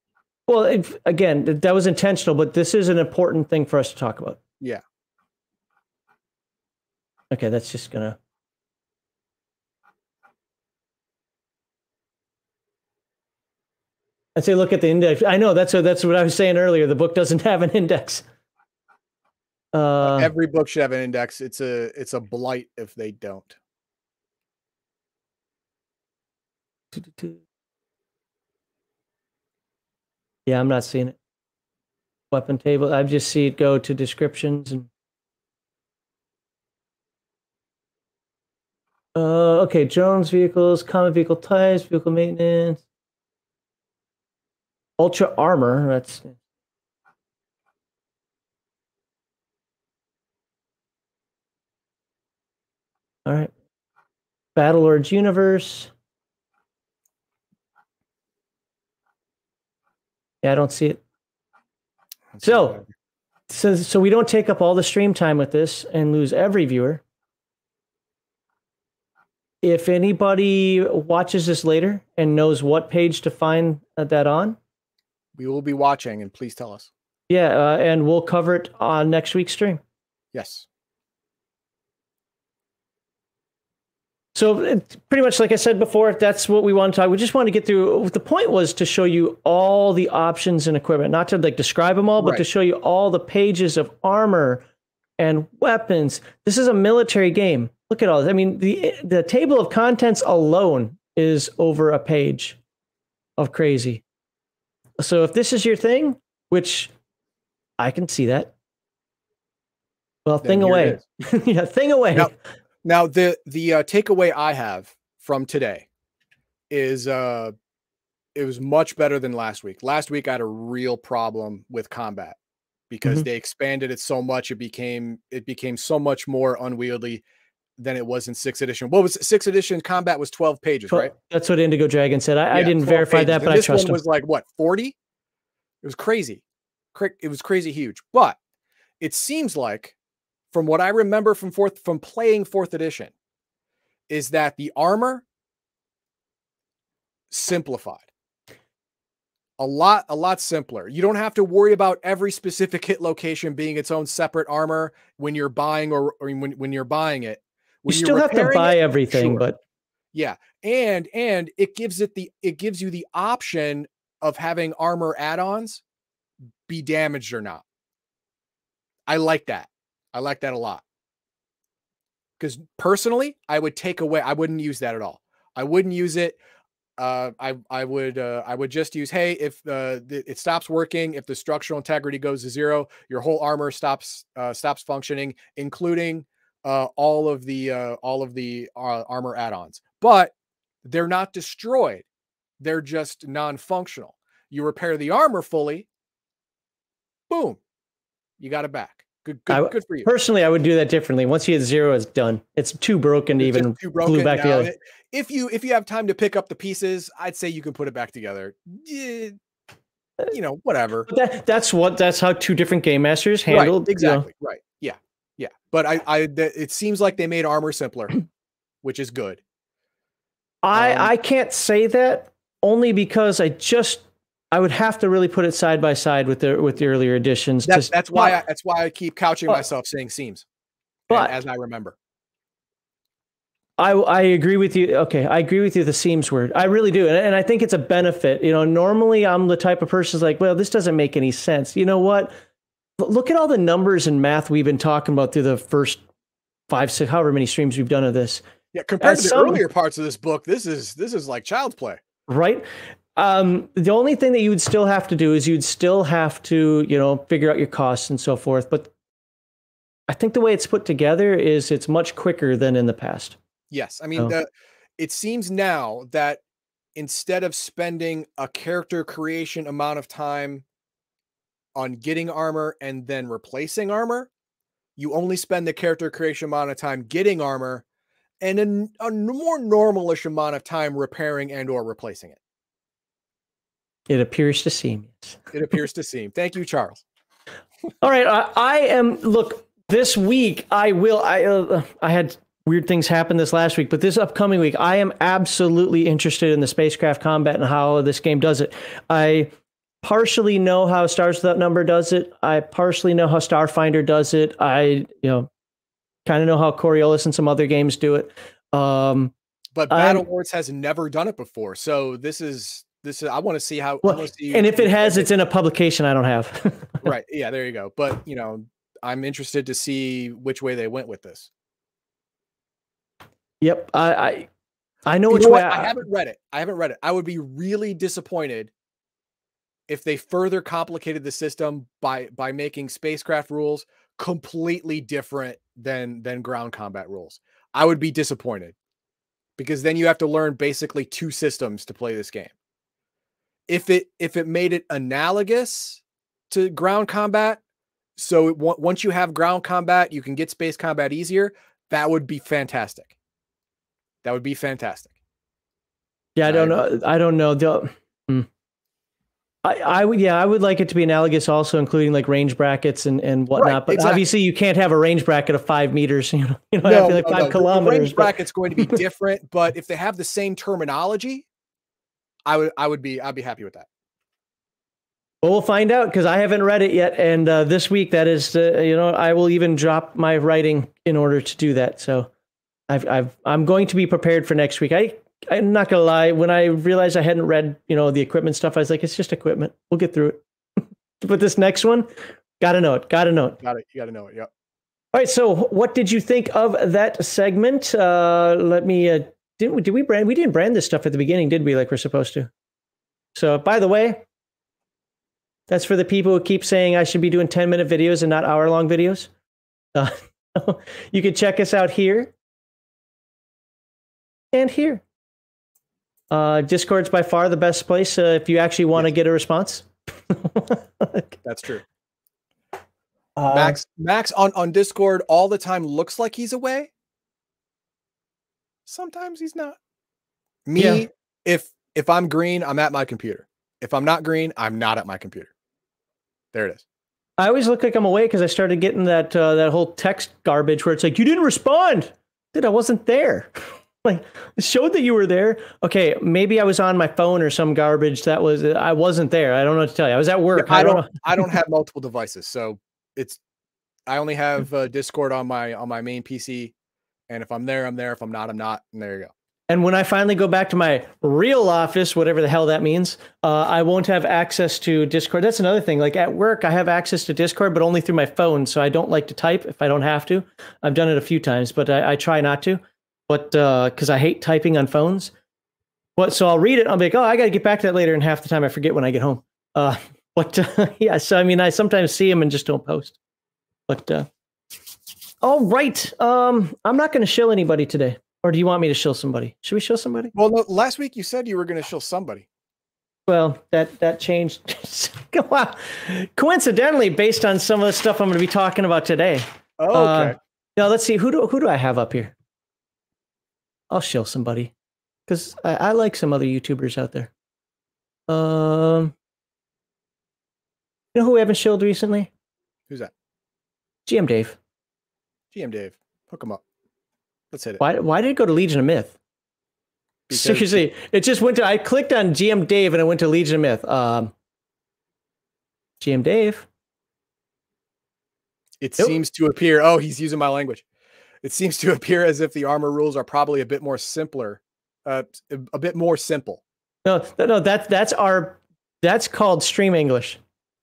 Well, if, again, th- that was intentional, but this is an important thing for us to talk about. Yeah. Okay, that's just gonna. I'd say look at the index. I know that's what that's what I was saying earlier. The book doesn't have an index. Uh, Every book should have an index. It's a it's a blight if they don't. Yeah, I'm not seeing it. Weapon table. I just see it go to descriptions and. Uh, okay, Jones vehicles, common vehicle types, vehicle maintenance, ultra armor. That's all right. Battlelords universe. Yeah, I don't see it. So- see what I- So, so we don't take up all the stream time with this and lose every viewer. If anybody watches this later and knows what page to find that on, we will be watching, and please tell us. yeah, uh, and we'll cover it on next week's stream. Yes. So pretty much like I said before, that's what we want to talk. We just want to get through. The point was to show you all the options and equipment, not to like describe them all, but to show you all the pages of armor and weapons. This is a military game. Look at all this. I mean, the the table of contents alone is over a page of crazy. So if this is your thing, which I can see that, well, Then thing away. yeah, thing away. Now- Now the the uh, takeaway I have from today is uh it was much better than last week. Last week I had a real problem with combat because Mhm. they expanded it so much it became it became so much more unwieldy than it was in 6th edition. What was 6th edition combat was 12 pages, Twe- right? That's what Indigo Dragon said. I, I didn't verify pages. that, And but I this trust one him. was like what 40 it was crazy it was crazy huge but it seems like from what i remember from fourth from playing fourth edition is that the armor simplified a lot a lot simpler you don't have to worry about every specific hit location being its own separate armor when you're buying or, or when, when you're buying it you still have to buy it, everything, sure. but yeah, and and it gives it the it gives you the option of having armor add-ons be damaged or not. I like that. I like that a lot. Because personally, I would take away, I wouldn't use that at all. I wouldn't use it. Uh, I I would uh, I would just use hey if uh, it stops working if the structural integrity goes to zero your whole armor stops uh, stops functioning including uh, all of the uh, all of the uh, armor add-ons but they're not destroyed. They're just non-functional. You repair the armor fully boom you got it back. Good good, I, good for you. personally i would do that differently. Once you hit zero it's done. It's too broken to It's even too broken glue back now. together. If you if you have time to pick up the pieces i'd say you can put it back together. Yeah, you know whatever. But that, that's what that's how two different game masters handled right, you know, exactly right yeah but i i th- it seems like they made armor simpler which is good I Um, I can't say that only because I just I would have to really put it side by side with the with the earlier editions. that's to- that's why I, that's why i keep couching but- myself saying seems but as i remember I I agree with you. Okay, I agree with you. The seams word, I really do, and, and I think it's a benefit. You know, normally I'm the type of person who's like, well, this doesn't make any sense. You know what? Look at all the numbers and math we've been talking about through the first five, six, however many streams we've done of this. yeah compared As to the some- earlier parts of this book this is this is like child's play right? Um, the only thing that you would still have to do is you'd still have to, you know, figure out your costs and so forth. But I think the way it's put together is it's much quicker than in the past. Yes, I mean, Oh. the, it seems now that instead of spending a character creation amount of time on getting armor and then replacing armor, you only spend the character creation amount of time getting armor and a more normalish amount of time repairing and or replacing it. It appears to seem. It appears to seem. Thank you, Charles. All right, I, I am. Look, this week I will. I uh, I had weird things happen this last week, but this upcoming week I am absolutely interested in the spacecraft combat and how this game does it. I partially know how Stars Without Number does it. I partially know how Starfinder does it. I you know kind of know how Coriolis and some other games do it. Um, But I'm- Battle Wars has never done it before, so this is this is. I want to see how. Well, see and if it has, it's in a publication I don't have. right, yeah, there you go. But you know, I'm interested to see which way they went with this. yep, I I, I know You which know way. what? I haven't read it. I haven't read it. I would be really disappointed if they further complicated the system by by making spacecraft rules completely different than than ground combat rules. I would be disappointed because then you have to learn basically two systems to play this game. If it if it made it analogous to ground combat, so it, on- once you have ground combat, you can get space combat easier. That would be fantastic. That would be fantastic. Yeah, I I don't know. I don't know. The. I, I would, yeah, I would like it to be analogous, also including like range brackets and, and whatnot. but exactly. obviously, you can't have a range bracket of five meters. You know, you know, No, I feel like no, five no, the- The kilometers. range but- bracket's going to be different, but if they have the same terminology, I would I would be I'd be happy with that. Well, we'll find out because I haven't read it yet, and uh, this week that is, uh, you know, I will even drop my writing in order to do that. So, I've, I've, I'm going to be prepared for next week. I, I'm not gonna lie. When I realized I hadn't read, you know, the equipment stuff, I was like, it's just equipment. We'll get through it. but this next one, gotta know it. Gotta know it. Got it. You got to know it. Yep. All right. So, what did you think of that segment? Uh, let me. Uh, did we, did we brand? We didn't brand this stuff at the beginning, did we? Like we're supposed to. So, by the way, that's for the people who keep saying I should be doing 10 minute videos and not hour long videos. Uh, you can check us out here and here. Uh, Discord's by far the best place uh, if you actually want to Yes. get a response. That's true. Uh, Max Max on on Discord all the time looks like he's away. Sometimes he's not. Me, Yeah. if if I'm green, I'm at my computer. If I'm not green, I'm not at my computer. There it is. I always look like I'm away because I started getting that uh, that whole text garbage where it's like you didn't respond. Dude, I wasn't there. like it showed that you were there. Okay, maybe I was on my phone or some garbage. That was I wasn't there. I don't know what to tell you. I was at work. I I don't don't. I don't have multiple devices, so it's I only have uh, Discord on my on my main PC, and if I'm there, I'm there. If I'm not, I'm not. And there you go. And when I finally go back to my real office, whatever the hell that means, uh, I won't have access to Discord. That's another thing. Like at work, I have access to Discord, but only through my phone. So I don't like to type if I don't have to. I've done it a few times, but I, I try not to. But because uh, I hate typing on phones. But so I'll read it. I'll be like, oh, I got to get back to that later. And half the time I forget when I get home. Uh, but uh, yeah, so I mean, I sometimes see them and just don't post. But uh, all right, um, I'm not going to show anybody today. Or do you want me to show somebody? Should we show somebody? Well, no, last week you said you were going to show somebody. Well, that that changed. wow. Coincidentally, based on some of the stuff I'm going to be talking about today. Oh, okay. Uh, now let's see who do who do I have up here? I'll show somebody because I, I like some other YouTubers out there. Um, you know who we haven't showed recently? Who's that? GM Dave. GM Dave. Hook him up. Let's hit it. Why, why did it go to Legion of Myth? Because Seriously, it just went to. I clicked on GM Dave and it went to Legion of Myth. Um, GM Dave. It nope. seems to appear. Oh, he's using my language. It seems to appear as if the armor rules are probably a bit more simpler, uh, a bit more simple. No, no, that's that's our that's called Stream English.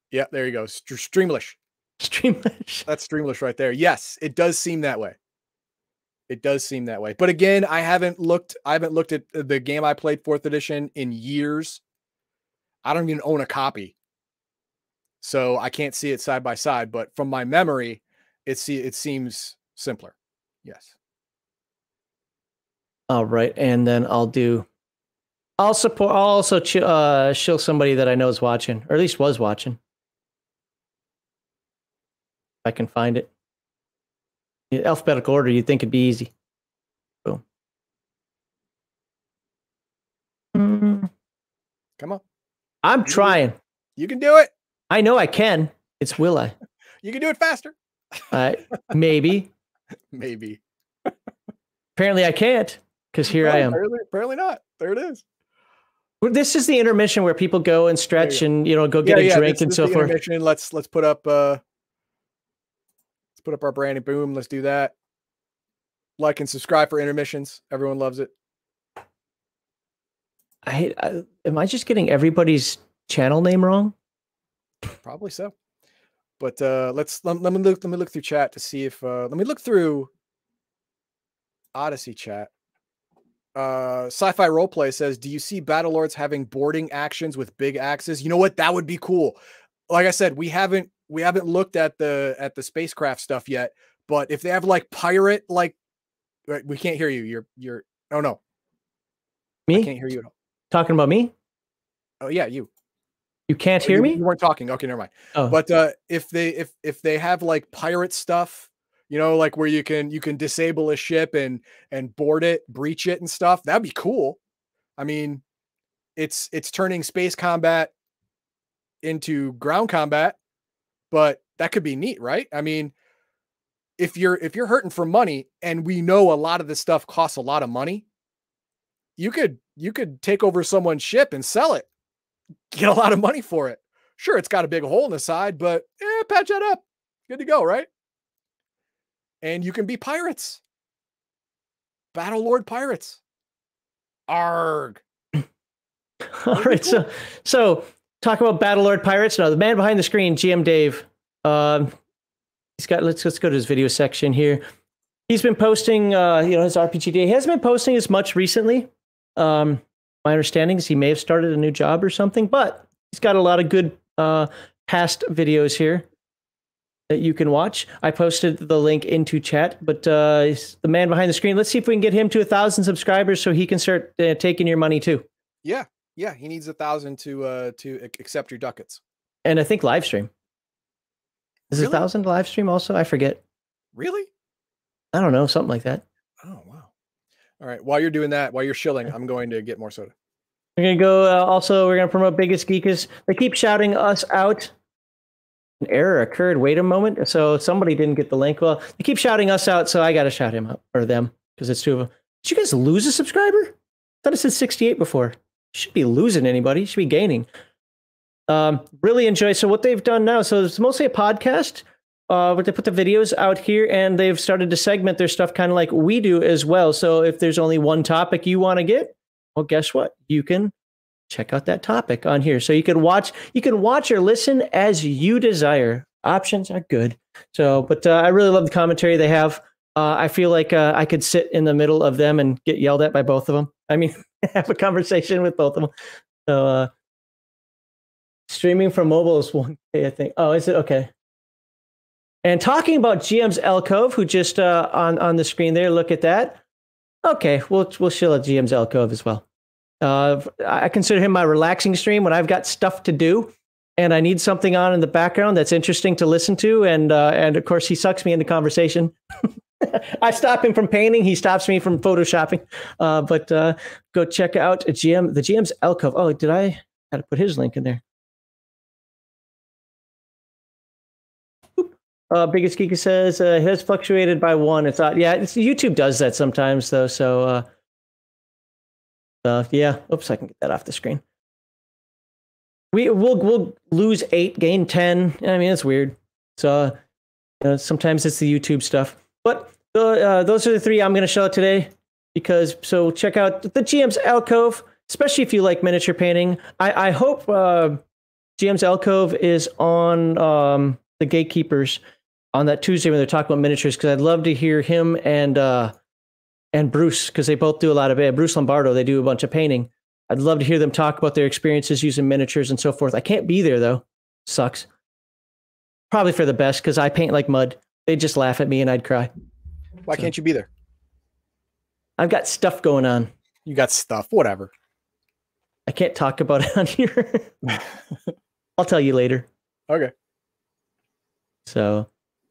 Yeah, there you go. Streamlish. Streamlish. That's Streamlish right there. Yes, it does seem that way. It does seem that way. But again, I haven't looked I haven't looked at the game I played 4th edition in years. I don't even own a copy. So I can't see it side by side, but from my memory, it see it seems simpler. Yes. All right, and then I'll do I'll support I'll also ch- uh show somebody that I know is watching, or at least was watching. If I can find it alphabetical order, you'd think it'd be easy. Boom. Come on. I'm you trying. Can you can do it. I know I can. It's will I? you can do it faster. uh, maybe. maybe. apparently, I can't because here no, I am. Apparently, apparently not. There it is. Well, This is the intermission where people go and stretch you and you know go get yeah, a yeah, drink and so forth. Intermission. Let's let's put up uh let's put up our brandy Boom. Let's do that. Like and subscribe for intermissions. Everyone loves it. I, I am I just getting everybody's channel name wrong? Probably so. But uh, let's let, let, me look. Let me look through chat to see if. Uh, let me look through Odysee chat. Uh, Sci-fi roleplay says, "Do you see Battlelords having boarding actions with big axes? You know what? That would be cool. Like I said, we haven't we haven't looked at the at the spacecraft stuff yet, but if they have like pirate like we can't hear you. You're you're oh no. Me? I can't hear you at all. Talking about me? Oh yeah, you. You can't oh, hear you, me? You weren't talking. Okay, never mind. Oh. But uh if they if if they have like pirate stuff, you know, like where you can you can disable a ship and and board it, breach it and stuff, that'd be cool. I mean, it's it's turning space combat into ground combat but that could be neat, right? I mean, if you're if you're hurting for money and we know a lot of this stuff costs a lot of money, you could you could take over someone's ship and sell it. Get a lot of money for it. Sure, it's got a big hole in the side, but eh, patch that up. Good to go, right? And you can be pirates. Battlelord pirates. Arg. All right, cool. so so talk about Battlelord Pirates. Now the man behind the screen, GM Dave. Um, he's got. Let's let's go to his video section here. He's been posting, uh, you know, his RPG day. He hasn't been posting as much recently. Um, my understanding is he may have started a new job or something, but he's got a lot of good uh, past videos here that you can watch. I posted the link into chat, but uh, the man behind the screen. Let's see if we can get him to a thousand subscribers so he can start uh, taking your money too. Yeah, yeah, he needs a thousand to uh to accept your ducats. And I think live stream. Is really? a thousand live stream also? I forget. Really? I don't know, something like that. Oh wow! All right. While you're doing that, while you're shilling, I'm going to get more soda. We're gonna go. Uh, also, we're gonna promote Biggest Geekas. They keep shouting us out. An error occurred. Wait a moment. So somebody didn't get the link. Well, they keep shouting us out, so I got to shout him out or them because it's two of them. Did you guys lose a subscriber? I thought it said 68 before should be losing anybody. Should be gaining. Um, really enjoy. So what they've done now. So it's mostly a podcast. Uh, but they put the videos out here and they've started to segment their stuff kind of like we do as well. So if there's only one topic you want to get, well, guess what? You can check out that topic on here. So you can watch, you can watch or listen as you desire. Options are good. So, but uh, I really love the commentary they have. Uh, I feel like uh, I could sit in the middle of them and get yelled at by both of them. I mean, have a conversation with both of them. So, uh, streaming from mobile is one day, I think. Oh, is it okay? And talking about GM's Alcove, who just uh, on on the screen there, look at that. Okay, we'll we'll chill at GM's Alcove as well. Uh, I consider him my relaxing stream when I've got stuff to do and I need something on in the background that's interesting to listen to. And uh, and of course, he sucks me into conversation. I stop him from painting. He stops me from photoshopping. Uh, but uh, go check out GM the GM's Alcove. Oh, did I? Had to put his link in there. Uh, Biggest Geek says uh, it has fluctuated by one. It's not. Yeah, it's, YouTube does that sometimes though. So, uh, uh, yeah. Oops, I can get that off the screen. We we'll we'll lose eight, gain ten. I mean, it's weird. So, you know, sometimes it's the YouTube stuff. But uh, those are the three I'm going to show today because so check out the GM's alcove, especially if you like miniature painting. I I hope uh, GM's alcove is on um, the gatekeepers on that Tuesday when they're talking about miniatures because I'd love to hear him and uh, and Bruce because they both do a lot of it. Bruce Lombardo, they do a bunch of painting. I'd love to hear them talk about their experiences using miniatures and so forth. I can't be there though. Sucks. Probably for the best because I paint like mud. They'd just laugh at me and I'd cry. Why so, can't you be there? I've got stuff going on. You got stuff, whatever. I can't talk about it on here. I'll tell you later. Okay. So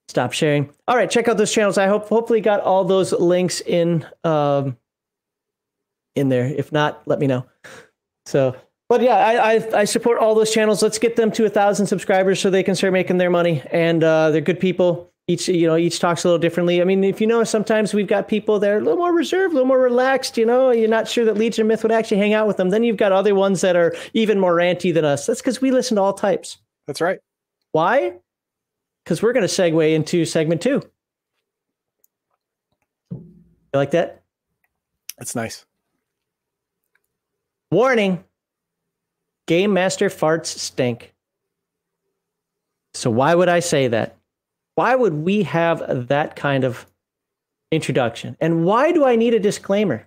stop sharing. All right, check out those channels. I hope hopefully got all those links in um in there. If not, let me know. So but yeah, I, I, I support all those channels. Let's get them to a thousand subscribers so they can start making their money. And uh, they're good people. Each you know each talks a little differently. I mean, if you know, sometimes we've got people that are a little more reserved, a little more relaxed. You know, you're not sure that Legion Myth would actually hang out with them. Then you've got other ones that are even more ranty than us. That's because we listen to all types. That's right. Why? Because we're going to segue into segment two. You like that? That's nice. Warning Game Master farts stink. So, why would I say that? Why would we have that kind of introduction? And why do I need a disclaimer?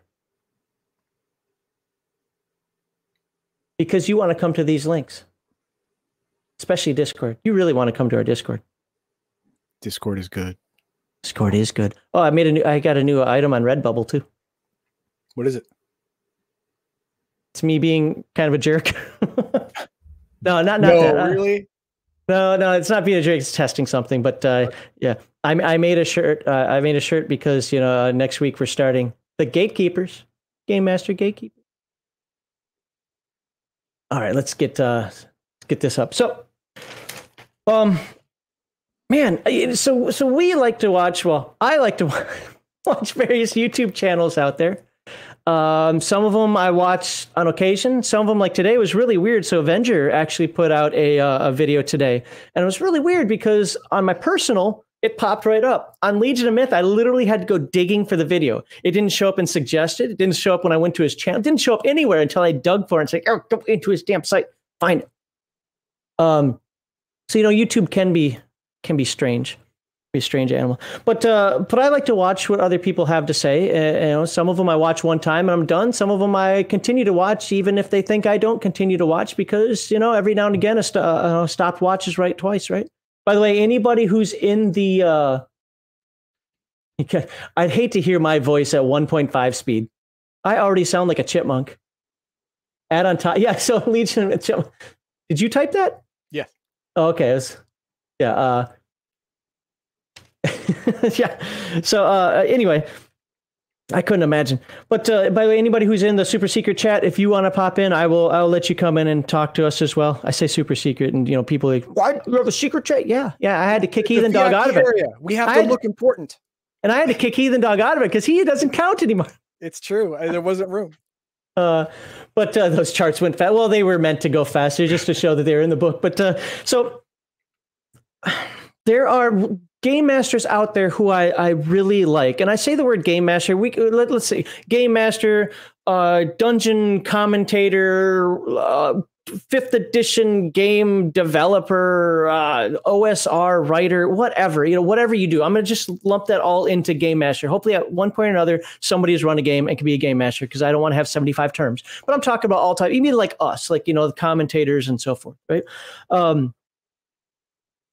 Because you want to come to these links, especially Discord. You really want to come to our Discord. Discord is good. Discord is good. Oh, I made a new. I got a new item on Redbubble too. What is it? It's me being kind of a jerk. no, not not no, that. Uh, really? No, no, it's not being a jerk. It's testing something. But uh, yeah, I, I made a shirt. Uh, I made a shirt because you know uh, next week we're starting the Gatekeepers, Game Master Gatekeeper. All right, let's get uh, let's get this up. So, um, man so so we like to watch well i like to watch various youtube channels out there. Um, some of them i watch on occasion. Some of them like today was really weird. So avenger actually put out a, uh, a video today. And it was really weird because on my personal it popped right up. On legion of myth i literally had to go digging for the video. It didn't show up in suggested. It didn't show up when i went to his channel. It didn't show up anywhere until i dug for it and said oh go into his damn site. Find it. Um so you know youtube can be can be strange be a strange animal. But uh but i like to watch what other people have to say uh, you know some of them i watch one time and i'm done. Some of them i continue to watch even if they think i don't continue to watch because you know every now and again a st- uh, stopped watch is right twice right? By the way anybody who's in the uh i'd hate to hear my voice at 1.5 speed. I already sound like a chipmunk. Add on top yeah so legion did you type that? Yeah. Oh, okay was, yeah uh yeah. So uh, anyway, I couldn't imagine. But uh, by the way, anybody who's in the super secret chat, if you want to pop in, I will. I'll let you come in and talk to us as well. I say super secret, and you know, people like, why you have a secret chat? Yeah, yeah. I had to kick Heathen Dog out of it. Area. We have to look important. And I had to kick Heathen Dog out of it because he doesn't count anymore. It's true. There wasn't room. Uh, but uh, those charts went fast. Well, they were meant to go faster just to show that they were in the book. But uh, so there are game masters out there who I, I really like. And I say the word game master. We let, us see, game master, uh, dungeon commentator, uh, fifth edition game developer, uh, OSR writer, whatever, you know, whatever you do. I'm to just lump that all into game master. Hopefully at one point or another, somebody has run a game and can be a game master because I don't want to have 75 terms, but I'm talking about all time, even like us, like, you know, the commentators and so forth. Right. Um,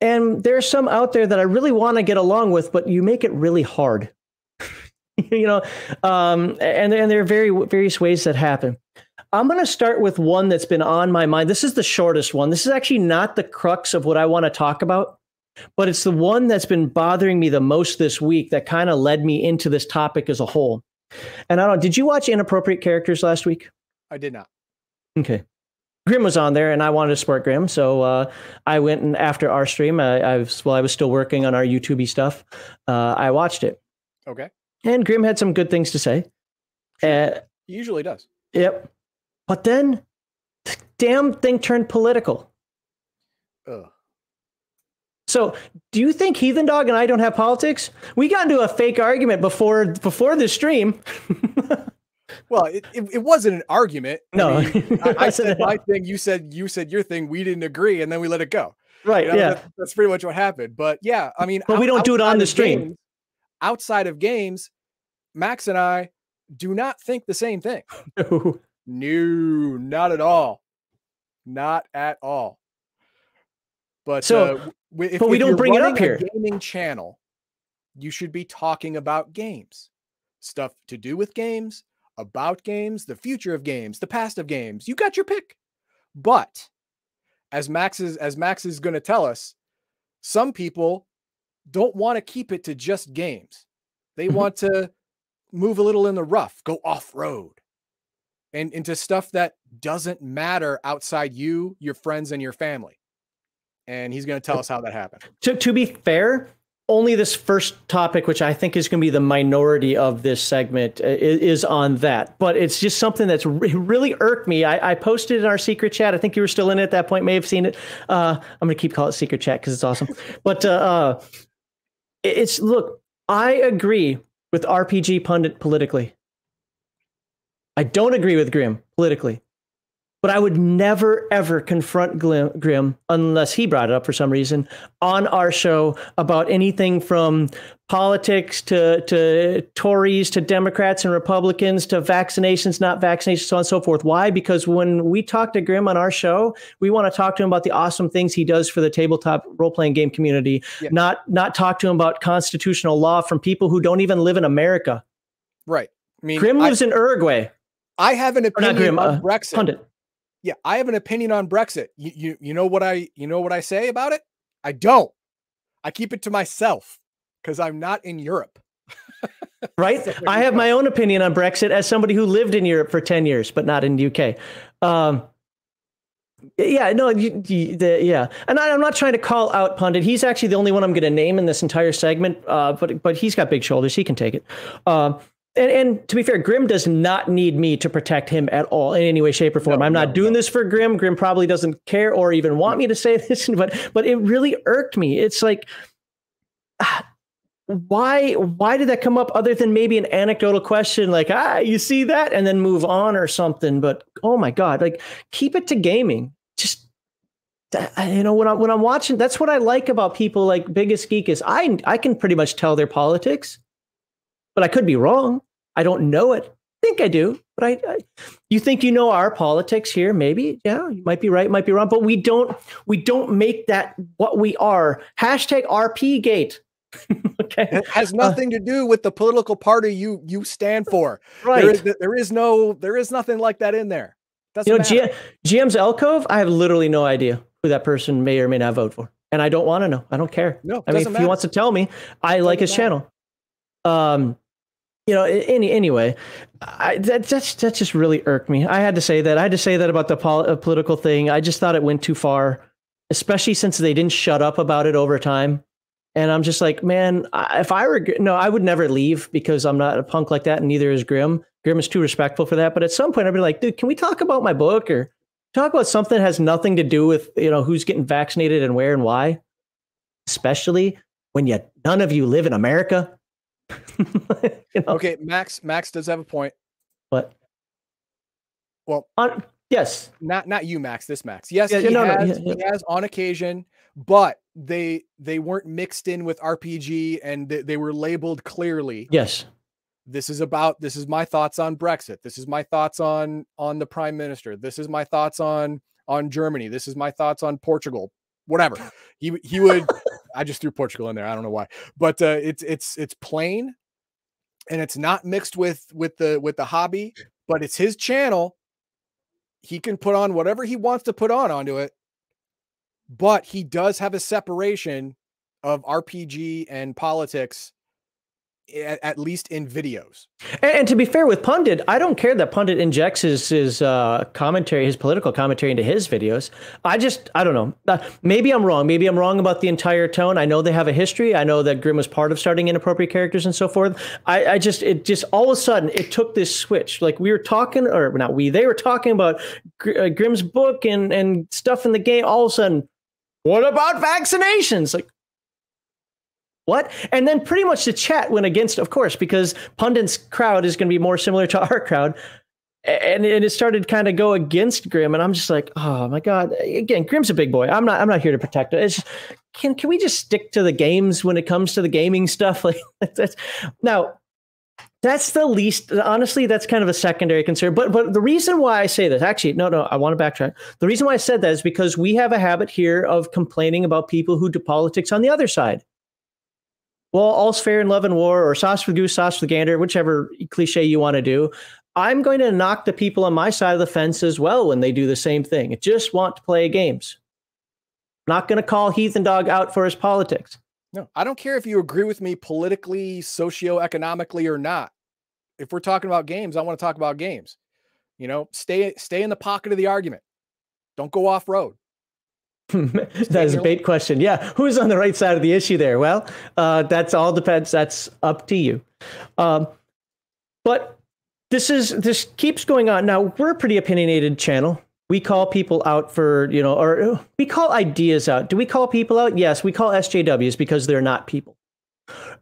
and there's some out there that I really want to get along with, but you make it really hard. you know, um, and, and there are very various ways that happen. I'm going to start with one that's been on my mind. This is the shortest one. This is actually not the crux of what I want to talk about, but it's the one that's been bothering me the most this week that kind of led me into this topic as a whole. And I don't did you watch Inappropriate Characters last week? I did not. Okay. Grim was on there and I wanted to support Grim. So uh, I went and after our stream, I, I was, well, I was still working on our YouTube stuff. Uh, I watched it. Okay. And Grim had some good things to say. Sure. Uh, he usually does. Yep. But then the damn thing turned political. Ugh. So, do you think Heathen Dog and I don't have politics? We got into a fake argument before before the stream. well, it, it, it, wasn't an argument. No, I, mean, I, I said my thing. You said you said your thing. We didn't agree, and then we let it go. Right. You know, yeah. That's, that's, pretty much what happened. But yeah, I mean, but we don't do it on the stream. Games, outside of games, Max and I do not think the same thing. No, not at all. Not at all. But so, uh, if, but we don't bring it up here. Gaming channel, you should be talking about games, stuff to do with games, about games, the future of games, the past of games. You got your pick. But as Max is as Max is going to tell us, some people don't want to keep it to just games. They mm-hmm. want to move a little in the rough, go off road and into stuff that doesn't matter outside you, your friends, and your family. And he's going to tell us how that happened. To, to be fair, only this first topic, which I think is going to be the minority of this segment, uh, is, on that. But it's just something that's really irked me. I, I, posted in our secret chat. I think you were still in it at that point, may have seen it. Uh, I'm going to keep calling it secret chat because it's awesome. but uh, uh, it's look, I agree with RPG pundit politically. I don't agree with Grim politically, but I would never ever confront Grim unless he brought it up for some reason on our show about anything from politics to to Tories to Democrats and Republicans to vaccinations, not vaccinations, so on and so forth. Why? Because when we talk to Grim on our show, we want to talk to him about the awesome things he does for the tabletop role playing game community, yeah. not not talk to him about constitutional law from people who don't even live in America. Right. I mean, Grim lives I, in Uruguay. I have an opinion Grim, on uh, Brexit. Pundit. Yeah, I have an opinion on Brexit. You, you you know what I you know what I say about it? I don't. I keep it to myself because I'm not in Europe. right? I have my own opinion on Brexit as somebody who lived in Europe for 10 years, but not in the UK. Um, yeah, no, you, you, the, yeah, and I, am not trying to call out pundit. He's actually the only one I'm going to name in this entire segment. Uh, but but he's got big shoulders; he can take it. Uh, and, and, to be fair, Grim does not need me to protect him at all in any way, shape, or form. No, I'm not no, doing no. this for Grim. Grim probably doesn't care or even want me to say this, but but it really irked me. It's like, why why did that come up other than maybe an anecdotal question like ah you see that and then move on or something? But oh my god, like keep it to gaming. Just you know when I when I'm watching, that's what I like about people like Biggest Geek is I I can pretty much tell their politics but I could be wrong. I don't know it. I think I do, but I, I, you think you know our politics here? Maybe, yeah, you might be right, might be wrong, but we don't. We don't make that what we are. Hashtag RP Gate. okay, it has uh, nothing uh, to do with the political party you you stand for. Right. There is, there is no there is nothing like that in there. Doesn't you know, G- GM's Alcove. I have literally no idea who that person may or may not vote for, and I don't want to know. I don't care. No, I mean, if matter. he wants to tell me, I like his matter. channel. Um, you know, any anyway, I, that that's that just really irked me. I had to say that. I had to say that about the pol- uh, political thing. I just thought it went too far, especially since they didn't shut up about it over time. And I'm just like, man, if I were no, I would never leave because I'm not a punk like that, and neither is Grim. Grim is too respectful for that. But at some point, I'd be like, dude, can we talk about my book or talk about something that has nothing to do with you know who's getting vaccinated and where and why? especially when you none of you live in America. you know? Okay, Max. Max does have a point. But well, on, yes, not not you, Max. This Max. Yes, yeah, he, no, has, no, yeah, he has on occasion, but they they weren't mixed in with RPG and they, they were labeled clearly. Yes, this is about this is my thoughts on Brexit. This is my thoughts on on the prime minister. This is my thoughts on on Germany. This is my thoughts on Portugal. Whatever. He he would I just threw Portugal in there. I don't know why. But uh, it's it's it's plain and it's not mixed with with the with the hobby, but it's his channel. He can put on whatever he wants to put on onto it. But he does have a separation of RPG and politics at, least in videos. And, to be fair with Pundit, I don't care that Pundit injects his his uh, commentary, his political commentary into his videos. I just I don't know. Uh, maybe I'm wrong. Maybe I'm wrong about the entire tone. I know they have a history. I know that Grim was part of starting inappropriate characters and so forth. I, I just it just all of a sudden it took this switch. Like we were talking, or not we, they were talking about uh, Grim's book and and stuff in the game. All of a sudden, what about vaccinations? Like what? And then pretty much the chat went against, of course, because Pundit's crowd is going to be more similar to our crowd. And, and it started kind of go against Grim, and I'm just like, oh my god! Again, Grim's a big boy. I'm not. I'm not here to protect it. It's just, can can we just stick to the games when it comes to the gaming stuff? Like that's now, that's the least. Honestly, that's kind of a secondary concern. But but the reason why I say this, actually, no, no, I want to backtrack. The reason why I said that is because we have a habit here of complaining about people who do politics on the other side well, all's fair in love and war, or sauce for the goose, sauce for the gander, whichever cliche you want to do. I'm going to knock the people on my side of the fence as well when they do the same thing. I Just want to play games. I'm not going to call Heathen Dog out for his politics. No, I don't care if you agree with me politically, socioeconomically, or not. If we're talking about games, I want to talk about games. You know, stay stay in the pocket of the argument. Don't go off road. That is a bait question. Yeah, who's on the right side of the issue there? Well, uh, that's all depends. That's up to you. Um, but this is this keeps going on. Now we're a pretty opinionated channel. We call people out for you know, or we call ideas out. Do we call people out? Yes, we call SJWs because they're not people.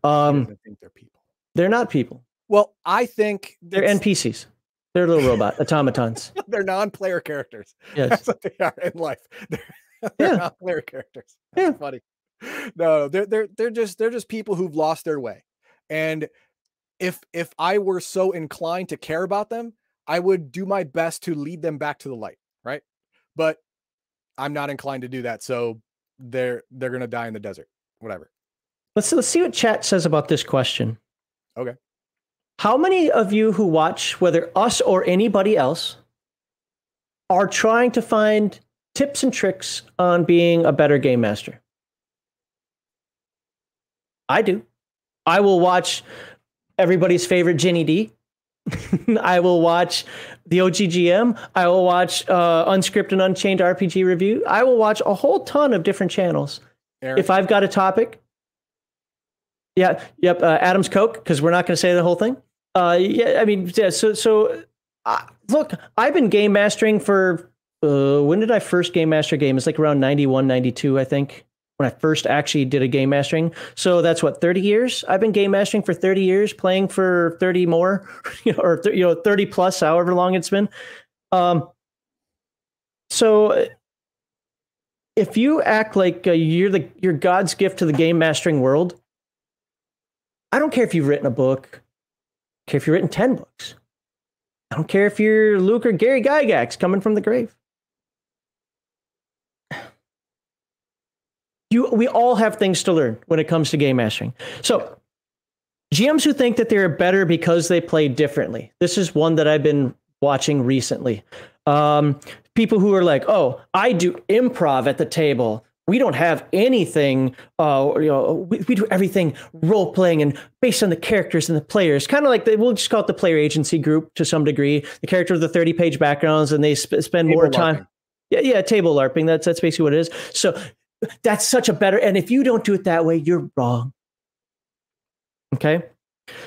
Um, I think they're people. They're not people. Well, I think they're NPCs. They're little robot automatons. they're non-player characters. Yes. That's what they are in life. They're they're yeah. not player characters. That's yeah. funny. No, they're they're they're just they're just people who've lost their way. And if if I were so inclined to care about them, I would do my best to lead them back to the light, right? But I'm not inclined to do that. So they're they're gonna die in the desert. Whatever. Let's let's see what chat says about this question. Okay. How many of you who watch, whether us or anybody else, are trying to find tips and tricks on being a better game master? I do. I will watch everybody's favorite Ginny Di. I will watch the OGGM. I will watch uh, Unscripted and Unchained RPG review. I will watch a whole ton of different channels. Eric. If I've got a topic, yeah, yep, uh, Adam's Coke because we're not going to say the whole thing. Uh, yeah, I mean, yeah, so so uh, look, I've been game mastering for uh, when did I first game master game? It's like around 91, 92, I think, when I first actually did a game mastering. So that's what 30 years. I've been game mastering for 30 years, playing for 30 more, you know, or th- you know 30 plus, however long it's been. Um, so if you act like uh, you're the you're God's gift to the game mastering world, I don't care if you've written a book. I care if you've written 10 books. I don't care if you're Luke or Gary Gygax coming from the grave. You we all have things to learn when it comes to game mastering. So GMs who think that they're better because they play differently. This is one that I've been watching recently. Um, people who are like, "Oh, I do improv at the table. We don't have anything. Uh, you know, we, we do everything role playing and based on the characters and the players. Kind of like the, we'll just call it the player agency group to some degree. The character of the thirty page backgrounds, and they sp- spend table more time." LARPing. Yeah, yeah, table LARPing. That's that's basically what it is. So that's such a better, and if you don't do it that way, you're wrong. Okay.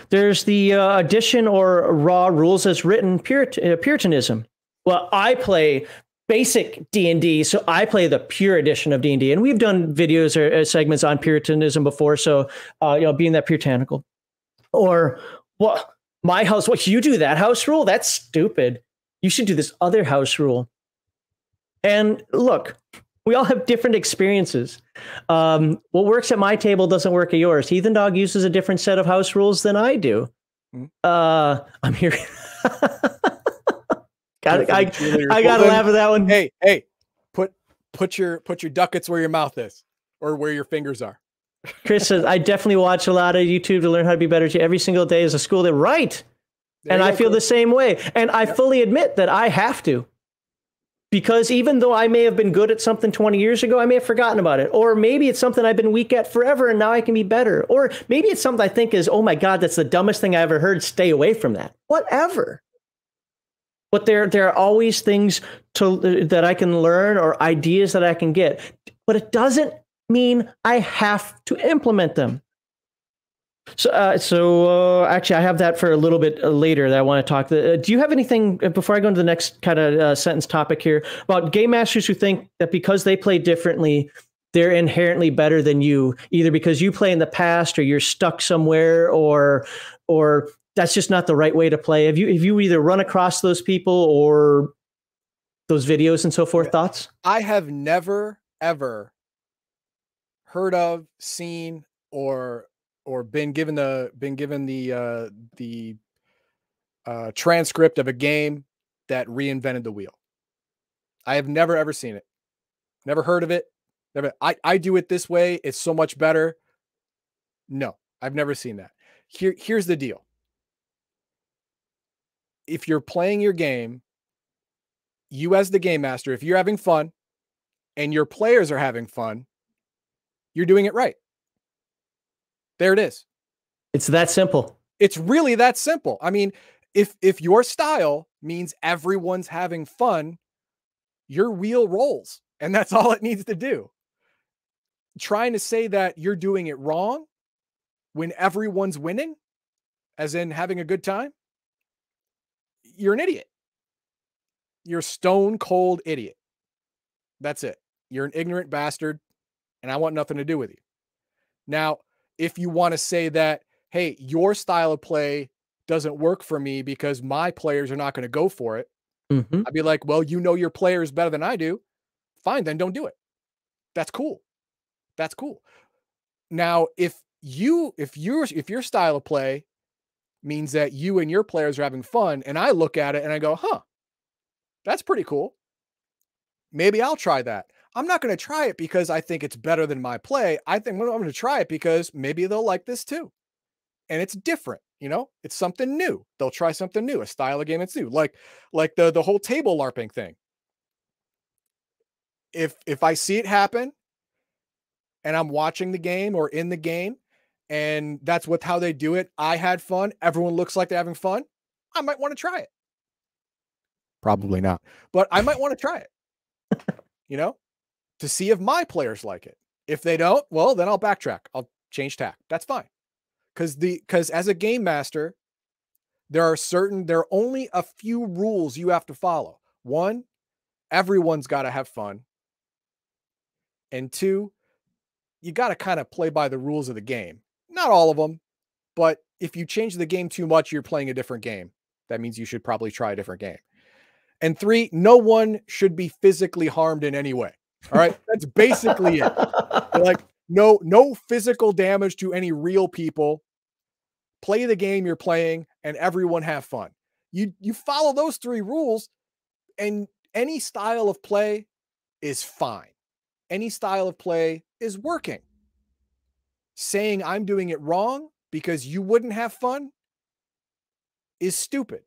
There's the uh, addition or raw rules as written uh, Puritanism. Well, I play basic D&D. So I play the pure edition of D&D and we've done videos or uh, segments on puritanism before so uh, you know being that puritanical. Or what my house what you do that house rule? That's stupid. You should do this other house rule. And look, we all have different experiences. Um, what works at my table doesn't work at yours. Heathen Dog uses a different set of house rules than I do. Mm-hmm. Uh, I'm here. got I, I gotta laugh at that one. Hey, hey, put put your put your ducats where your mouth is, or where your fingers are. Chris says, I definitely watch a lot of YouTube to learn how to be better. Every single day is a school day. Right. There and I feel the same way. And I fully admit that I have to because even though I may have been good at something 20 years ago, I may have forgotten about it. Or maybe it's something I've been weak at forever and now I can be better. Or maybe it's something I think is, oh my God, that's the dumbest thing I ever heard. Stay away from that. Whatever. But there, there are always things to, that I can learn or ideas that I can get. But it doesn't mean I have to implement them. So, uh, so uh, actually, I have that for a little bit uh, later that I want to talk. Uh, do you have anything uh, before I go into the next kind of uh, sentence topic here about game masters who think that because they play differently, they're inherently better than you, either because you play in the past or you're stuck somewhere, or or that's just not the right way to play. Have you have you either run across those people or those videos and so forth? Thoughts? I have never ever heard of, seen, or or been given the been given the uh, the uh, transcript of a game that reinvented the wheel. I have never ever seen it, never heard of it. Never. I I do it this way. It's so much better. No, I've never seen that. Here here's the deal. If you're playing your game, you as the game master, if you're having fun, and your players are having fun, you're doing it right. There it is. It's that simple. It's really that simple. I mean, if if your style means everyone's having fun, your wheel rolls, and that's all it needs to do. Trying to say that you're doing it wrong when everyone's winning, as in having a good time, you're an idiot. You're a stone cold idiot. That's it. You're an ignorant bastard, and I want nothing to do with you. Now, if you want to say that, hey, your style of play doesn't work for me because my players are not going to go for it, mm-hmm. I'd be like, well, you know your players better than I do. Fine, then don't do it. That's cool. That's cool. Now, if you if your if your style of play means that you and your players are having fun, and I look at it and I go, huh, that's pretty cool. Maybe I'll try that. I'm not going to try it because I think it's better than my play. I think I'm going to try it because maybe they'll like this too. And it's different, you know, it's something new. They'll try something new, a style of game that's new, like like the the whole table larping thing. If if I see it happen and I'm watching the game or in the game and that's what how they do it, I had fun, everyone looks like they're having fun, I might want to try it. Probably not, but I might want to try it. you know? To see if my players like it. If they don't, well, then I'll backtrack. I'll change tack. That's fine. Cuz the cuz as a game master, there are certain there are only a few rules you have to follow. One, everyone's got to have fun. And two, you got to kind of play by the rules of the game. Not all of them, but if you change the game too much, you're playing a different game. That means you should probably try a different game. And three, no one should be physically harmed in any way. All right. That's basically it. like no, no physical damage to any real people. Play the game you're playing and everyone have fun. You you follow those three rules and any style of play is fine. Any style of play is working. Saying I'm doing it wrong because you wouldn't have fun is stupid.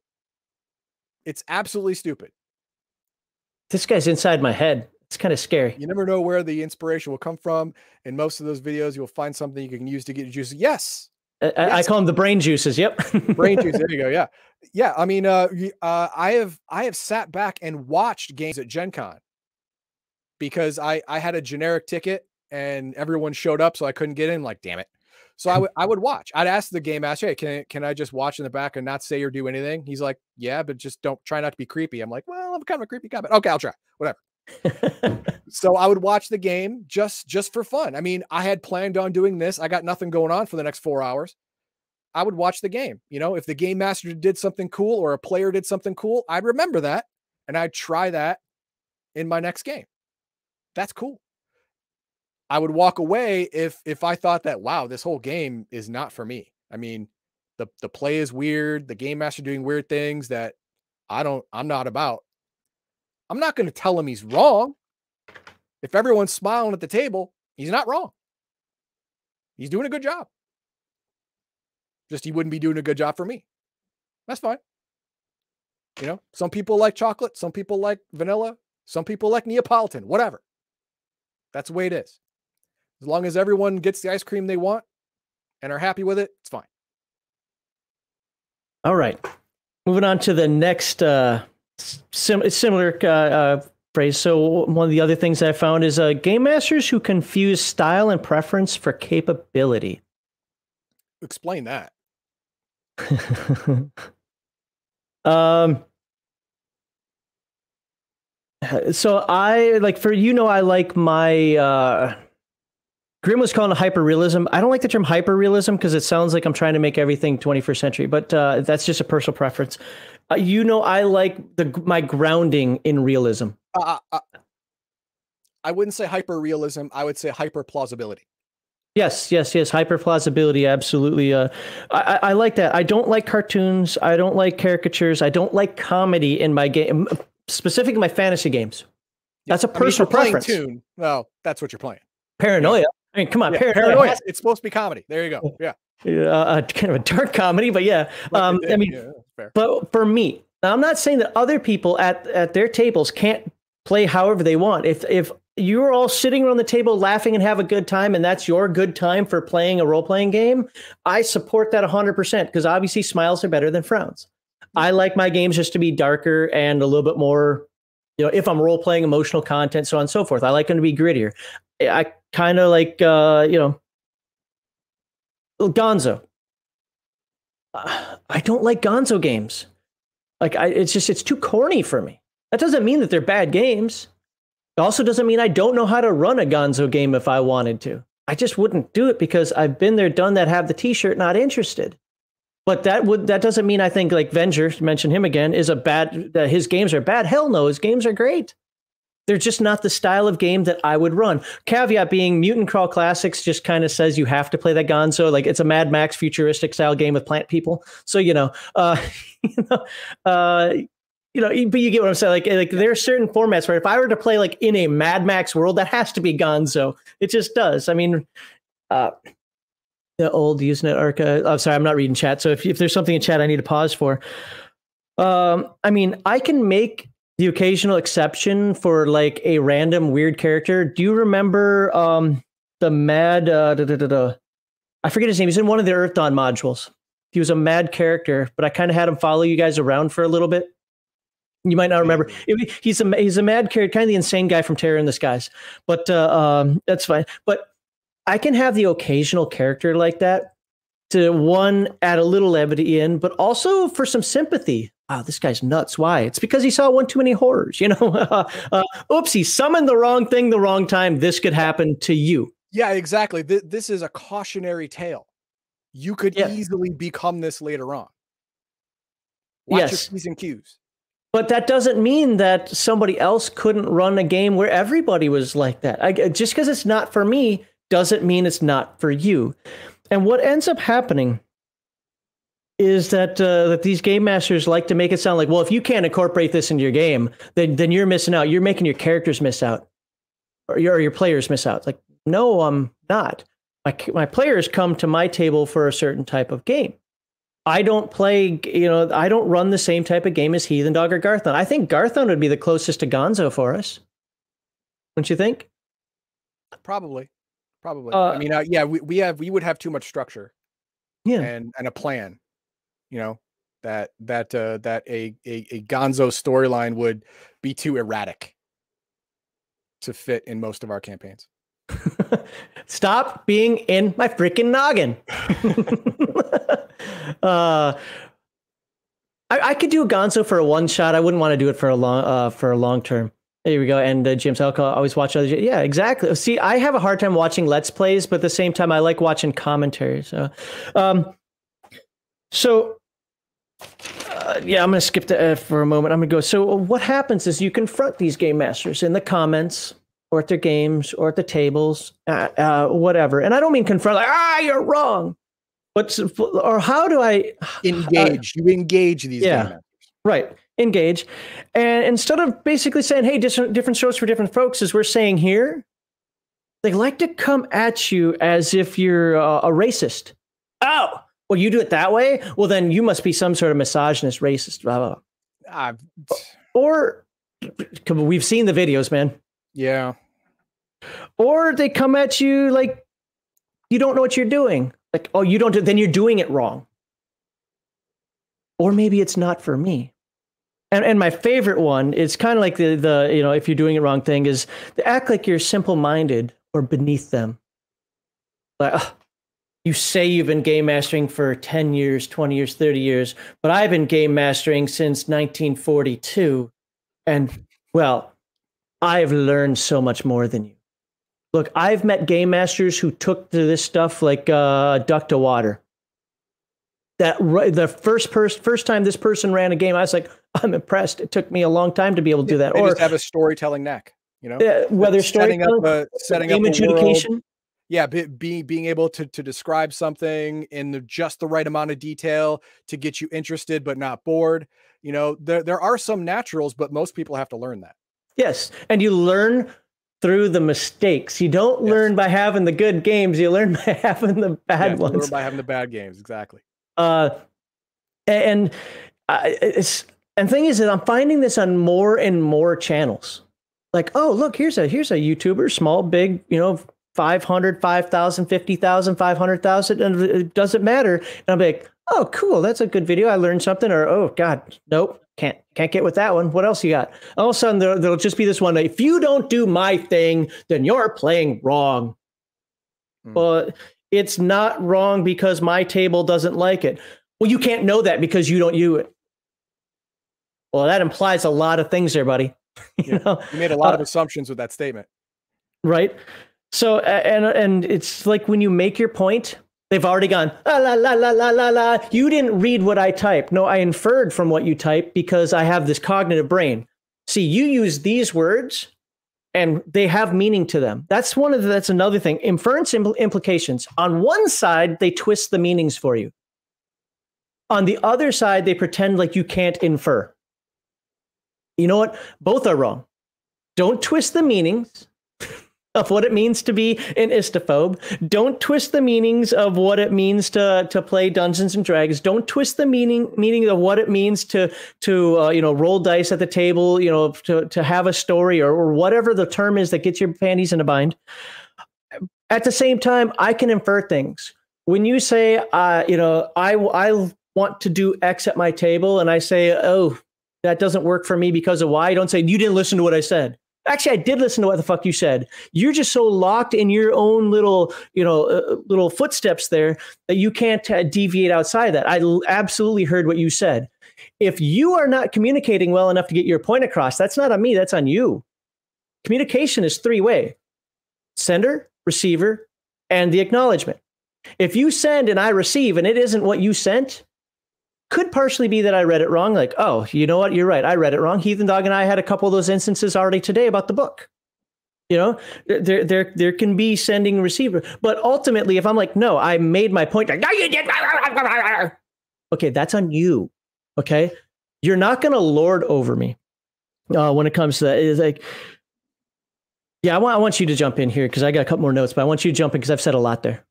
It's absolutely stupid. This guy's inside my head. It's kind of scary. You never know where the inspiration will come from. In most of those videos, you'll find something you can use to get juices. Yes. I, yes. I call them the brain juices. Yep. brain juice. There you go. Yeah. Yeah. I mean, uh, uh, I have, I have sat back and watched games at Gen Con because I, I had a generic ticket and everyone showed up. So I couldn't get in like, damn it. So I would I would watch. I'd ask the game master, hey, can can I just watch in the back and not say or do anything? He's like, yeah, but just don't try not to be creepy. I'm like, well, I'm kind of a creepy guy, but okay, I'll try. Whatever. so I would watch the game just just for fun. I mean, I had planned on doing this. I got nothing going on for the next four hours. I would watch the game. You know, if the game master did something cool or a player did something cool, I'd remember that and I'd try that in my next game. That's cool. I would walk away if if I thought that wow, this whole game is not for me. I mean, the the play is weird, the game master doing weird things that I don't I'm not about. I'm not going to tell him he's wrong. If everyone's smiling at the table, he's not wrong. He's doing a good job. Just he wouldn't be doing a good job for me. That's fine. You know, some people like chocolate, some people like vanilla, some people like Neapolitan, whatever. That's the way it is. As long as everyone gets the ice cream they want and are happy with it, it's fine. All right. Moving on to the next uh, sim- similar uh, uh, phrase. So one of the other things I found is uh, game masters who confuse style and preference for capability. Explain that. um. So I like for you know I like my uh Grim was calling it hyper realism. I don't like the term hyper realism because it sounds like I'm trying to make everything 21st century, but uh, that's just a personal preference. Uh, you know, I like the my grounding in realism. Uh, uh, uh I wouldn't say hyper realism. I would say hyper plausibility. Yes, yes, yes. Hyper plausibility, absolutely. Uh, I, I like that. I don't like cartoons. I don't like caricatures. I don't like comedy in my game, specifically my fantasy games. That's a personal I mean, preference. Tune, well, that's what you're playing. Paranoia. I mean, come on, yeah, paranoia. paranoia. It's supposed to be comedy. There you go. Yeah. Uh, kind of a dark comedy, but yeah. Um, I mean, yeah, but for me, I'm not saying that other people at at their tables can't play however they want. If if you're all sitting around the table laughing and have a good time, and that's your good time for playing a role playing game, I support that 100% because obviously smiles are better than frowns. I like my games just to be darker and a little bit more, you know, if I'm role playing emotional content, so on and so forth. I like them to be grittier. I kind of like uh, you know Gonzo. I don't like Gonzo games. Like I, it's just it's too corny for me. That doesn't mean that they're bad games. It also doesn't mean I don't know how to run a Gonzo game if I wanted to. I just wouldn't do it because I've been there, done that, have the T-shirt, not interested. But that would that doesn't mean I think like Venger, mention him again, is a bad his games are bad. Hell no, his games are great. They're just not the style of game that I would run. Caveat being Mutant Crawl Classics just kind of says you have to play that Gonzo. Like it's a Mad Max futuristic style game with plant people. So, you know, uh, you know, uh, you know, but you get what I'm saying. Like, like there are certain formats where if I were to play like in a Mad Max world, that has to be Gonzo. It just does. I mean, uh, the old Usenet Arca. I'm sorry, I'm not reading chat. So if, if there's something in chat I need to pause for. Um, I mean, I can make the occasional exception for like a random weird character. Do you remember um the mad uh da, da, da, I forget his name. He's in one of the Earthdawn modules. He was a mad character, but I kind of had him follow you guys around for a little bit. You might not remember. He's a he's a mad character, kind of the insane guy from Terror in the Skies. But uh, um, that's fine. But I can have the occasional character like that to one add a little levity in, but also for some sympathy wow, this guy's nuts. Why? It's because he saw one too many horrors. You know, uh, oops, he summoned the wrong thing the wrong time. This could happen to you. Yeah, exactly. Th- this is a cautionary tale. You could yeah. easily become this later on. Watch yes. your P's and Q's. But that doesn't mean that somebody else couldn't run a game where everybody was like that. I, just because it's not for me doesn't mean it's not for you. And what ends up happening is that uh, that these game masters like to make it sound like, well, if you can't incorporate this into your game, then then you're missing out. You're making your characters miss out, or your or your players miss out. like, no, I'm not. My my players come to my table for a certain type of game. I don't play, you know, I don't run the same type of game as Heathen Dog or Garthon. I think Garthon would be the closest to Gonzo for us. Don't you think? Probably, probably. Uh, I mean, uh, yeah, we, we have we would have too much structure, yeah, and and a plan you know that that uh, that a a, a Gonzo storyline would be too erratic to fit in most of our campaigns. Stop being in my freaking noggin. uh, I, I, could do a Gonzo for a one shot. I wouldn't want to do it for a long uh, for a long term. There we go. And uh, James Elko always watch other. Yeah, exactly. See, I have a hard time watching Let's Plays, but at the same time, I like watching commentary. So, um, so uh, yeah, I'm going to skip that uh, for a moment. I'm going to go. So, what happens is you confront these game masters in the comments or at their games or at the tables, uh, uh, whatever. And I don't mean confront like, ah, you're wrong. But, or how do I engage? you engage these yeah, Right. Engage. And instead of basically saying, hey, different, different strokes for different folks, as we're saying here, they like to come at you as if you're uh, a racist. Oh, well, you do it that way. Well, then you must be some sort of misogynist, racist. Blah, blah, blah. Uh, or we've seen the videos, man. Yeah. Or they come at you like you don't know what you're doing. Like, oh, you don't do, then you're doing it wrong. Or maybe it's not for me. And and my favorite one is kind of like the the you know if you're doing it wrong thing is to act like you're simple minded or beneath them. Like, uh, you say you've been game mastering for 10 years, 20 years, 30 years, but I've been game mastering since 1942. And well, I've learned so much more than you. Look, I've met game masters who took to this stuff like uh, duck to water. That the first person, first time this person ran a game, I was like, I'm impressed. It took me a long time to be able to do that. They or have a storytelling neck, you know, uh, whether setting up a, setting game up adjudication. World, yeah, be, be, being able to to describe something in the, just the right amount of detail to get you interested but not bored. You know, there there are some naturals, but most people have to learn that. Yes, and you learn through the mistakes. You don't yes. learn by having the good games. You learn by having the bad yeah, ones. Learn by having the bad games, exactly. Uh, and uh, it's and thing is that I'm finding this on more and more channels. Like, oh, look, here's a here's a YouTuber, small, big, you know, 500, 5,000, 50,000, 500,000, and it doesn't matter. And I'm like, oh, cool, that's a good video. I learned something. Or, oh, God, nope, can't can't get with that one. What else you got? All of a sudden, there, will just be this one. If you don't do my thing, then you're playing wrong. Mm. Well, it's not wrong because my table doesn't like it. Well, you can't know that because you don't use it. Well, that implies a lot of things there, buddy. you, yeah. know? you made a lot uh, of assumptions with that statement. Right. So and and it's like when you make your point, they've already gone la la la la la la la. You didn't read what I typed. No, I inferred from what you typed because I have this cognitive brain. See, you use these words and they have meaning to them. That's one of the, that's another thing. Inference impl- implications. On one side, they twist the meanings for you. On the other side, they pretend like you can't infer. You know what? Both are wrong. Don't twist the meanings of what it means to be an istophobe. Don't twist the meanings of what it means to to play Dungeons and Dragons. Don't twist the meaning meaning of what it means to to uh, you know roll dice at the table. You know to to have a story or, or whatever the term is that gets your panties in a bind. At the same time, I can infer things. When you say, uh, you know, I I want to do X at my table, and I say, oh, that doesn't work for me because of why. Don't say you didn't listen to what I said actually i did listen to what the fuck you said. You're just so locked in your own little you know uh, little footsteps there that you can't uh, deviate outside that. I l- absolutely heard what you said. If you are not communicating well enough to get your point across that's not on me that's on you. Communication is three way sender receiver and the acknowledgement. If you send and i receive and it isn't what you sent could partially be that I read it wrong. Like, oh, you know what? You're right. I read it wrong. Heathen Dog and I had a couple of those instances already today about the book. You know, there there there can be sending receiver, but ultimately, if I'm like, no, I made my point. Like, no, you did. Okay, that's on you. Okay, you're not going to lord over me uh, when it comes to that. It's like, yeah, I want I want you to jump in here because I got a couple more notes, but I want you to jump in because I've said a lot there.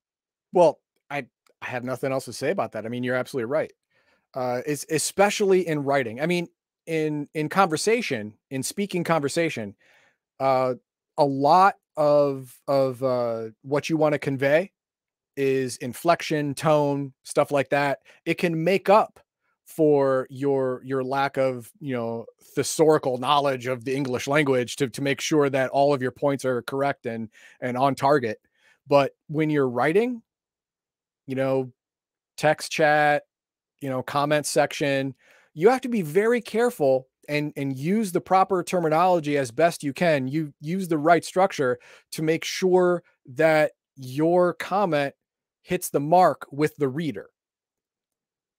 Well, I I have nothing else to say about that. I mean, you're absolutely right uh, is especially in writing. I mean, in in conversation, in speaking conversation, uh, a lot of of uh, what you want to convey is inflection, tone, stuff like that. It can make up for your your lack of you know thesaurical knowledge of the english language to, to make sure that all of your points are correct and and on target but when you're writing you know text chat you know comment section you have to be very careful and and use the proper terminology as best you can you use the right structure to make sure that your comment hits the mark with the reader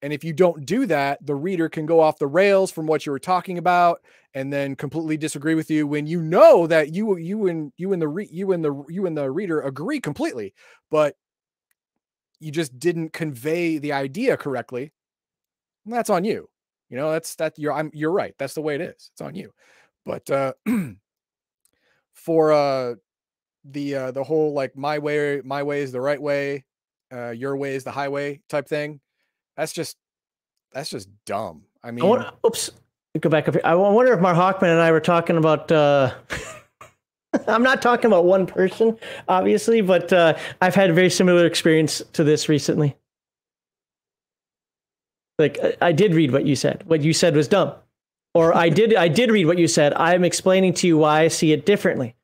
and if you don't do that, the reader can go off the rails from what you were talking about and then completely disagree with you when you know that you you and you and the re, you and the you and the reader agree completely, but you just didn't convey the idea correctly. That's on you. You know, that's that you're I'm you're right. That's the way it is. It's on you. But uh for uh the uh the whole like my way my way is the right way, uh your way is the highway type thing that's just that's just dumb. I mean, I want, oops, go back up here. I wonder if Mark Hawkman and I were talking about. Uh, I'm not talking about one person, obviously, but uh, I've had a very similar experience to this recently. Like I did read what you said. What you said was dumb, or I did I did read what you said. I'm explaining to you why I see it differently.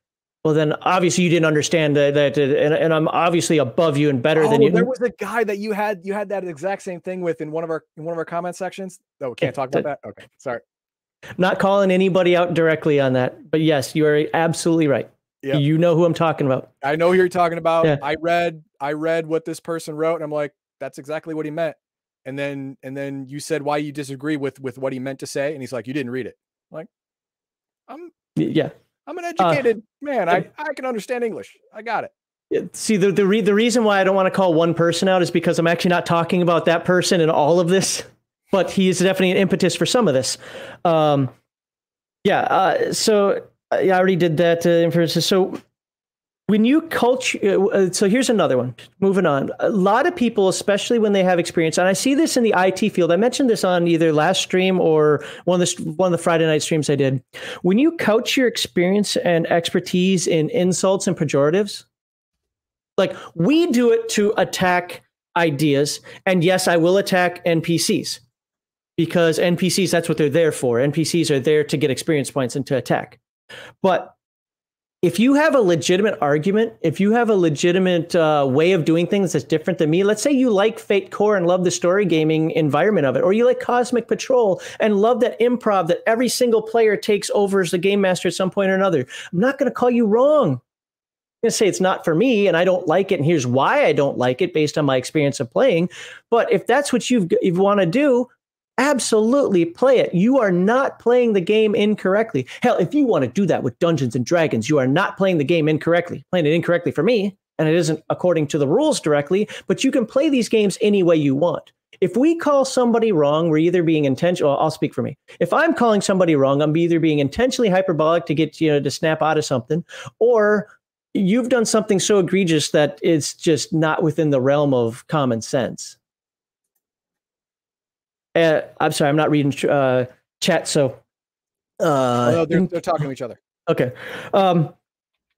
Well, then obviously you didn't understand that, that and, and, I'm obviously above you and better oh, than you. There was a guy that you had you had that exact same thing with in one of our in one of our comment sections. Oh, we can't talk about that. Okay, sorry. Not calling anybody out directly on that, but yes, you are absolutely right. Yeah. You know who I'm talking about. I know who you're talking about. Yeah. I read I read what this person wrote, and I'm like, that's exactly what he meant. And then and then you said why you disagree with with what he meant to say, and he's like, you didn't read it. I'm like, I'm yeah. I'm an uh, educated uh, man. I, I can understand English. I got it. See, the the, re- the reason why I don't want to call one person out is because I'm actually not talking about that person in all of this, but he is definitely an impetus for some of this. Um, yeah. Uh, so I already did that uh, inferences. So when you culture uh, uh, so here's another one. Moving on. A lot of people especially when they have experience and i see this in the it field. I mentioned this on either last stream or one of the one of the friday night streams i did. When you couch your experience and expertise in insults and pejoratives like we do it to attack ideas and yes i will attack npcs because npcs that's what they're there for. Npcs are there to get experience points and to attack. But if you have a legitimate argument, if you have a legitimate uh, way of doing things that's different than me, let's say you like Fate Core and love the story gaming environment of it, or you like Cosmic Patrol and love that improv that every single player takes over as the game master at some point or another. I'm not going to call you wrong. I'm going to say it's not for me and I don't like it, and here's why I don't like it based on my experience of playing. But if that's what you've, you want to do, absolutely play it. You are not playing the game incorrectly. Hell, if you want to do that with Dungeons and Dragons, you are not playing the game incorrectly. Playing it incorrectly for me, and it isn't according to the rules directly, but you can play these games any way you want. If we call somebody wrong, we're either being intentional. I'll speak for me. If I'm calling somebody wrong, I'm either being intentionally hyperbolic to get you know to snap out of something, or you've done something so egregious that it's just not within the realm of common sense. Uh, I'm sorry, I'm not reading uh, chat. So, uh, oh, no, they're, they're talking to each other. Okay. Um,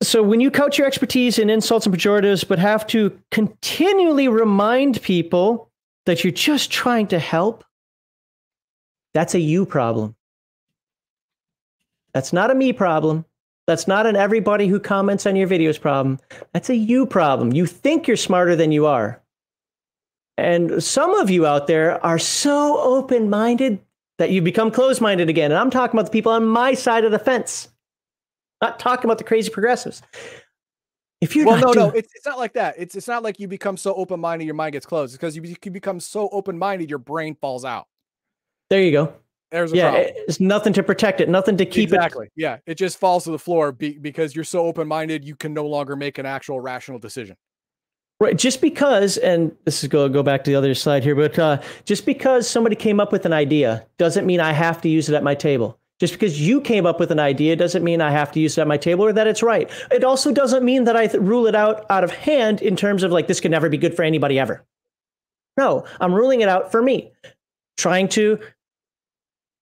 so when you couch your expertise in insults and pejoratives, but have to continually remind people that you're just trying to help, that's a you problem. That's not a me problem. That's not an everybody who comments on your videos problem. That's a you problem. You think you're smarter than you are. And some of you out there are so open minded that you become closed minded again. And I'm talking about the people on my side of the fence, not talking about the crazy progressives. If you're well, no, doing... no, it's, it's not like that. It's it's not like you become so open minded your mind gets closed. It's because you, you become so open minded your brain falls out. There you go. There's a yeah, problem. it's nothing to protect it, nothing to keep exactly. it. Yeah, it just falls to the floor be, because you're so open minded, you can no longer make an actual rational decision. Right. Just because, and this is go go back to the other slide here, but uh, just because somebody came up with an idea doesn't mean I have to use it at my table. Just because you came up with an idea doesn't mean I have to use it at my table or that it's right. It also doesn't mean that I th- rule it out out of hand in terms of like this could never be good for anybody ever. No, I'm ruling it out for me, trying to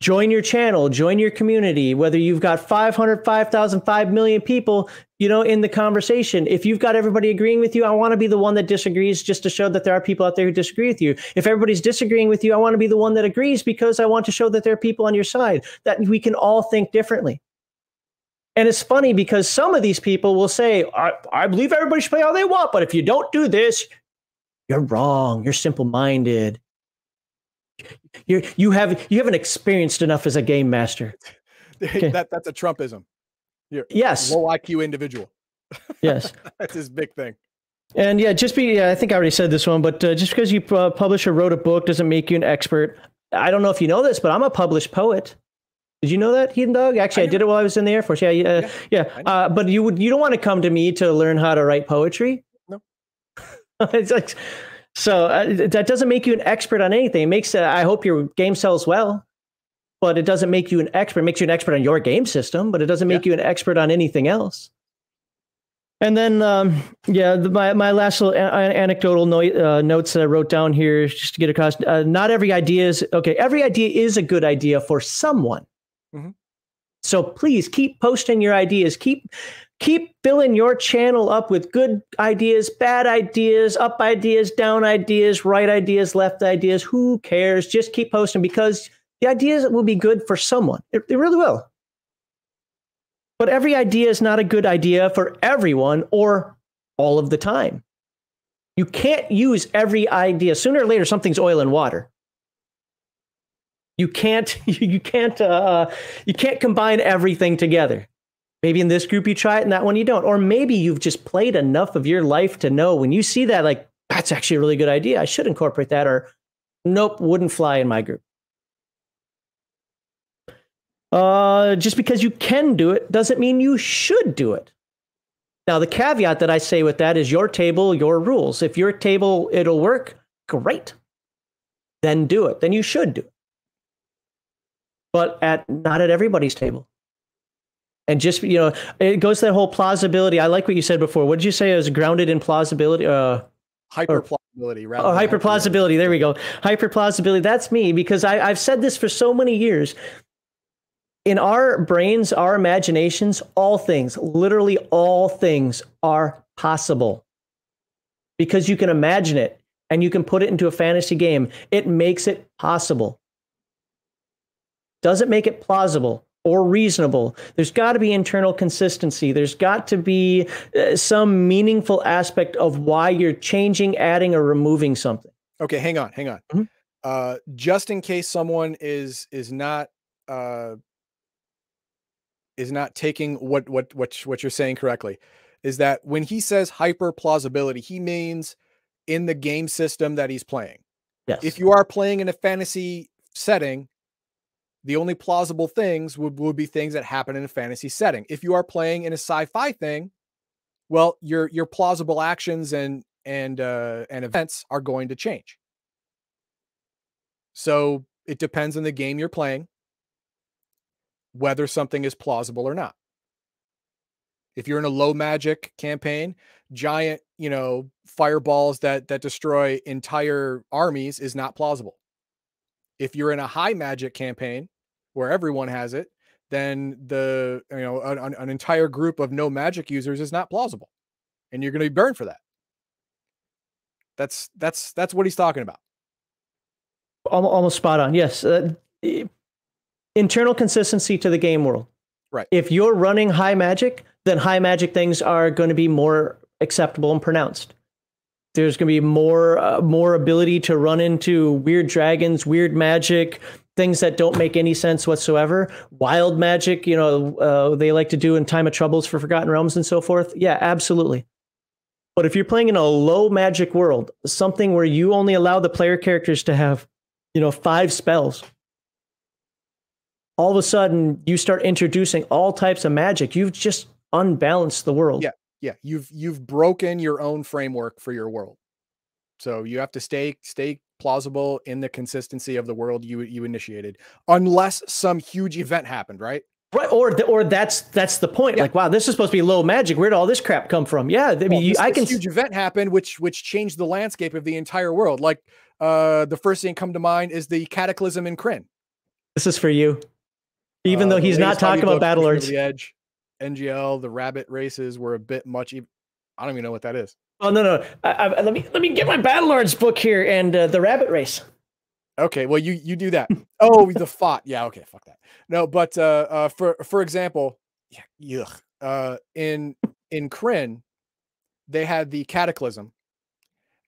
join your channel, join your community, whether you've got 500, 5,000, 5 million people, you know, in the conversation. If you've got everybody agreeing with you, I want to be the one that disagrees just to show that there are people out there who disagree with you. If everybody's disagreeing with you, I want to be the one that agrees because I want to show that there are people on your side, that we can all think differently. And it's funny because some of these people will say, I, I believe everybody should play all they want, but if you don't do this, you're wrong. You're simple minded you you have you haven't experienced enough as a game master. Okay. that that's a Trumpism. You're yes, low IQ individual. Yes, that's his big thing. And yeah, just be, yeah, I think I already said this one, but uh, just because you uh, publish or wrote a book doesn't make you an expert. I don't know if you know this, but I'm a published poet. Did you know that, Heathen Dog? Actually, I, I did it while I was in the Air Force. Yeah, yeah, yeah. yeah. Uh, but you would, you don't want to come to me to learn how to write poetry. No. it's like, so uh, that doesn't make you an expert on anything. It makes, uh, I hope your game sells well, but it doesn't make you an expert. It makes you an expert on your game system, but it doesn't make yeah. you an expert on anything else. And then, um, yeah, the, my, my last little a- anecdotal no- uh, notes that I wrote down here just to get across. Uh, not every idea is okay. Every idea is a good idea for someone. Mm-hmm. So please keep posting your ideas. Keep keep filling your channel up with good ideas, bad ideas, up ideas, down ideas, right ideas, left ideas. Who cares? Just keep posting because the ideas will be good for someone. It, it really will. But every idea is not a good idea for everyone or all of the time. You can't use every idea. Sooner or later, something's oil and water. You can't. You can't. Uh, you can't combine everything together. Maybe in this group you try it and that one you don't. Or maybe you've just played enough of your life to know when you see that, like, that's actually a really good idea. I should incorporate that. Or, nope, wouldn't fly in my group. Uh, just because you can do it doesn't mean you should do it. Now, the caveat that I say with that is your table, your rules. If your table, it'll work, great. Then do it. Then you should do it. But at not at everybody's table and just you know it goes to that whole plausibility. I like what you said before. What did you say it was grounded in plausibility? Uh hyper plausibility rather oh hyper plausibility there we go. Hyper plausibility that's me because I, i've said this for so many years. In our brains our imaginations all things literally all things are possible because you can imagine it and you can put it into a fantasy game. It makes it possible. Doesn't make it plausible or reasonable. There's got to be internal consistency. There's got to be uh, some meaningful aspect of why you're changing, adding, or removing something. Okay, hang on, hang on. Mm-hmm. Uh, just in case someone is is not uh, is not taking what what what what you're saying correctly, is that when he says hyper plausibility, he means in the game system that he's playing. Yes. If you are playing in a fantasy setting, the only plausible things would, would be things that happen in a fantasy setting. If you are playing in a sci-fi thing, well, your your plausible actions and and uh, and events are going to change. So it depends on the game you're playing whether something is plausible or not. If you're in a low magic campaign, giant, you know, fireballs that that destroy entire armies is not plausible. If you're in a high magic campaign, where everyone has it, then the you know an, an entire group of no magic users is not plausible, and you're going to be burned for that. That's that's that's what he's talking about. Almost spot on. Yes, uh, internal consistency to the game world. Right. If you're running high magic, then high magic things are going to be more acceptable and pronounced. There's going to be more uh, more ability to run into weird dragons, weird magic, things that don't make any sense whatsoever. Wild magic, you know, uh, they like to do in Time of Troubles for Forgotten Realms and so forth. Yeah, absolutely. But if you're playing in a low magic world, something where you only allow the player characters to have, you know, five spells, all of a sudden you start introducing all types of magic. You've just unbalanced the world. Yeah, yeah. You've you've broken your own framework for your world. So you have to stay stay plausible in the consistency of the world you you initiated, unless some huge event happened, right? Right, or or that's that's the point. Yeah. Like, wow, this is supposed to be low magic. Where did all this crap come from? Yeah, I mean, well, you, I can. huge event happened, which which changed the landscape of the entire world. Like, uh, the first thing come to mind is the cataclysm in Krynn. This is for you. Even uh, though he's not talking about Battlelords. The edge, NGL, the rabbit races were a bit much. I don't even know what that is. Oh no no! I, I, let me let me get my Battlelords book here and uh, the rabbit race. Okay, well you you do that. oh, the Fott. Yeah, okay, fuck that. No, but uh, uh for for example, yeah. Uh, in in Krynn, they had the Cataclysm,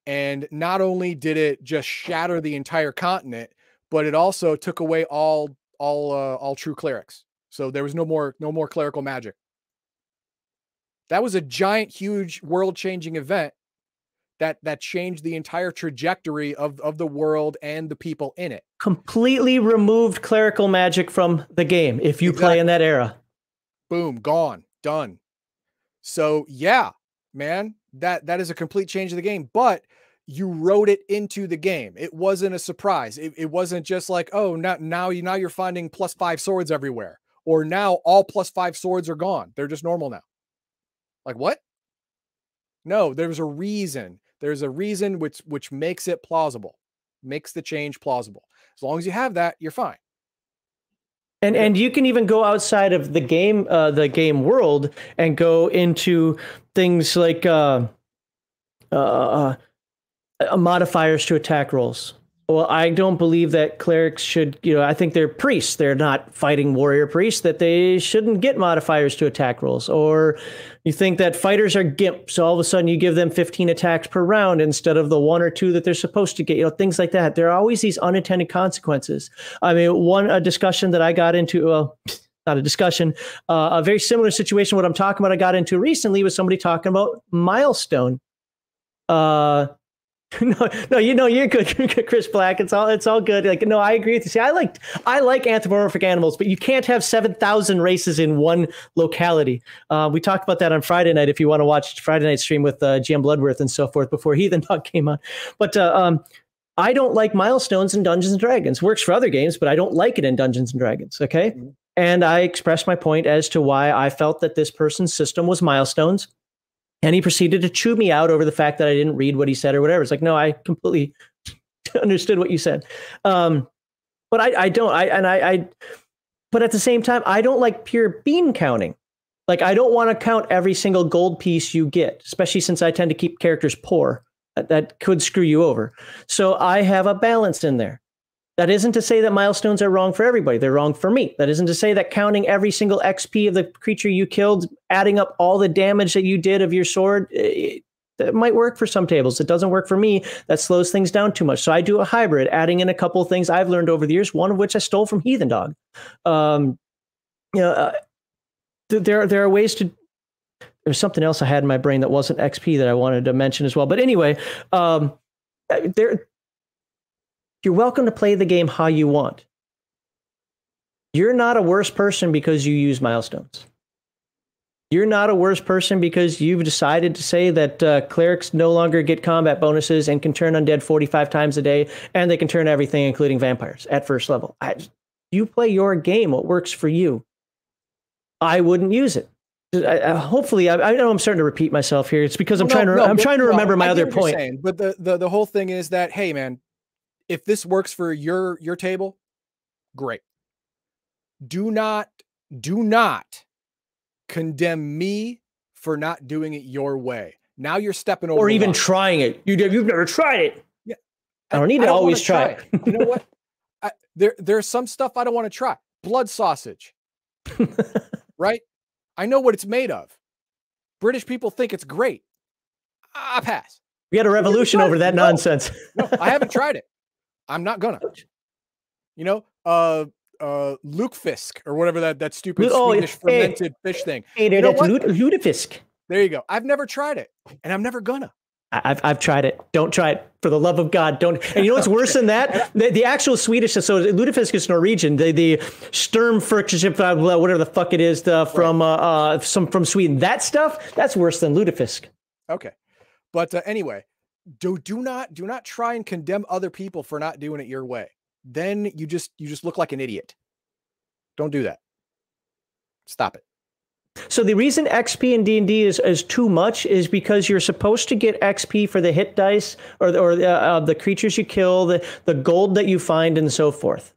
and not only did it just shatter the entire continent, but it also took away all all uh, all true clerics. So there was no more no more clerical magic. That was a giant, huge, world-changing event that that changed the entire trajectory of of the world and the people in it. Completely removed clerical magic from the game if you exactly. play in that era. Boom, gone, done. So yeah, man, that that is a complete change of the game. But you wrote it into the game. It wasn't a surprise. It, it wasn't just like, oh, now now you now you're finding plus five swords everywhere, or now all plus five swords are gone. They're just normal now. Like what? No, there's a reason. There's a reason which which makes it plausible, makes the change plausible. As long as you have that, you're fine. And and you can even go outside of the game, uh, the game world, and go into things like uh, uh, uh, uh modifiers to attack rolls. Well, I don't believe that clerics should, you know, I think they're priests. They're not fighting warrior priests, that they shouldn't get modifiers to attack rolls. Or you think that fighters are gimps, so all of a sudden you give them 15 attacks per round instead of the one or two that they're supposed to get, you know, things like that. There are always these unintended consequences. I mean, one a discussion that I got into, well, not a discussion, uh, a very similar situation. What I'm talking about, I got into recently was somebody talking about milestone. Uh, no, no, you know you're good, Chris Black. It's all it's all good. Like, no, I agree with you. See, I like I like anthropomorphic animals, but you can't have seven thousand races in one locality. Uh, we talked about that on Friday night. If you want to watch Friday night stream with uh, GM Bloodworth and so forth before Heathen Dog came on, but uh, um, I don't like milestones in Dungeons and Dragons. Works for other games, but I don't like it in Dungeons and Dragons. Okay, mm-hmm. and I expressed my point as to why I felt that this person's system was milestones and he proceeded to chew me out over the fact that I didn't read what he said or whatever. It's like, no, I completely understood what you said. Um, but I, I don't, I, and I, I, but at the same time, I don't like pure bean counting. Like, I don't want to count every single gold piece you get, especially since I tend to keep characters poor. That, that could screw you over. So I have a balance in there. That isn't to say that milestones are wrong for everybody. They're wrong for me. That isn't to say that counting every single XP of the creature you killed, adding up all the damage that you did of your sword, it, that might work for some tables. It doesn't work for me. That slows things down too much. So I do a hybrid, adding in a couple of things I've learned over the years. One of which I stole from Heathen Dog. Um, you know, uh, there there are ways to. There's something else I had in my brain that wasn't XP that I wanted to mention as well. But anyway, um, uh, there you're welcome to play the game how you want. You're not a worse person because you use milestones. You're not a worse person because you've decided to say that uh, clerics no longer get combat bonuses and can turn undead 45 times a day, and they can turn everything, including vampires, at first level. I, you play your game, what works for you. I wouldn't use it. I, I, hopefully, I, I, know I'm starting to repeat myself here. It's because I'm trying to no, I'm trying to remember my other point. Saying, but the, the the whole thing is that hey, man, if this works for your your table, great. Do not do not condemn me for not doing it your way. Now you're stepping over or even line. trying it. You you've never tried it. Yeah, I don't need to always try, it. it. you know what? I, there there's some stuff I don't want to try. Blood sausage, right? I know what it's made of. British people think it's great. I pass. We had a revolution over that no, nonsense. no, I haven't tried it. I'm not gonna. You know, uh, uh, lutefisk or whatever that that stupid oh, Swedish hey, fermented fish thing. Hey, there, you know that's lutefisk. There you go. I've never tried it, and I'm never gonna. I've I've tried it. Don't try it for the love of God. Don't. And you know what's worse than that? The, the actual Swedish. So lutefisk is Norwegian. The the Sturmfrikship, uh, whatever the fuck it is, the, from uh, uh some from Sweden. That stuff that's worse than lutefisk. Okay, but uh, anyway, do do not do not try and condemn other people for not doing it your way. Then you just you just look like an idiot. Don't do that. Stop it. So the reason XP in D and D is is too much is because you're supposed to get XP for the hit dice or or uh, the creatures you kill, the the gold that you find, and so forth.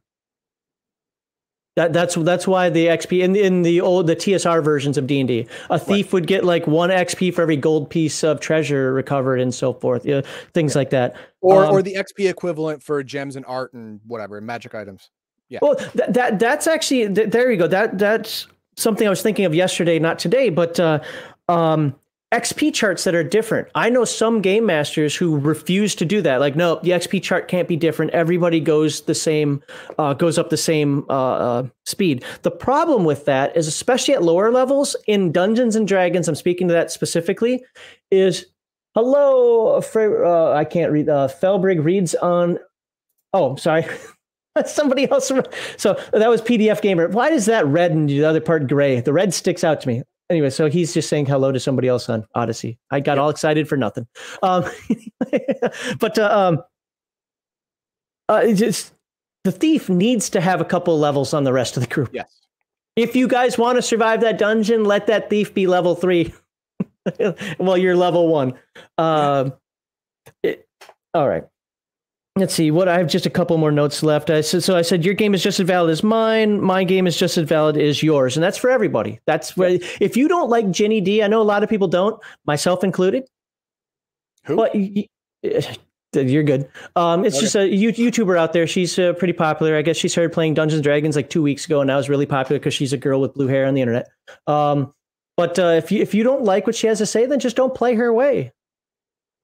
That, that's that's why the XP in in the old the TSR versions of D and D, a thief right. would get like one XP for every gold piece of treasure recovered and so forth, you know, things yeah. like that, or um, or the XP equivalent for gems and art and whatever magic items. Yeah. Well, that, that that's actually th- there you go. That that's something I was thinking of yesterday, not today, but uh, um, XP charts that are different. I know some game masters who refuse to do that. Like, no, the XP chart can't be different. Everybody goes the same, uh, goes up the same uh, uh, speed. The problem with that is, especially at lower levels in Dungeons and Dragons, I'm speaking to that specifically, is hello, uh, I can't read. Uh, Felbrig reads on. Oh, sorry. Somebody else. So that was PDF Gamer. Why does that red and the other part gray? The red sticks out to me anyway, so he's just saying hello to somebody else on Odysee. I got yep. all excited for nothing. Um, but uh, um, uh, just the thief needs to have a couple levels on the rest of the group. Yes. If you guys want to survive that dungeon, let that thief be level three. well, you're level one. Um, it, all right let's see what i have just a couple more notes left. I said, so i said your game is just as valid as mine. My game is just as valid as yours. And that's for everybody. That's where if you don't like Ginny Di i know a lot of people don't myself included. Who? but you're good. Um, it's okay. just a youtuber out there. She's uh, pretty popular. I guess she started playing dungeons and dragons like two weeks ago and now is really popular because she's a girl with blue hair on the internet. Um, but uh, if you if you don't like what she has to say then just don't play her way.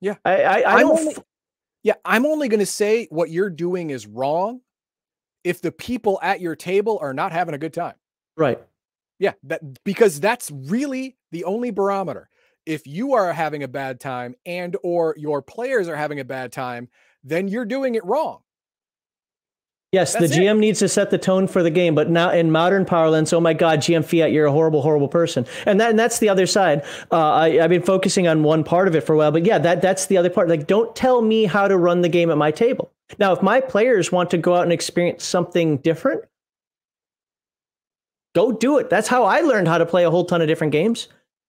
Yeah. I i, I don't only, yeah, I'm only going to say what you're doing is wrong if the people at your table are not having a good time. Right. Yeah, that because that's really the only barometer. If you are having a bad time and or your players are having a bad time, then you're doing it wrong. Yes, That's the GM it. needs to set the tone for the game, but now in modern parlance, oh my God, GM Fiat, you're a horrible, horrible person, and that and that's the other side. Uh, I, I've been focusing on one part of it for a while, but yeah, that that's the other part. Like, don't tell me how to run the game at my table. Now, if my players want to go out and experience something different, go do it. That's how I learned how to play a whole ton of different games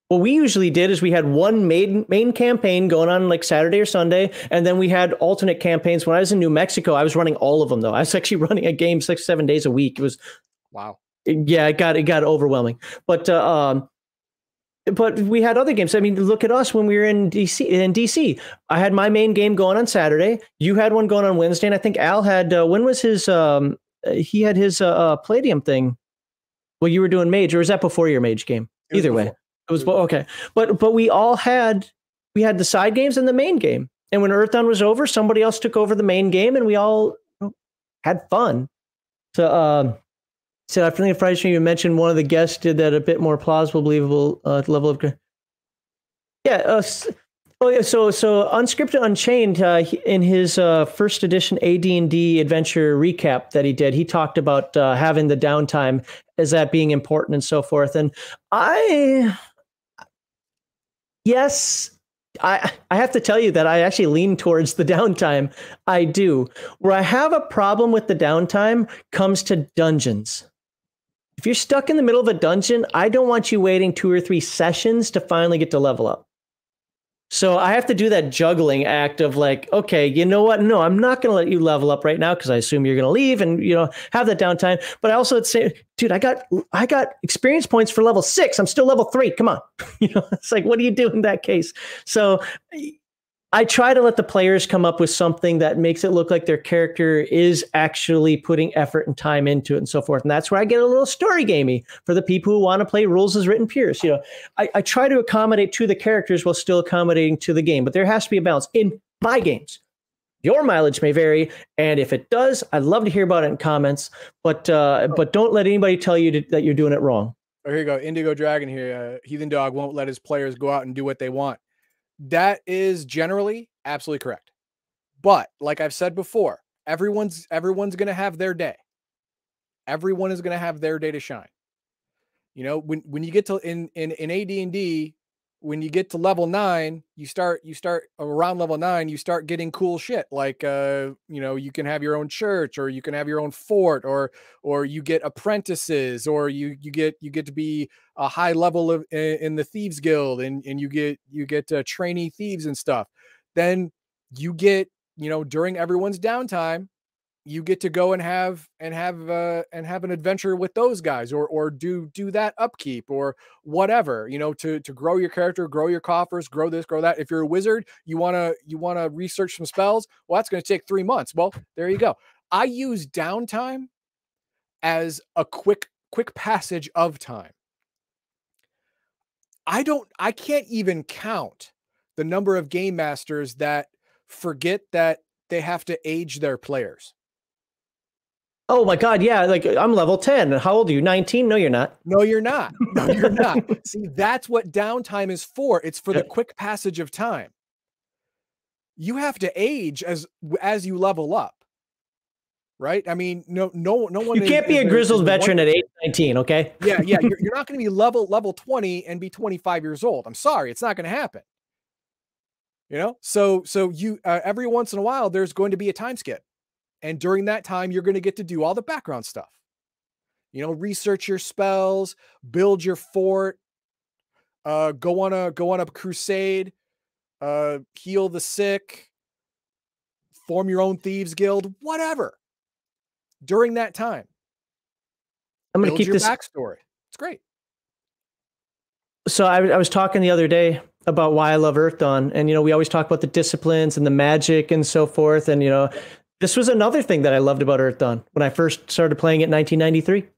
what we usually did is we had one main main campaign going on like Saturday or Sunday, and then we had alternate campaigns. When I was in New Mexico, I was running all of them though. I was actually running a game six seven days a week. It was wow. Yeah, it got it got overwhelming. But uh, um, but we had other games. I mean, look at us when we were in DC. In DC, I had my main game going on Saturday. You had one going on Wednesday, and I think Al had. Uh, when was his? Um, he had his uh, uh, Palladium thing. Well, you were doing Mage, or was that before your Mage game? Either way. It was okay, but but we all had we had the side games and the main game, and when Earthdawn was over, somebody else took over the main game, and we all had fun. So, um, so I think Friday you mentioned one of the guests did that a bit more plausible, believable uh, level of. Yeah. Uh, oh yeah. So so unscripted unchained uh, in his uh, first edition AD&D adventure recap that he did, he talked about uh, having the downtime as that being important and so forth. And I yes, I I have to tell you that I actually lean towards the downtime. I do. Where I have a problem with the downtime comes to dungeons. If you're stuck in the middle of a dungeon, I don't want you waiting two or three sessions to finally get to level up. So I have to do that juggling act of like, okay, you know what? No, I'm not going to let you level up right now because I assume you're going to leave and you know have that downtime. But I also say, dude, I got I got experience points for level six. I'm still level three. Come on, you know, it's like, what do you do in that case? So I try to let the players come up with something that makes it look like their character is actually putting effort and time into it and so forth. And that's where I get a little story gamey for the people who want to play rules as written peers. You know, I, I try to accommodate to the characters while still accommodating to the game, but there has to be a balance in my games. Your mileage may vary, and if it does, I'd love to hear about it in comments. But uh, but don't let anybody tell you to, that you're doing it wrong. Oh, here you go, Indigo Dragon here. Uh, Heathen Dog won't let his players go out and do what they want. That is generally absolutely correct. But like I've said before, everyone's everyone's going to have their day. Everyone is going to have their day to shine. You know, when when you get to in in in AD&D, when you get to level 9, you start you start around level 9, you start getting cool shit like uh, you know, you can have your own church or you can have your own fort or or you get apprentices or you you get you get to be a high level of in, in the thieves guild and and you get you get uh, trainee thieves and stuff. Then you get, you know, during everyone's downtime, you get to go and have and have uh, and have an adventure with those guys or or do do that upkeep or whatever you know to to grow your character grow your coffers grow this grow that. If you're a wizard you want to you want to research some spells? Well that's going to take 3 months. Well there you go. I use downtime as a quick quick passage of time. I don't i can't even count the number of game masters that forget that they have to age their players Oh my God, yeah. Like I'm level 10. How old are you? 19? No, you're not. No, you're not. No, you're not. See, that's what downtime is for. It's for the quick passage of time. You have to age as as you level up. Right? I mean, no, no, no one. You can't is, be a grizzled veteran at age 19, okay? Yeah, yeah. You're, you're not going to be level level 20 and be 25 years old. I'm sorry, it's not going to happen. You know, so so you uh, every once in a while there's going to be a time skip and during that time, you're going to get to do all the background stuff. You know, research your spells, build your fort, uh, go on a go on a crusade, uh, heal the sick, form your own thieves guild, whatever. During that time, I'm going to keep your this backstory. It's great. So I, I was talking the other day about why I love Earthdawn, and you know we always talk about the disciplines and the magic and so forth, and you know this was another thing that I loved about Earthdawn when I first started playing it in 1993.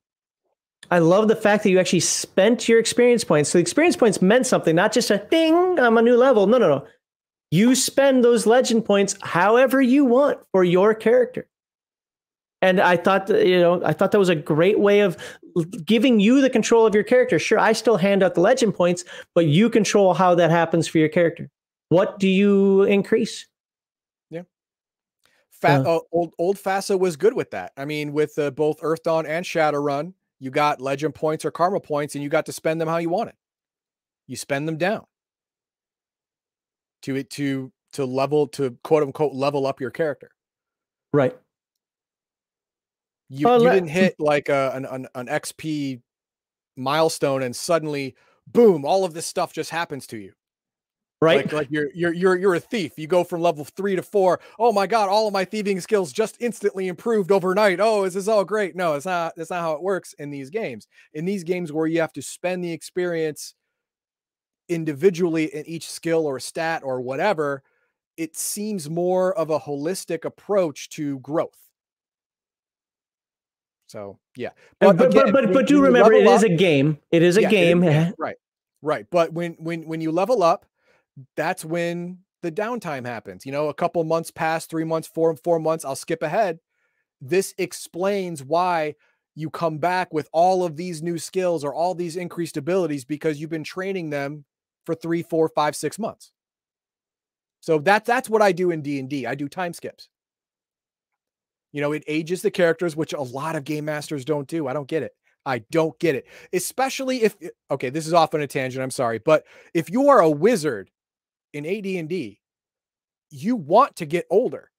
I love the fact that you actually spent your experience points. So the experience points meant something, not just a ding, I'm a new level. No, no, no. You spend those legend points however you want for your character. And I thought you know, I thought that was a great way of giving you the control of your character. Sure, I still hand out the legend points, but you control how that happens for your character. What do you increase? Fa- uh, old old FASA was good with that. I mean, with uh, both Earthdawn and Shadowrun, you got legend points or karma points, and you got to spend them how you wanted. You spend them down to it to to level to quote unquote level up your character. Right. You, you didn't hit like a, an, an an XP milestone and suddenly boom, all of this stuff just happens to you right? Like, like you're you're you're you're a thief. You go from level three to four. Oh my god all of my thieving skills just instantly improved overnight. Oh is this all great? No it's not that's not how it works in these games. In these games where you have to spend the experience individually in each skill or stat or whatever it seems more of a holistic approach to growth. So yeah. But but again, but, but, but do remember it up, is a game. It is a yeah, game. Right. Right. But when when when you level up that's when the downtime happens. You know, a couple months pass, three months, four, four months, I'll skip ahead. This explains why you come back with all of these new skills or all these increased abilities because you've been training them for three, four, five, six months. So that's that's what I do in D and D. I do time skips. You know, it ages the characters, which a lot of game masters don't do. I don't get it. I don't get it. Especially if eh, okay, this is off on a tangent. I'm sorry, but if you are a wizard in AD&D, you want to get older.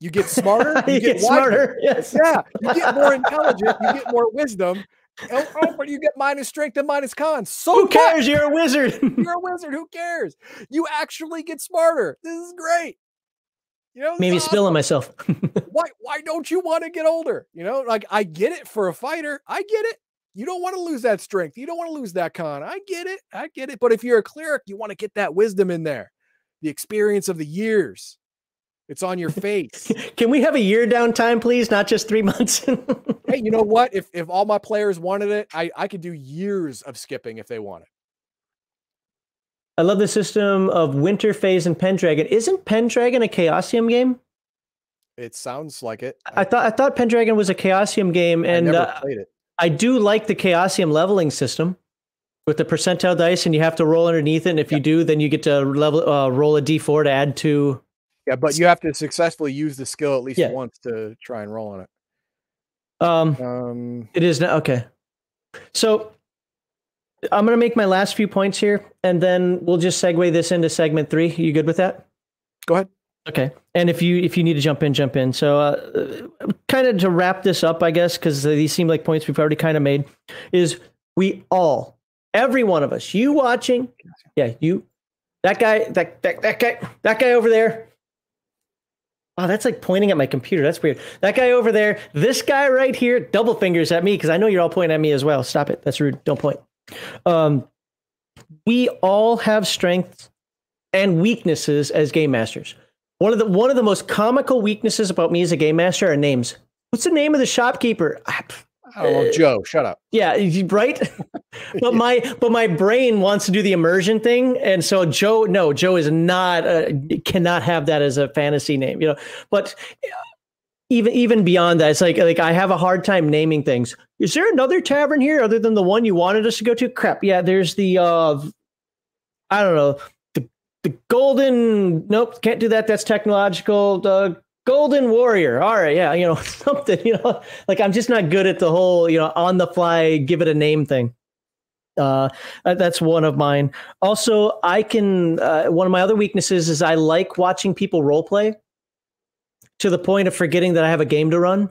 You get smarter, you, you get, get smarter. Yes. Yeah, you get more intelligent, you get more wisdom. Oh, oh, you get minus strength and minus cons. So who cares? You're a wizard. You're a wizard. Who cares? You actually get smarter. This is great. You know, maybe awesome. spilling myself. why? Why don't you want to get older? You know, like I get it for a fighter. I get it. You don't want to lose that strength. You don't want to lose that con. I get it. I get it. But if you're a cleric, you want to get that wisdom in there, the experience of the years. It's on your face. Can we have a year downtime, please? Not just three months. hey, you know what? If if all my players wanted it, I, I could do years of skipping if they want it. I love the system of Winter Phase and Pendragon. Isn't Pendragon a Chaosium game? It sounds like it. I, I thought I thought Pendragon was a Chaosium game, and I never uh, played it. I do like the Chaosium leveling system with the percentile dice, and you have to roll underneath it. And if you do, then you get to level uh, roll a d4 to add to. Yeah, but you have to successfully use the skill at least yeah. once to try and roll on it. Um, um it is not okay. So I'm going to make my last few points here, and then we'll just segue this into segment three. You good with that? Go ahead. Okay. And if you if you need to jump in, jump in. So, uh, kind of to wrap this up, I guess, because these seem like points we've already kind of made, is we all, every one of us, you watching, yeah, you, that guy, that that that guy, that guy over there, Oh, that's like pointing at my computer. That's weird. That guy over there, this guy right here, double fingers at me because I know you're all pointing at me as well. Stop it. That's rude. Don't point. Um, we all have strengths and weaknesses as game masters. One of the one of the most comical weaknesses about me as a game master are names. What's the name of the shopkeeper? I don't know, Joe. Shut up. Yeah, right. but my but my brain wants to do the immersion thing, and so Joe, no, Joe is not uh, cannot have that as a fantasy name, you know. But even even beyond that, it's like like I have a hard time naming things. Is there another tavern here other than the one you wanted us to go to? Crap, yeah. There's the uh, I don't know the golden. Nope, can't do that. That's technological. The Golden Warrior. All right, yeah, you know something. You know, like I'm just not good at the whole you know on the fly give it a name thing. Uh, that's one of mine. Also, I can. Uh, one of my other weaknesses is I like watching people role play to the point of forgetting that I have a game to run.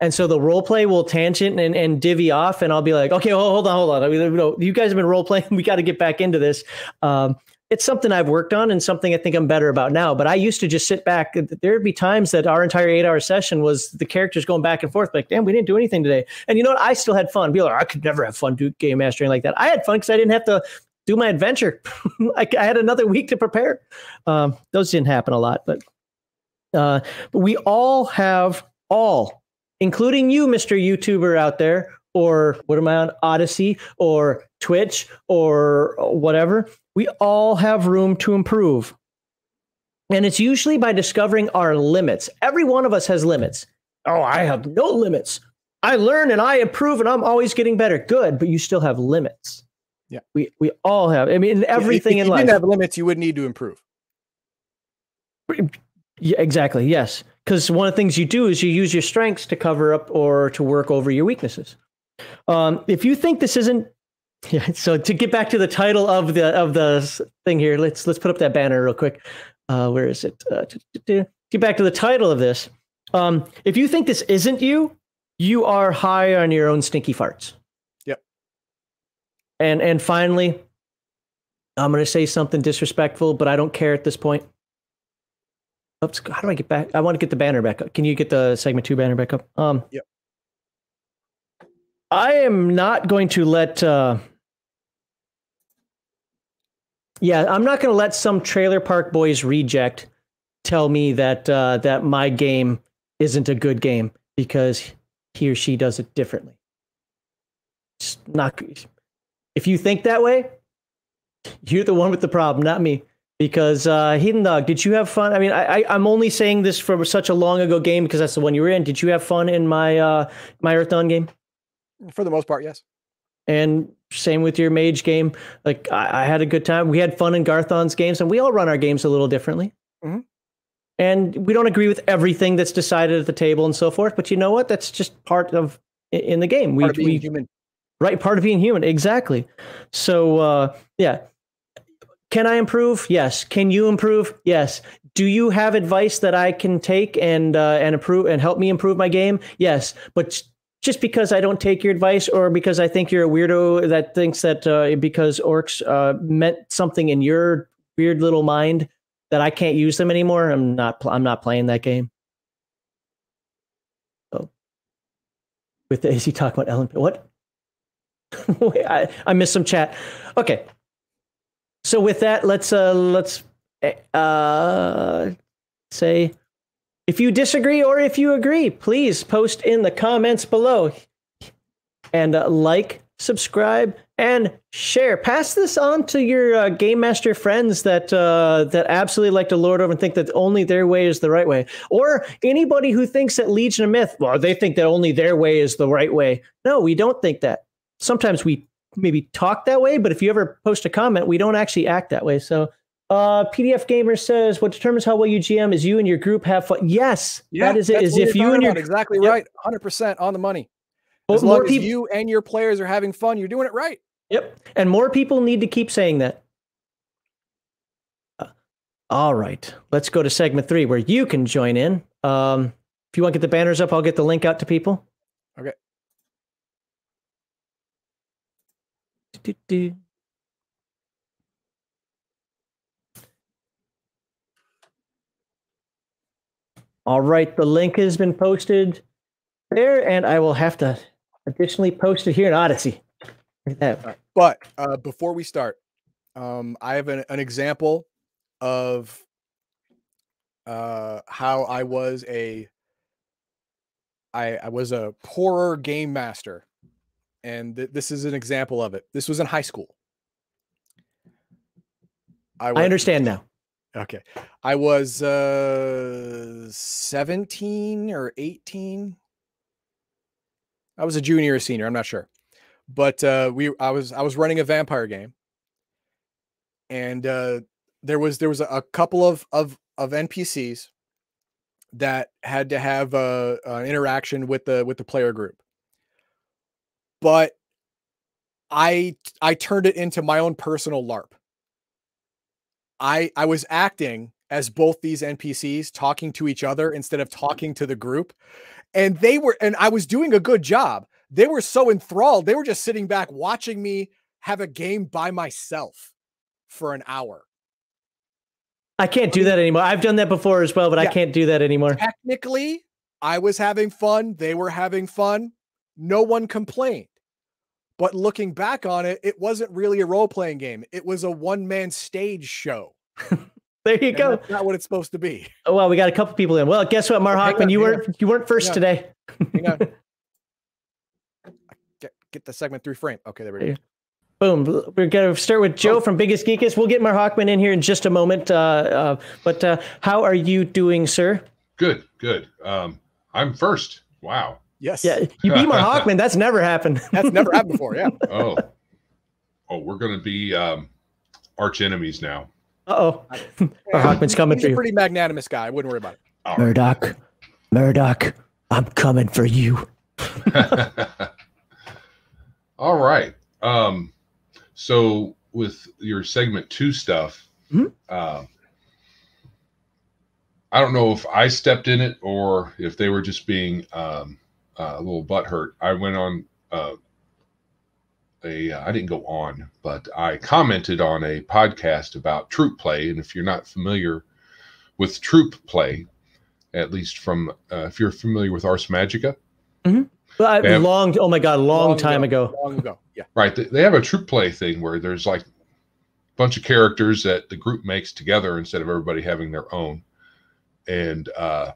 And so the role play will tangent and, and divvy off, and I'll be like, okay, hold on, hold on. I mean, you, know, you guys have been role playing. We got to get back into this. Um, it's something I've worked on and something I think I'm better about now. But I used to just sit back. There'd be times that our entire eight hour session was the characters going back and forth, like, damn, we didn't do anything today. And you know what? I still had fun. Be like, I could never have fun do game mastering like that. I had fun because I didn't have to do my adventure. I, I, had another week to prepare. Um, those didn't happen a lot, but uh, but we all have all, including you, Mr. YouTuber out there, or what am I on Odysee or Twitch or whatever. We all have room to improve. And it's usually by discovering our limits. Every one of us has limits. Oh, I have no limits. I learn and I improve and I'm always getting better. Good, but you still have limits. Yeah. We we all have. I mean, everything yeah, if, if in life. If you didn't have limits, you would need to improve. Yeah, exactly. Yes. Because one of the things you do is you use your strengths to cover up or to work over your weaknesses. Um, if you think this isn't yeah, so to get back to the title of the of the thing here, let's let's put up that banner real quick. Uh, where is it? Uh, get back to the title of this. Um, if you think this isn't you, you are high on your own stinky farts. Yep. And and finally, I'm going to say something disrespectful, but I don't care at this point. Oops, how do I get back? I want to get the banner back up. Can you get the segment two banner back up? Um, yep. I am not going to let. Uh, yeah, I'm not going to let some Trailer Park Boys reject tell me that uh, that my game isn't a good game because he or she does it differently. Just not. If you think that way, you're the one with the problem, not me because uh, Heathen Dog, did you have fun? I mean, I, I am only saying this from such a long ago game because that's the one you were in. Did you have fun in my uh, my Earthdawn game? For the most part, yes. And same with your Mage game. Like I, I had a good time. We had fun in Garthon's games, and we all run our games a little differently. Mm-hmm. And we don't agree with everything that's decided at the table and so forth. But you know what? That's just part of in the game. Part we, we human. Right, part of being human. Exactly. So uh, yeah, can I improve? Yes. Can you improve? Yes. Do you have advice that I can take and uh, and improve and help me improve my game? Yes. But just because I don't take your advice or because I think you're a weirdo that thinks that uh, because orcs uh, meant something in your weird little mind that I can't use them anymore, I'm not. I'm not playing that game. Oh, with the, is he talking about Ellen? What? I I missed some chat. Okay, so with that, let's uh, let's uh, say if you disagree or if you agree, please post in the comments below and uh, like, subscribe, and share. Pass this on to your uh, game master friends that uh, that absolutely like to lord over and think that only their way is the right way, or anybody who thinks that Legion of Myth, well, they think that only their way is the right way. No, we don't think that. Sometimes we maybe talk that way, but if you ever post a comment, we don't actually act that way. So uh, PDF Gamer says, "What determines how well you GM is you and your group have fun." Yes, yeah, that is it. Is if you and your exactly yep. right, hundred percent on the money. As long as you and your players are having fun, you're doing it right. Yep, and more people need to keep saying that. Uh, all right, let's go to segment three where you can join in. Um, if you want to get the banners up, I'll get the link out to people. Okay. do, do. All right, the link has been posted there, and I will have to additionally post it here in Odysee. But uh, before we start, um, I have an, an example of uh, how I was a I, I was a poorer game master, and th- this is an example of it. This was in high school. I, I understand now. Okay. I was uh 17 or 18. I was a junior or senior, I'm not sure. But uh we I was I was running a vampire game. And uh there was there was a, a couple of of of NPCs that had to have a, uh, an interaction with the with the player group. But I I turned it into my own personal LARP. I I was acting as both these NPCs talking to each other instead of talking to the group. And they were and I was doing a good job. They were so enthralled. They were just sitting back watching me have a game by myself for an hour. I can't do that anymore. I've done that before as well, but yeah. I can't do that anymore. Technically, I was having fun. They were having fun. No one complained. But looking back on it, it wasn't really a role playing game. It was a one man stage show. there you and go. That's not what it's supposed to be. Oh well, we got a couple people in. Well, guess what, Mar Hockman, you weren't you weren't first today. get get the segment through frame. Okay, there we go. Boom. We're going to start with Joe oh. from Biggest Geekus. We'll get Mar Hockman in here in just a moment. Uh, uh, but uh, how are you doing, sir? Good, good. Um, I'm first. Wow. Yes. Yeah, you beat Mar Hockman. That's never happened. That's never happened before. Yeah. Oh. Oh, we're going to be um, arch enemies now. Uh oh. Mar Hockman's coming He's for you. a pretty magnanimous guy. I wouldn't worry about it. All Murdoch. Right. Murdoch, I'm coming for you. All right. Um, so with your segment two stuff, mm-hmm. uh, I don't know if I stepped in it or if they were just being um, uh, a little butthurt. I went on uh, a, I didn't go on, but I commented on a podcast about troupe play. And if you're not familiar with troupe play, at least from uh, if you're familiar with Ars Magica, mm-hmm. well, have, long, oh my god, long, long time ago, ago, long ago, yeah, right. They, they have a troupe play thing where there's like a bunch of characters that the group makes together instead of everybody having their own, and uh,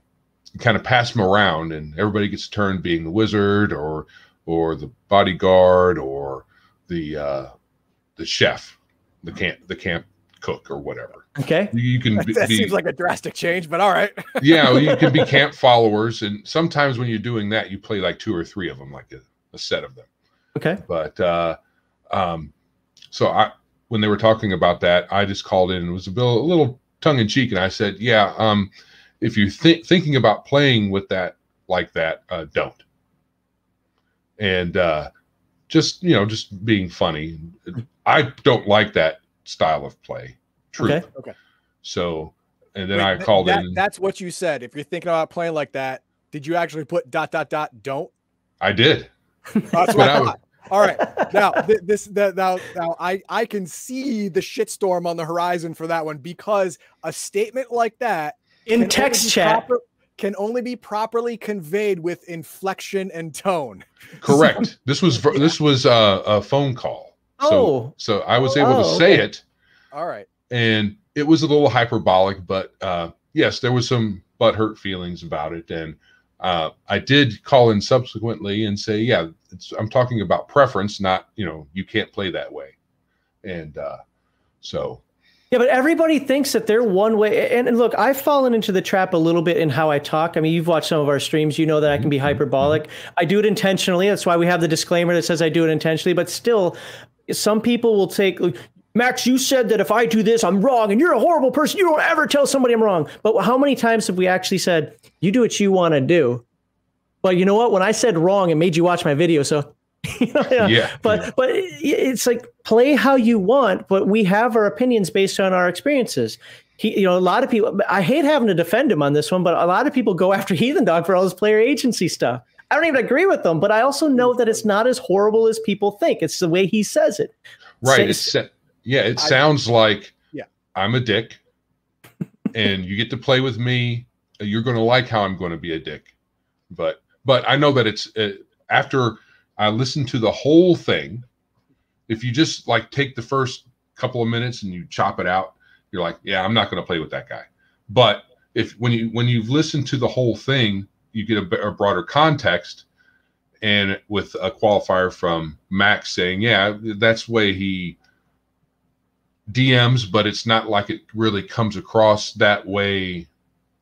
kind of pass them around, and everybody gets a turn being the wizard or or the bodyguard or the uh, the chef, the camp the camp cook or whatever. Okay, you can. Be, that seems like a drastic change, but all right. yeah, you can be camp followers, and sometimes when you're doing that, you play like two or three of them, like a, a set of them. Okay, but uh, um, so I when they were talking about that, I just called in and was a, little, a little tongue in cheek, and I said, yeah, um, if you're th- thinking about playing with that like that, uh, don't. And uh, just you know, just being funny. I don't like that style of play. True. Okay. okay. So, and then Wait, I called that, in. That's what you said. If you're thinking about playing like that, did you actually put dot dot dot? Don't. I did. That's what I thought. All right. Now this that now now I I can see the shitstorm on the horizon for that one because a statement like that in text chat proper, can only be properly conveyed with inflection and tone. Correct. this was yeah. this was a, a, phone call. So, oh, so I was able oh, to say okay. it. All right. And it was a little hyperbolic, but uh, yes, there was some butthurt feelings about it, and uh, I did call in subsequently and say, yeah, I'm talking about preference, not you know you can't play that way, and uh, so yeah, but everybody thinks that they're one way. And, and, look, I've fallen into the trap a little bit in how I talk. I mean, you've watched some of our streams. You know that I can be mm-hmm. hyperbolic. I do it intentionally. That's why we have the disclaimer that says I do it intentionally. But still, some people will take. Max, you said that if I do this, I'm wrong, and you're a horrible person. You don't ever tell somebody I'm wrong. But how many times have we actually said, you do what you want to do? But you know what? When I said wrong, it made you watch my video. So yeah. yeah. But but it's like play how you want, but we have our opinions based on our experiences. He, you know, a lot of people. I hate having to defend him on this one, but a lot of people go after Heathen Dog for all his player agency stuff. I don't even agree with them, but I also know that it's not as horrible as people think. It's the way he says it. Right. it's, yeah. It sounds like yeah. I'm a dick, and you get to play with me you're going to like how I'm going to be a dick. But but I know that it's uh, after I listened to the whole thing. If you just like take the first couple of minutes and you chop it out, you're like, yeah, I'm not going to play with that guy. But if when you when you've listened to the whole thing, you get a, a broader context. And with a qualifier from Max saying, yeah, that's the way he DMs, but it's not like it really comes across that way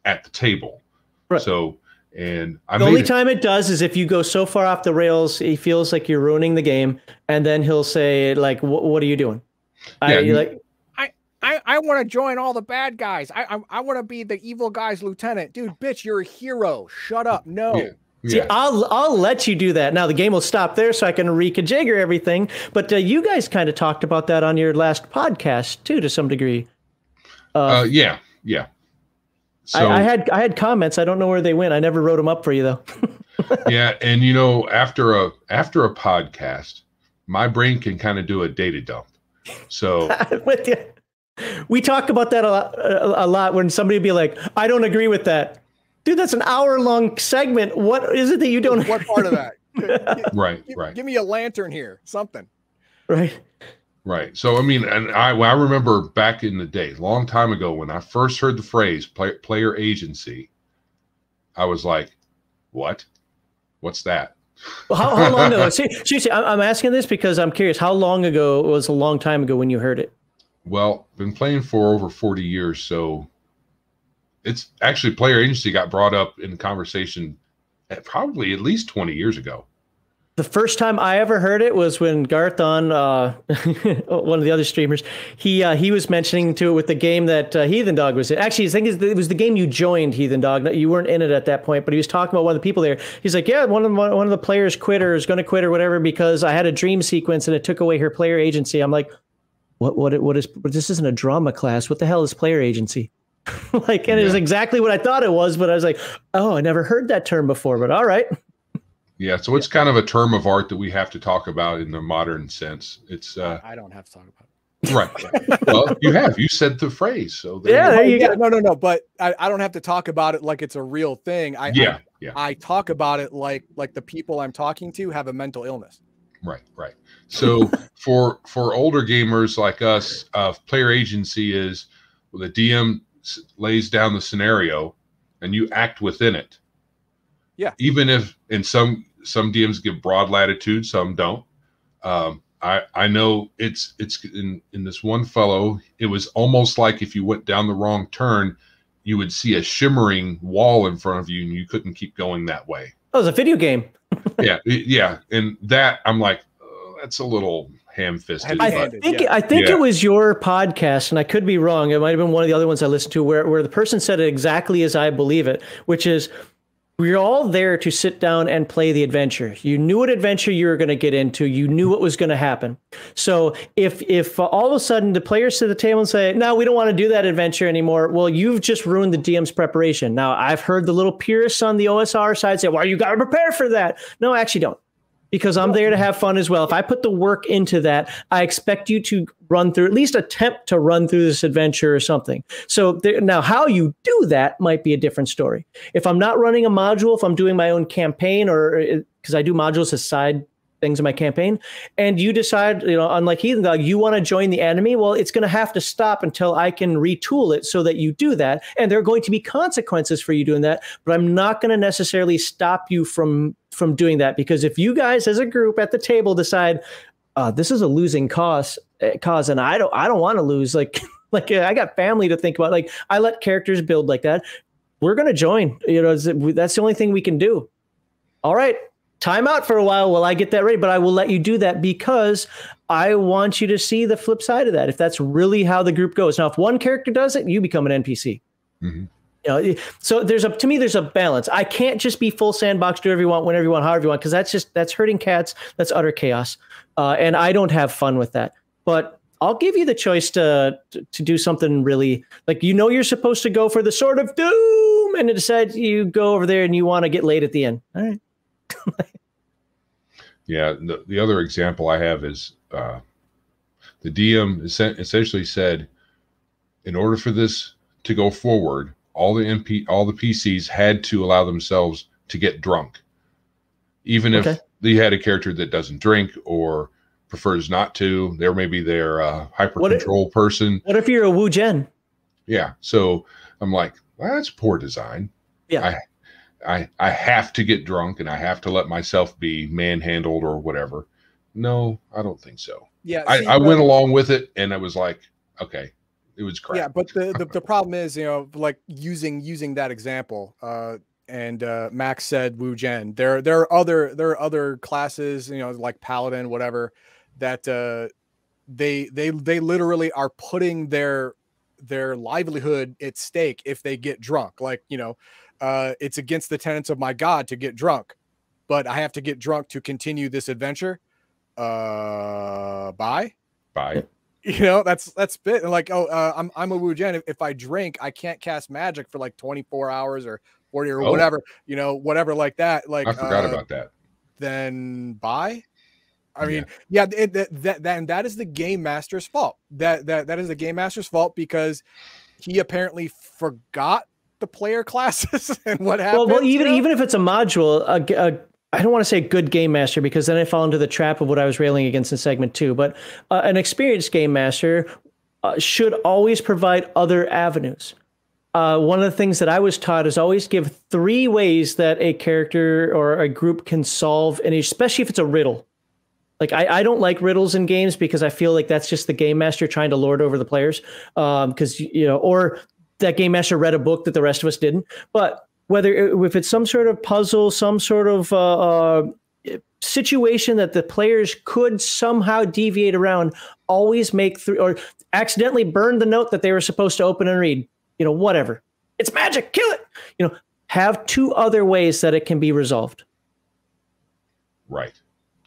at the table. Right. So, and I the only it- time it does is if you go so far off the rails, he feels like you're ruining the game, and then he'll say like, "What are you doing?" I Yeah, you- like I, I want to join all the bad guys. I I, I want to be the evil guy's lieutenant. Dude, bitch, you're a hero. Shut up. No. Yeah. See, yeah. I'll I'll let you do that. Now the game will stop there, so I can reconfigure everything. But uh, you guys kind of talked about that on your last podcast too, to some degree. Uh, uh, yeah, yeah. So I, I had I had comments. I don't know where they went. I never wrote them up for you though. yeah, and you know, after a after a podcast, my brain can kind of do a data dump. So with you. We talk about that a lot, a, a lot when somebody would be like, "I don't agree with that." Dude, that's an hour long segment. What is it that you don't? What part of that? right, Give, right, give me a lantern here. Something. Right. Right. So I mean, and I I remember back in the day, long time ago, when I first heard the phrase play, "player agency," I was like, "What? What's that?" Well, how, how long ago? See, seriously, I'm asking this because I'm curious. How long ago it was a long time ago when you heard it? Well, been playing for over 40 years, so it's actually player agency got brought up in conversation at probably at least 20 years ago. The first time I ever heard it was when Garth on uh, one of the other streamers, he uh, he was mentioning to it with the game that uh, Heathen Dog was in. Actually, I think it was the game you joined, Heathen Dog. You weren't in it at that point, but he was talking about one of the people there. He's like, yeah, one of the, one of the players quit or is going to quit or whatever because I had a dream sequence and it took away her player agency. I'm like, what what what is? But this isn't a drama class. What the hell is player agency? like, and it was exactly what I thought it was, but I was like, oh, I never heard that term before. But all right. Yeah, so it's kind of a term of art that we have to talk about in the modern sense. It's uh, I don't have to talk about it. right. well, you have you said the phrase, so there Yeah, you there you yeah, go. no, no, no. But I, I don't have to talk about it like it's a real thing. I, go. yeah, yeah, I, I talk about it like like the people I'm talking to have a mental illness. right, right. So for for older gamers like us, uh, player agency is well, the DM lays down the scenario, and you act within it. Yeah. Even if in some some DMs give broad latitude, some don't. Um, I I know it's it's in in this one fellow. It was almost like if you went down the wrong turn, you would see a shimmering wall in front of you, and you couldn't keep going that way. That was a video game. yeah, yeah, and that I'm like, oh, that's a little ham-fisted. I but- think yeah. I think Yeah. it was your podcast, and I could be wrong. It might have been one of the other ones I listened to, where where the person said it exactly as I believe it, which is we're all there to sit down and play the adventure. You knew what adventure you were going to get into. You knew what was going to happen. So if if all of a sudden the players sit at the table and say, "No, we don't want to do that adventure anymore," well, you've just ruined the DM's preparation. Now I've heard the little purists on the OSR side say, "Well, you got to prepare for that." No, I actually don't because I'm there to have fun as well. If I put the work into that, I expect you to run through, at least attempt to run through this adventure or something. So there, now, how you do that might be a different story. If I'm not running a module, if I'm doing my own campaign, or uh, because I do modules as side things in my campaign, and you decide, you know, unlike Heathen Dog, you want to join the enemy, well, it's going to have to stop until I can retool it so that you do that. And there are going to be consequences for you doing that, but I'm not going to necessarily stop you from from doing that because if you guys as a group at the table decide uh, this is a losing cause uh, cause and I don't I don't want to lose like like I got family to think about like I let characters build like that. We're going to join you know that's the only thing we can do. All right time out for a while while I get that ready but I will let you do that because I want you to see the flip side of that if that's really how the group goes now if one character does it you become an NPC Mhm. you know, so there's a to me there's a balance. I can't just be full sandbox, do whatever you want, whenever you want, however you want, because that's just that's hurting cats. That's utter chaos, uh, and I don't have fun with that. But I'll give you the choice to, to to do something really like you know you're supposed to go for the sword of doom, and instead you go over there and you want to get laid at the end. All right, Yeah, the, the other example I have is uh, the DM essen- essentially said, in order for this to go forward, all the MP, all the PCs had to allow themselves to get drunk, even if they had a character that doesn't drink or prefers not to. There may be their uh, hyper What if- control person. What if you're a Wu Jen? Yeah. So I'm like, well, that's poor design. Yeah. I, I I have to get drunk and I have to let myself be manhandled or whatever. No, I don't think so. Yeah, I, see, I but- went along with it and I was like, okay, it was crap. Yeah, but the, the the problem is, you know, like using using that example, uh, and uh, Max said Wu Jen. There there are other there are other classes, you know, like Paladin, whatever, that uh, they they they literally are putting their their livelihood at stake if they get drunk. Like you know, uh, it's against the tenets of my God to get drunk, but I have to get drunk to continue this adventure. Uh, bye Bye. you know that's that's bit and like oh uh, i'm i'm a Wu Jen. If, if i drink i can't cast magic for like 24 hours or 40 or Oh. whatever you know whatever like that like I forgot uh, about that. then bye i mean yeah it, that, that that and that is the game master's fault that that that is the game master's fault because he apparently forgot the player classes and what happens. Well, well, even even if it's a module, a a- I don't want to say good game master because then I fall into the trap of what I was railing against in segment two. But uh, an experienced game master uh, should always provide other avenues. Uh, one of the things that I was taught is always give three ways that a character or a group can solve, and especially if it's a riddle. Like I, I don't like riddles in games because I feel like that's just the game master trying to lord over the players. Because you know, or that game master read a book that the rest of us didn't. But whether if it's some sort of puzzle, some sort of uh, uh, situation that the players could somehow deviate around, always make three or accidentally burn the note that they were supposed to open and read. You know, whatever. It's magic. Kill it. You know, have two other ways that it can be resolved. Right.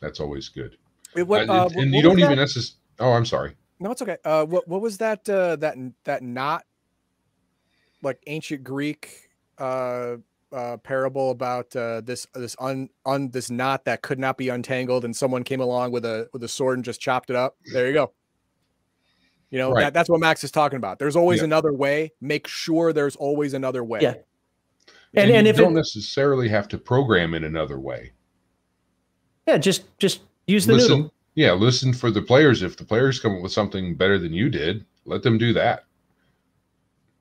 That's always good. It- what, Uh, uh, and what- you don't even that? necessarily. Oh, I'm sorry. No, it's okay. Uh, what what was that? Uh, that that not like ancient Greek uh, uh, parable about uh, this this un un this knot that could not be untangled, and someone came along with a with a sword and just chopped it up. There you go. You know Right. that, that's what Max is talking about. There's always Yeah. another way. Make sure there's always another way. Yeah. And- and you if don't it- necessarily have to program in another way. Yeah, just just use the listen, noodle. yeah, listen for the players. If the players come up with something better than you did, let them do that.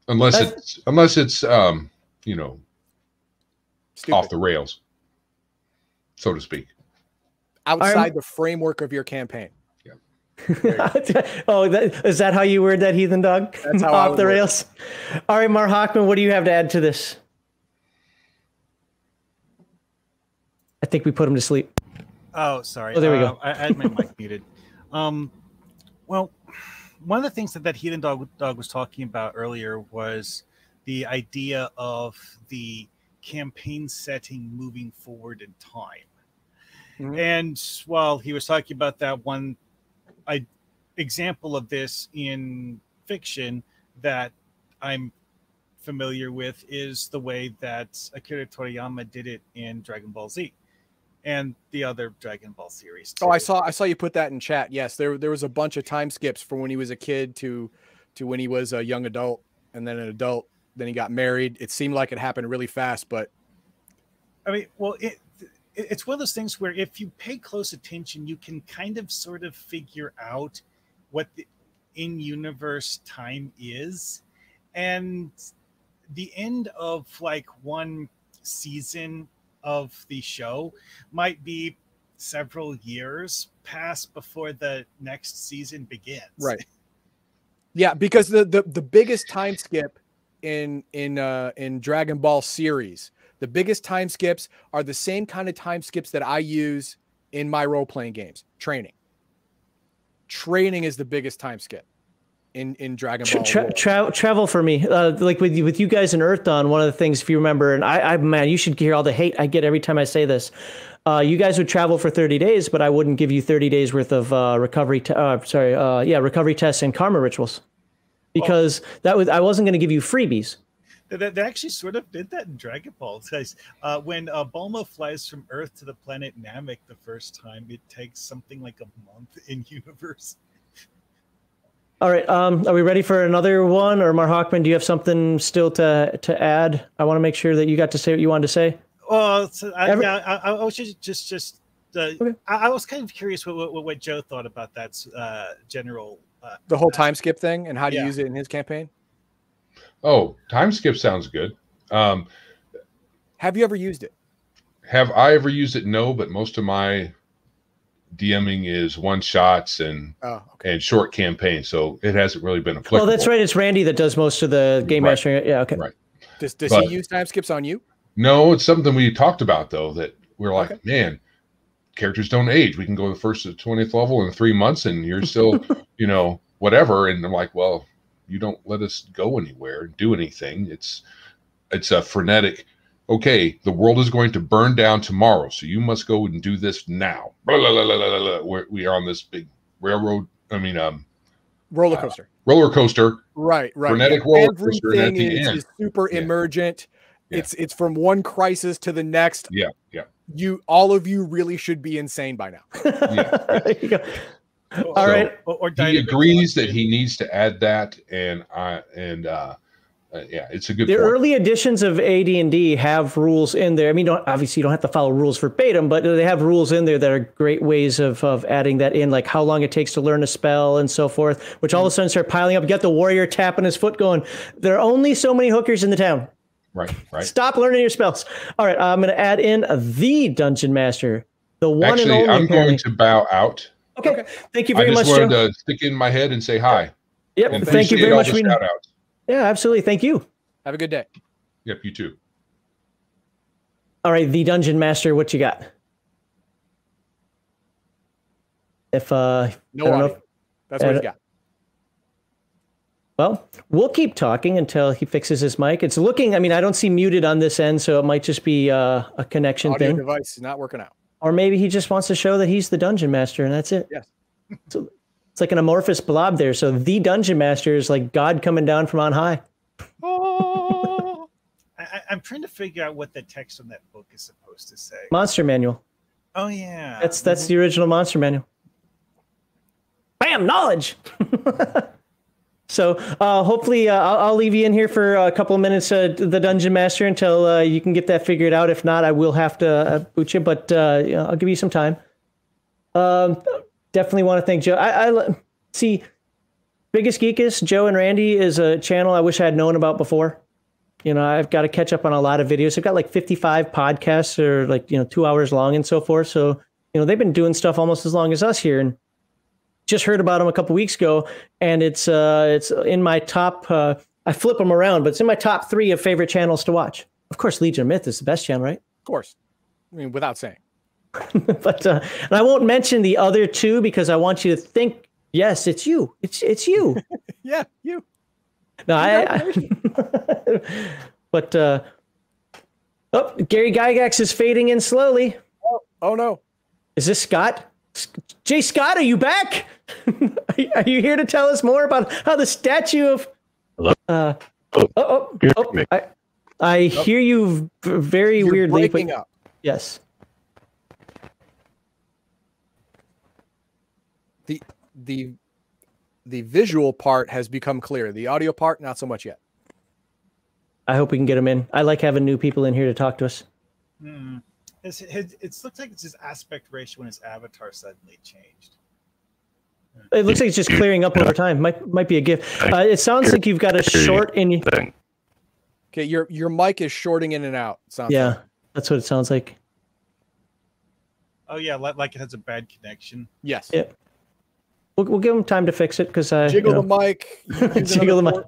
Unless That's- it's unless it's um, you know, Stupid. off the rails, so to speak. outside the framework of your campaign. Yeah. oh, that, is that how you word that heathen dog? That's how Off the word it. rails. All right, Mar Hockman, what do you have to add to this? I think we put him to sleep. Oh, sorry. Oh, there we Uh, go. I, I had my mic muted. Um, well, one of the things that that heathen dog dog was talking about earlier was the idea of the campaign setting moving forward in time. Mhm. And while he was talking about that one I, example of this in fiction that I'm familiar with is the way that Akira Toriyama did it in Dragon Ball Z and the other Dragon Ball series. Oh, I saw I saw you put that in chat. Yes, there there was a bunch of time skips from when he was a kid to to when he was a young adult and then an adult. Then he got married. It seemed like it happened really fast, but I mean, well, it, it it's one of those things where if you pay close attention, you can kind of sort of figure out what the in-universe time is, and the end of like one season of the show might be several years past before the next season begins. Right. yeah, because the the, the biggest time skip in in uh in Dragon Ball series, the biggest time skips are the same kind of time skips that I use in my role playing games. Training. Training is the biggest time skip in in Dragon Ball. tra- lore. tra- travel for me, uh, like with you, with you guys in Earthdawn. One of the things, if you remember, and I, I, man, you should hear all the hate I get every time I say this. Uh, you guys would travel for 30 days, but I wouldn't give you 30 days worth of uh, recovery. Te- uh, sorry, uh, yeah, recovery tests and karma rituals, because that was I wasn't going to give you freebies. They, they- they actually sort of did that in Dragon Ball. Guys, uh, when uh, Bulma flies from Earth to the planet Namek the first time, it takes something like a month in universe. All right. Um, are we ready for another one? Or Mar Hockman, do you have something still to to add? I want to make sure that you got to say what you wanted to say. Well, so I, Every- yeah, I, I was just just just uh, Okay. I, I was kind of curious what, what what Joe thought about that uh, general. Uh, The whole time skip thing and how to Yeah. use it in his campaign. Oh, time skip sounds good. Um, Have you ever used it? have I ever used it? No, but most of my DMing is one shots and Oh, okay. and short campaigns, so it hasn't really been a click. Well, that's right. It's Randy that does most of the game Right. mastering. Yeah. Okay. Right. Does, does But- he use time skips on you? No, it's something we talked about though that we're like, Okay. man, characters don't age. We can go the first to twentieth level in three months, and you're still, you know, whatever. And I'm like, well, you don't let us go anywhere, and do anything. It's it's a frenetic. Okay, the world is going to burn down tomorrow, so you must go and do this now. Blah, blah, blah, blah, blah, blah. We're, we are on this big railroad. I mean, um, Roller Uh, coaster. roller coaster. Right, right. frenetic roller coaster, and at Everything the is, end- is super Yeah. emergent. Yeah. It's it's from one crisis to the next. Yeah, yeah. You all of you really should be insane by now. there you go. All So, right. or, or He agrees that he needs to add that, and I and uh, uh yeah, it's a good The point. early editions of AD&D have rules in there. I mean, don't, obviously you don't have to follow rules verbatim, but they have rules in there that are great ways of, of adding that in, like how long it takes to learn a spell and so forth, which all of a sudden start piling up. You got the warrior tapping his foot going, there are only so many hookers in the town. right, right. Stop learning your spells. All right, I'm going to add in the Dungeon Master, the one and Actually, only. I'm apparently. going to bow out. okay. Okay. Thank you very I very just much, wanted Joe. to stick in my head and say hi. Yep. And Thank you very much. We. Yeah, absolutely. Thank you. Have a good day. Yep, you too. All right, the dungeon master, what you got? If uh No I don't know if- That's what I he's don't- got. well, we'll keep talking until he fixes his mic. It's looking, I mean, I don't see muted on this end, so it might just be uh, a connection Audio thing. device is not working out. Or maybe he just wants to show that he's the dungeon master and that's it. Yes. So it's like an amorphous blob there. So the dungeon master is like God coming down from on high. Oh, I, I'm trying to figure out what the text on that book is supposed to say. Monster manual. Oh yeah, That's that's the original monster manual. Bam, knowledge. so uh, hopefully, uh, I'll, I'll leave you in here for a couple of minutes, uh, the dungeon master, until uh, you can get that figured out. If not, I will have to uh, boot you, but uh, I'll give you some time. Um, definitely want to thank Joe. I, I see. Biggest Geekus, Joe and Randy is a channel I wish I had known about before. You know, I've got to catch up on a lot of videos. I've got like 55 podcasts or like, you know, two hours long and so forth. So, you know, they've been doing stuff almost as long as us here. And just heard about them a couple weeks ago. And it's uh it's in my top uh I flip them around, but it's in my top three of favorite channels to watch. Of course, Legion of Myth is the best channel, right? of course. I mean, without saying. but uh and I won't mention the other two because I want you to think, yes, it's you. It's it's you. Yeah, you. No, I, I but uh oh, Gary Gygax is fading in slowly. Oh no. Is this Scott? Jay Scott, are you back? are you- here to tell us more about how the statue of Hello? Uh, Oh, oh, oh, oh, me. I, I hear you v- very You're weirdly. but- up. Yes. The the the visual part has become clear. The audio part, not so much yet. I hope we can get him in. I like having new people in here to talk to us. Hmm. It's, it, it looks like it's his aspect ratio when his avatar suddenly changed. It looks like it's just clearing up over time. Might might be a gift. Uh, it sounds like you've got a short in you. thing. Okay, your your mic is shorting in and out. Sounds Yeah, that's what it sounds like. Oh yeah, like, like it has a bad connection. Yes. Yeah. We'll, we'll give him time to fix it because I Jiggle you know, the mic. Jiggle the mic. port.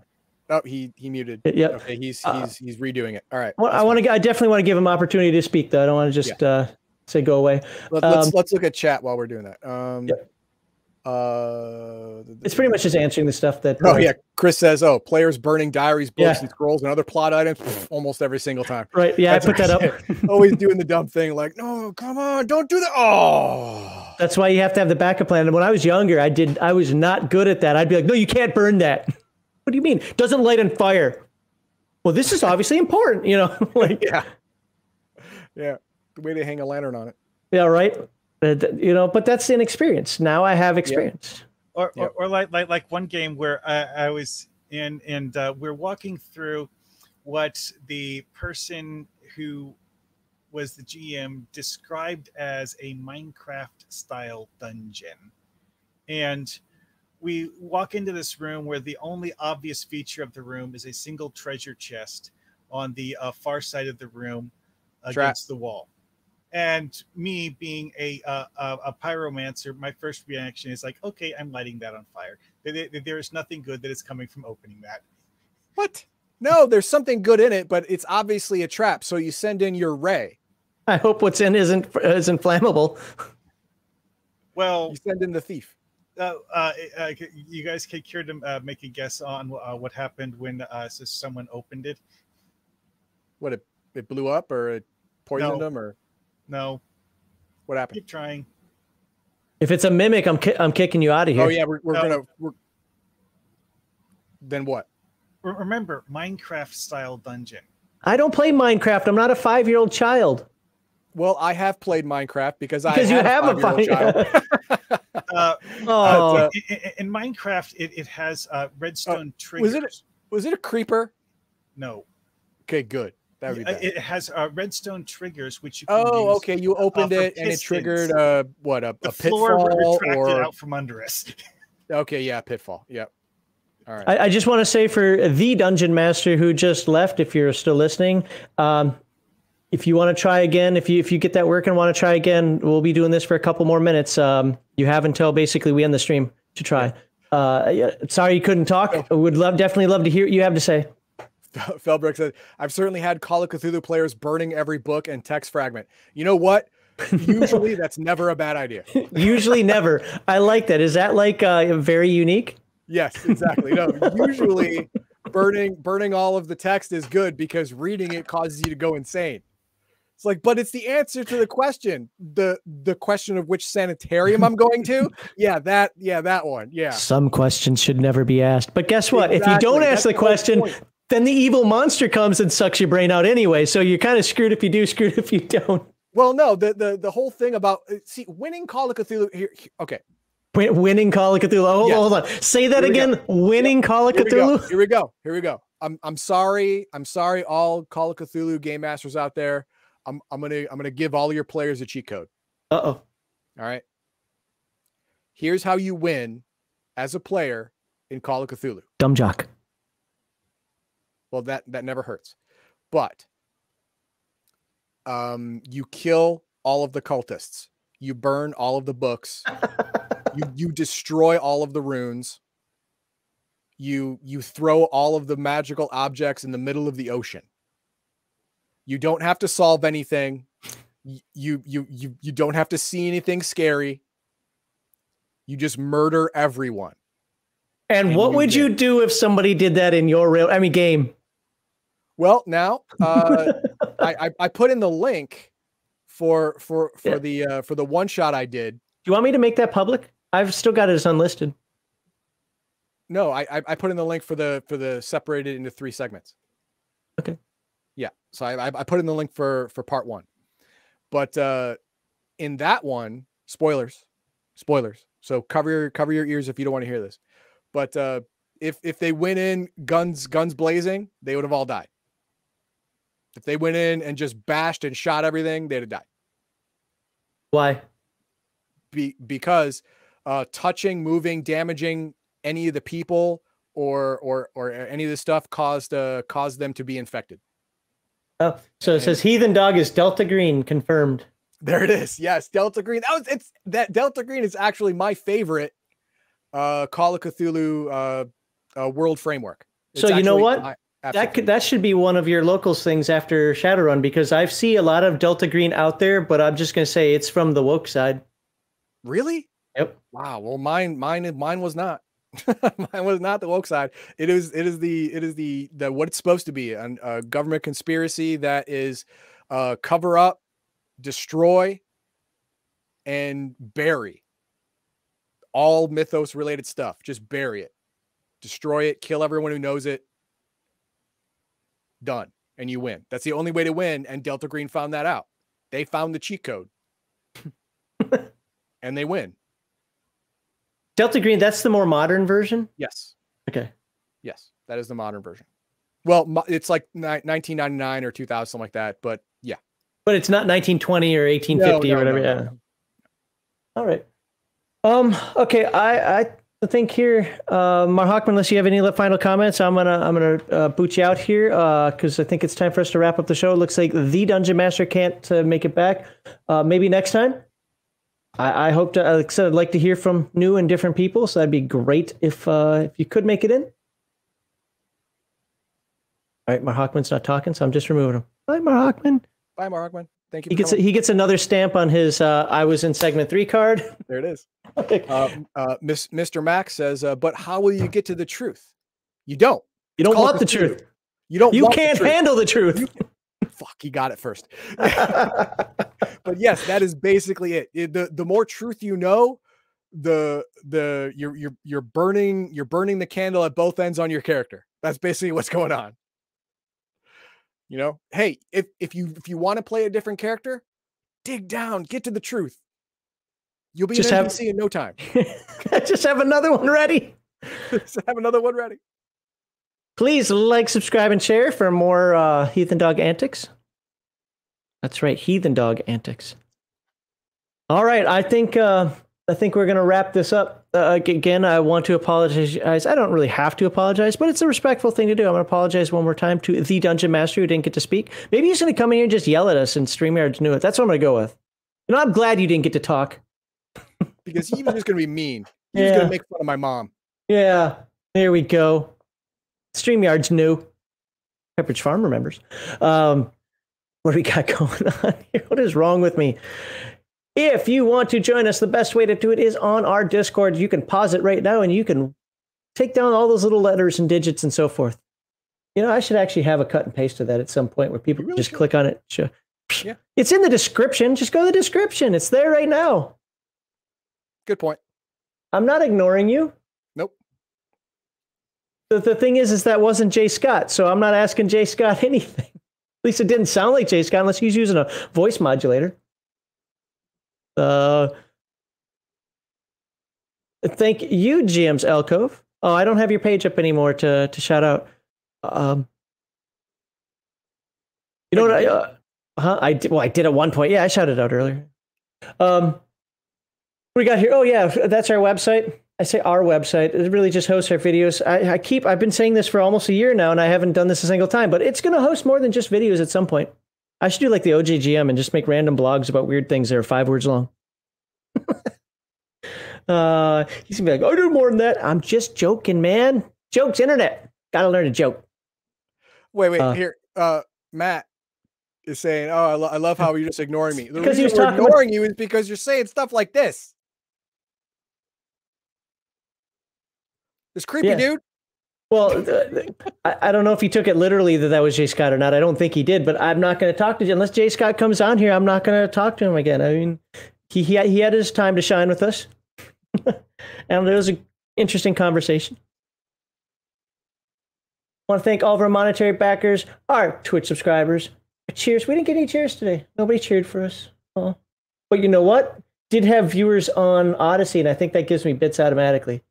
Oh, he he muted. Yeah. Okay, he's Uh, he's he's redoing it. All right. Well, I want to. I definitely want to give him opportunity to speak, though. I don't want to just uh, say go away. Let, let's um, let's look at chat while we're doing that. Um, Yeah. uh, It's pretty much just answering the stuff that. Oh uh, yeah, Chris says, "Oh, players burning diaries, books, Yeah. and scrolls, and other plot items pff, almost every single time." Right. Yeah, That's I put that up. Always doing the dumb thing, like, "No, come on, don't do that." Oh, That's why you have to have the backup plan. And when I was younger, I did. I was not good at that. I'd be like, "No, you can't burn that." What do you mean? Doesn't light on fire. Well, this is obviously important, you know. like, yeah, yeah. The way they hang a lantern on it. yeah, right. Uh, you know, but that's inexperience. Now I have experience. or, Yep. or, or like, like like one game where I, I was in and uh, we're walking through what the person who was the GM described as a Minecraft style dungeon. And we walk into this room where the only obvious feature of the room is a single treasure chest on the uh, far side of the room against the wall. And me being a, uh, a a pyromancer, my first reaction is like, okay, I'm lighting that on fire. There is nothing good that is coming from opening that. What? No, there's something good in it, but it's obviously a trap. So you send in your ray. I hope what's in isn't isn't flammable. Well, You send in the thief. uh, uh, uh, you guys can care to uh, make a guess on uh, what happened when uh, so someone opened it? What it it blew up or it poisoned No. them or No, what happened? keep trying. If it's a mimic, I'm ki- I'm kicking you out of here. Oh yeah, we're, we're No. gonna. We're... Then what? Re- Remember, Minecraft style dungeon. I don't play Minecraft. I'm not a five year old child. Well, I have played Minecraft because, Because I you had have a five-year-old child. Uh, oh, uh, in, in- in Minecraft, it, it has uh, redstone was triggers. it- Was it a creeper? No, Okay, good. That would be Uh, bad. it has uh, redstone triggers, which you can Oh, use. okay. You opened for it and it triggered uh what a, The a floor pitfall retracted or out from under us. okay, yeah, pitfall. Yep. All right. I, I just want to say for the dungeon master who just left, if you're still listening, um, if you want to try again, if you if you get that work and want to try again, we'll be doing this for a couple more minutes. Um, you have until basically we end the stream to try. Uh, yeah, sorry you couldn't talk. I would love definitely love to hear what you have to say. Felbrick said, I've certainly had Call of Cthulhu players burning every book and text fragment. You know what? Usually that's never a bad idea. Usually never. I like that. Is that like uh, very unique? Yes, exactly. No, usually burning burning all of the text is good because reading it causes you to go insane. It's like, but it's the answer to the question. The the question of which sanitarium I'm going to. Yeah, that yeah, that one. Yeah. Some questions should never be asked. But guess what? If you don't ask the the question, point. then the evil monster comes and sucks your brain out anyway. So you're kind of screwed if you do, screwed if you don't. Well, no, the the the whole thing about uh, see winning Call of Cthulhu here. Okay, Winning Call of Cthulhu. Hold, Yes. hold on. Say that we go. again. Winning Call of here we. Cthulhu. Here we go. Here we go. I'm I'm sorry. I'm sorry, all Call of Cthulhu game masters out there. I'm I'm gonna I'm gonna give all your players a cheat code. Uh oh. All right. Here's how you win as a player in Call of Cthulhu. Dumb jock. Well, that that never hurts. But um you kill all of the cultists. You burn all of the books. you you destroy all of the runes. You you throw all of the magical objects in the middle of the ocean. You don't have to solve anything. You you you you don't have to see anything scary. You just murder everyone. And And what you would you do if somebody did that in your real? I mean, game. Well, now uh, I, I I put in the link for for for Yeah. the uh, for the one shot I did. Do you want me to make that public? I've still got it as unlisted. No, I I- I put in the link for the for the separated into three segments. Okay. So I I I put in the link for for part one, but uh, in that one, spoilers, spoilers. So cover your cover your ears if you don't want to hear this. But uh, if if they went in guns guns blazing, they would have all died. If they went in and just bashed and shot everything, they'd have died. Why? be, because uh, touching, moving, damaging any of the people or or or any of the stuff caused uh, caused them to be infected. Oh, so it says Heathen Dog is Delta Green confirmed. There it is. Yes, Delta Green. That was it's that Delta Green is actually my favorite uh Call of Cthulhu uh, uh world framework. So you know what? That could, that should be one of your locals things after Shadowrun because I see a lot of Delta Green out there, but I'm just gonna say it's from the woke side. Really? Yep. Wow. Well, mine, mine, mine was not. mine was not the woke side. It is, it is the, it is the, the what it's supposed to be, an- a government conspiracy that is, uh, cover up, destroy, and bury all mythos related stuff. Just bury it, destroy it, kill everyone who knows it. Done, and you win. That's the only way to win. And Delta Green found that out. They found the cheat code and they win. Delta Green, that's the more modern version. Yes. Okay. Yes, that is the modern version. Well, it's like 1999 or 2000, something like that. But yeah, But it's not 1920 or 1850 No, or whatever. no, yeah. no. All right. Um. Okay. I I think here, uh, Mar Hockman, unless you have any final comments, I'm gonna I'm gonna uh, boot you out here because I think it's time for us to wrap up the show. It looks like the Dungeon Master can't uh, make it back. Uh, maybe next time. I, I hope to. Like I said, I'd like to hear from new and different people, so that'd be great if uh, if you could make it in. All right, Mar Hockman's not talking, so I'm just removing him. Bye, Mar Hockman. bye, Markman. Thank you. He gets coming. he gets another stamp on his uh, "I was in segment three card. there it is. Uh, uh, Miss, Mr. Max says, uh, but how will you get to the truth? You don't. You don't want the the truth. You don't. You want can't truth. handle the truth. Fuck, he got it first. but yes, that is basically it. It- The the more truth you know, the the you're you're you're burning you're burning the candle at both ends on your character. That's basically what's going on. You know, hey, if if you if you want to play a different character, dig down, get to the truth. You'll be Just an have- NPC in no time. Just have another one ready. So have another one ready. Please like, subscribe, and share for more uh, Heathen Dog antics. That's right, Heathen Dog antics. All right, I think uh, I think we're gonna wrap this up. Uh, again, I want to apologize. I don't really have to apologize, but it's a respectful thing to do. I'm gonna apologize one more time to the Dungeon Master who didn't get to speak. Maybe he's gonna come in here and just yell at us, and StreamYards knew it. That's what I'm gonna go with. You know, I'm glad you didn't get to talk. Because he was just gonna be mean. He was Yeah. gonna make fun of my mom. Yeah, there we go. StreamYard's new. Pepperidge Farm remembers. Um, what do we got going on here? What is wrong with me? If you want to join us, the best way to do it is on our Discord. You can pause it right now and you can take down all those little letters and digits and so forth. You know, I should actually have a cut and paste of that at some point where people really just should. click on it. Sure. Yeah. It's in the description. Just go to the description. It's there right now. Good point. I'm not ignoring you. Nope. The, the thing is, is that wasn't Jay Scott, so I'm not asking Jay Scott anything. At least it didn't sound like Jay Scott unless he's using a voice modulator. Uh, thank you, GM's Alcove. Oh, I don't have your page up anymore to to shout out. Um, you know what? I, uh, huh? I did. Well, I did at one point. Yeah, I shouted out earlier. Um, what we got here? Oh yeah, that's our website. I say our website. It really just hosts our videos. I, I keep. I've been saying this for almost a year now, and I haven't done this a single time. But it's going to host more than just videos at some point. I should do like the OJGM and just make random blogs about weird things that are five words long. uh, he's gonna be like, "I do more than that." I'm just joking, man. Jokes, internet. Got to learn to joke. Wait, wait, Uh, here. Uh, Matt is saying, "Oh, I, lo- I love how you're just ignoring me." The Because he reason was we're ignoring you is because you're saying stuff like this. This creepy Yeah. dude. Well, I, I don't know if he took it literally that that was Jay Scott or not. I don't think he did, but I'm not going to talk to you unless Jay Scott comes on here. I'm not going to talk to him again. I mean, he he had, he had his time to shine with us, and it was an interesting conversation. I want to thank all of our monetary backers, our Twitch subscribers. Cheers! We didn't get any cheers today. Nobody cheered for us. Oh. But you know what? Did have viewers on Odysee, and I think that gives me bits automatically.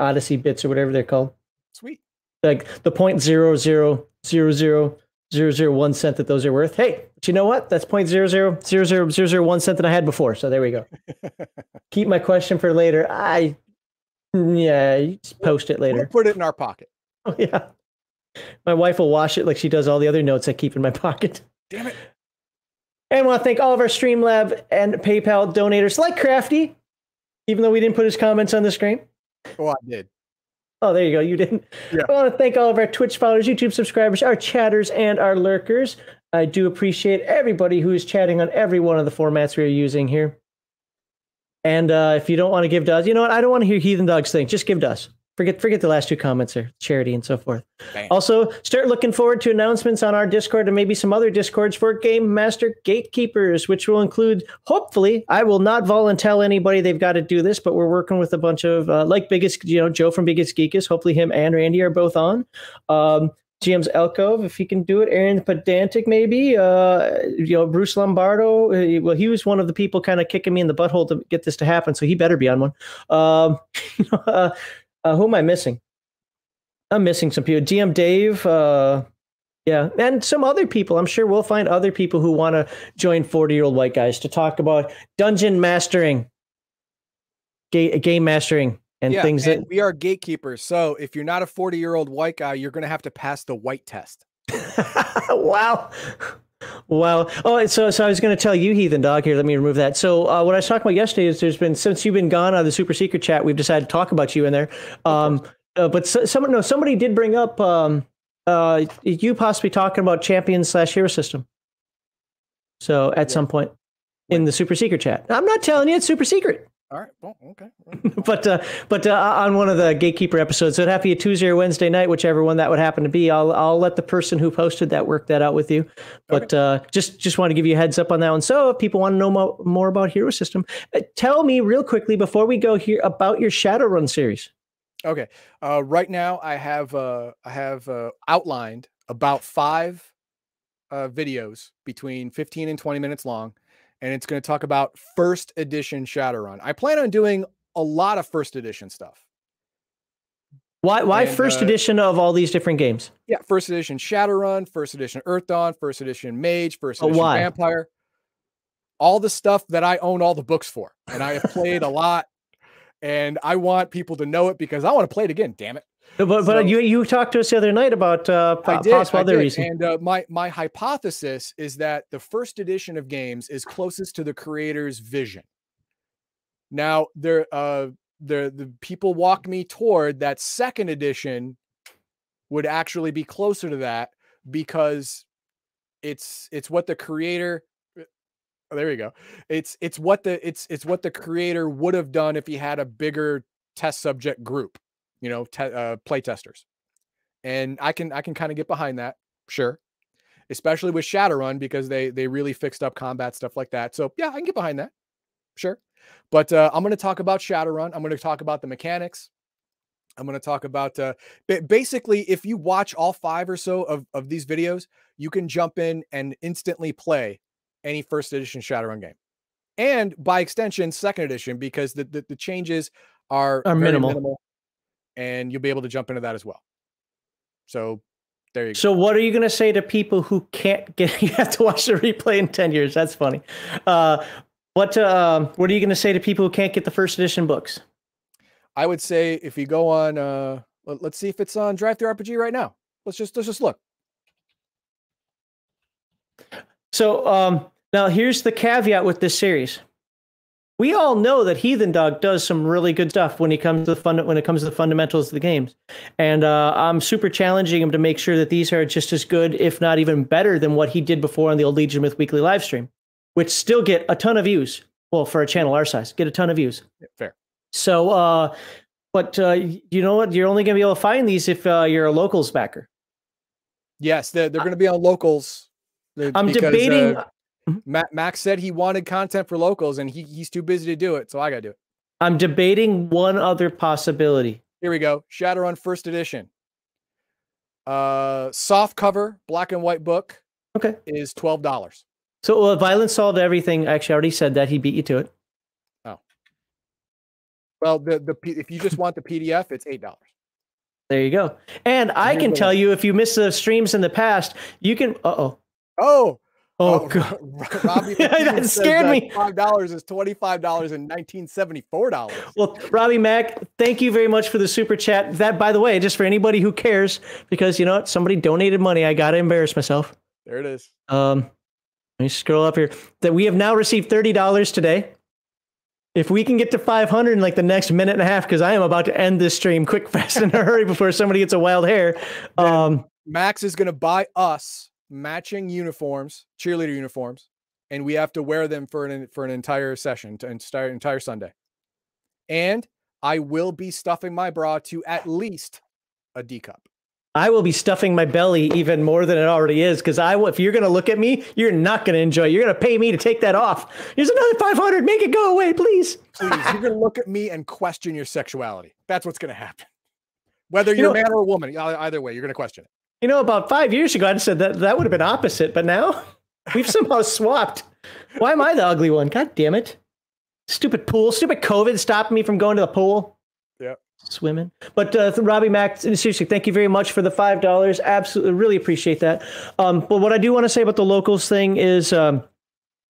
Odysee bits or whatever they're called Sweet. like the point zero zero zero zero zero zero one cent that those are worth. Hey, but you know what? That's point zero zero zero zero zero zero one cent that I had before. So there we go. Keep my question for later. I yeah, you just post it We'll later. put it in our pocket. Oh yeah. My wife will wash it like she does all the other notes I keep in my pocket. Damn it. And I want to thank all of our Streamlab and PayPal donators like Crafty, even though we didn't put his comments on the screen. Oh, I did. Oh, there you go. You didn't. Yeah. I want to thank all of our Twitch followers, YouTube subscribers, our chatters, and our lurkers. I do appreciate everybody who is chatting on every one of the formats we are using here. And uh, if you don't want to give to us, you know what? I don't want to hear Heathen Dogs thing. Just give to us. Forget forget the last two comments there, charity and so forth. Bam. Also, start looking forward to announcements on our Discord and maybe some other Discords for Game Master Gatekeepers, which will include, hopefully, I will not volunteer anybody they've got to do this, but we're working with a bunch of uh, like biggest, you know, Joe from Biggest Geekus. Hopefully, him and Randy are both on. Um, GM's Alcove, if he can do it. Aaron Pedantic, maybe. Uh, you know, Bruce Lombardo. Uh, well, he was one of the people kind of kicking me in the butthole to get this to happen, so he better be on one. Um, uh, uh, who am I missing? I'm missing some people. GM Dave. Uh, yeah, and some other people. I'm sure we'll find other people who want to join 40 year old white guys to talk about dungeon mastering, ga- game mastering, and yeah, things and that. we are gatekeepers. So if you're not a 40 year old white guy, you're going to have to pass the white test. wow. Wow. Oh, so so I was going to tell you, heathen dog. Here, let me remove that. So uh, what I was talking about yesterday is there's been since you've been gone on the super secret chat, we've decided to talk about you in there. Um, uh, but so, someone no somebody did bring up um, uh, you possibly talking about champion slash hero system. So at some point in the super secret chat, I'm not telling you it's super secret. All right. Well, okay. but uh, but uh, on one of the gatekeeper episodes, so it'd have to be a Tuesday or Wednesday night, whichever one that would happen to be. I'll I'll let the person who posted that work that out with you. But uh, just just want to give you a heads up on that one. So if people want to know mo- more about Hero System, uh, tell me real quickly before we go here about your Shadowrun series. Okay. Uh, right now, I have uh, I have uh, outlined about five uh, videos between 15 and 20 minutes long, and it's going to talk about first edition Shadowrun. I plan on doing a lot of first edition stuff. Why why And, first uh, edition of all these different games? Yeah, first edition Shadowrun, first edition Earthdawn, first edition Mage, first Oh, edition why? Vampire. All the stuff that I own all the books for, and I have played a lot, and I want people to know it because I want to play it again. Damn it! But but So- you you talked to us the other night about uh, I did, possible other did. reason. And uh, my my hypothesis is that the first edition of games is closest to the creator's vision. Now, there uh the the people walk me toward that second edition would actually be closer to that because it's it's what the creator oh, there you go. It's it's what the it's it's what the creator would have done if he had a bigger test subject group, you know, te- uh, play testers and I can I can kind of get behind that, sure. Especially with Shadowrun because they they really fixed up combat stuff like that. So yeah, I can get behind that, sure. But uh, I'm going to talk about Shadowrun. I'm going to talk about the mechanics. I'm going to talk about uh, ba- basically if you watch all five or so of of these videos, you can jump in and instantly play any first edition Shadowrun game, and by extension, second edition because the the, the changes are Are very minimal. And you'll be able to jump into that as well. So there you go. So what are you going to say to people who can't get? You have to watch the replay in ten years. That's funny. Uh, what um, what are you going to say to people who can't get the first edition books? I would say if you go on, uh, let, us see if it's on DriveThruRPG right now. Let's just let's just look. So um, now here's the caveat with this series. We all know that Heathen Dog does some really good stuff when he comes to the fund when it comes to the fundamentals of the games, and uh, I'm super challenging him to make sure that these are just as good, if not even better, than what he did before on the old Legion Myth Weekly live stream, which still get a ton of views. Well, for a channel our size, get a ton of views. Fair. So, uh, but uh, you know what? You're only going to be able to find these if uh, you're a locals backer. Yes, they're, they're going to be on locals. I'm because, debating. Uh, Ma- Max said he wanted content for locals, and he, he's too busy to do it. So I got to do it. I'm debating one other possibility. Here we go. Shadowrun First Edition. Uh, soft cover, black and white book Okay. is twelve dollars. So, uh, violence solved everything. I actually, I already said that. He beat you to it. Oh. Well, the the P- if you just want the PDF, it's eight dollars. There you go. And I can tell you if you missed the streams in the past, you can. Uh oh. Oh, Oh, God. Robbie That scared that me. Five dollars is twenty five dollars in nineteen seventy four dollars. Well, Robbie Mack, thank you very much for the super chat. That, by the way, just for anybody who cares, because you know what, somebody donated money. I gotta embarrass myself. There it is. Um, let me scroll up here. That we have now received thirty dollars today. If we can get to five hundred in like the next minute and a half, because I am about to end this stream quick, fast, in a hurry before somebody gets a wild hair. Um, Max is going to buy us matching uniforms, cheerleader uniforms, and we have to wear them for an for an entire session, to entire entire Sunday. And I will be stuffing my bra to at least a D cup. I will be stuffing my belly even more than it already is because I will. If you're going to look at me, you're not going to enjoy. it. You're going to pay me to take that off. Here's another 500. Make it go away, please. Please, you're going to look at me and question your sexuality. That's what's going to happen. Whether You you're know- a man or a woman, either way, you're going to question it. You know, about five years ago, I'd said that that would have been opposite, but now we've somehow swapped. Why am I the ugly one? God damn it. Stupid pool, stupid COVID stopped me from going to the pool. Yeah. Swimming. But uh, Robbie Mack, seriously, thank you very much for the $5. Absolutely, really appreciate that. Um, but what I do want to say about the locals thing is um,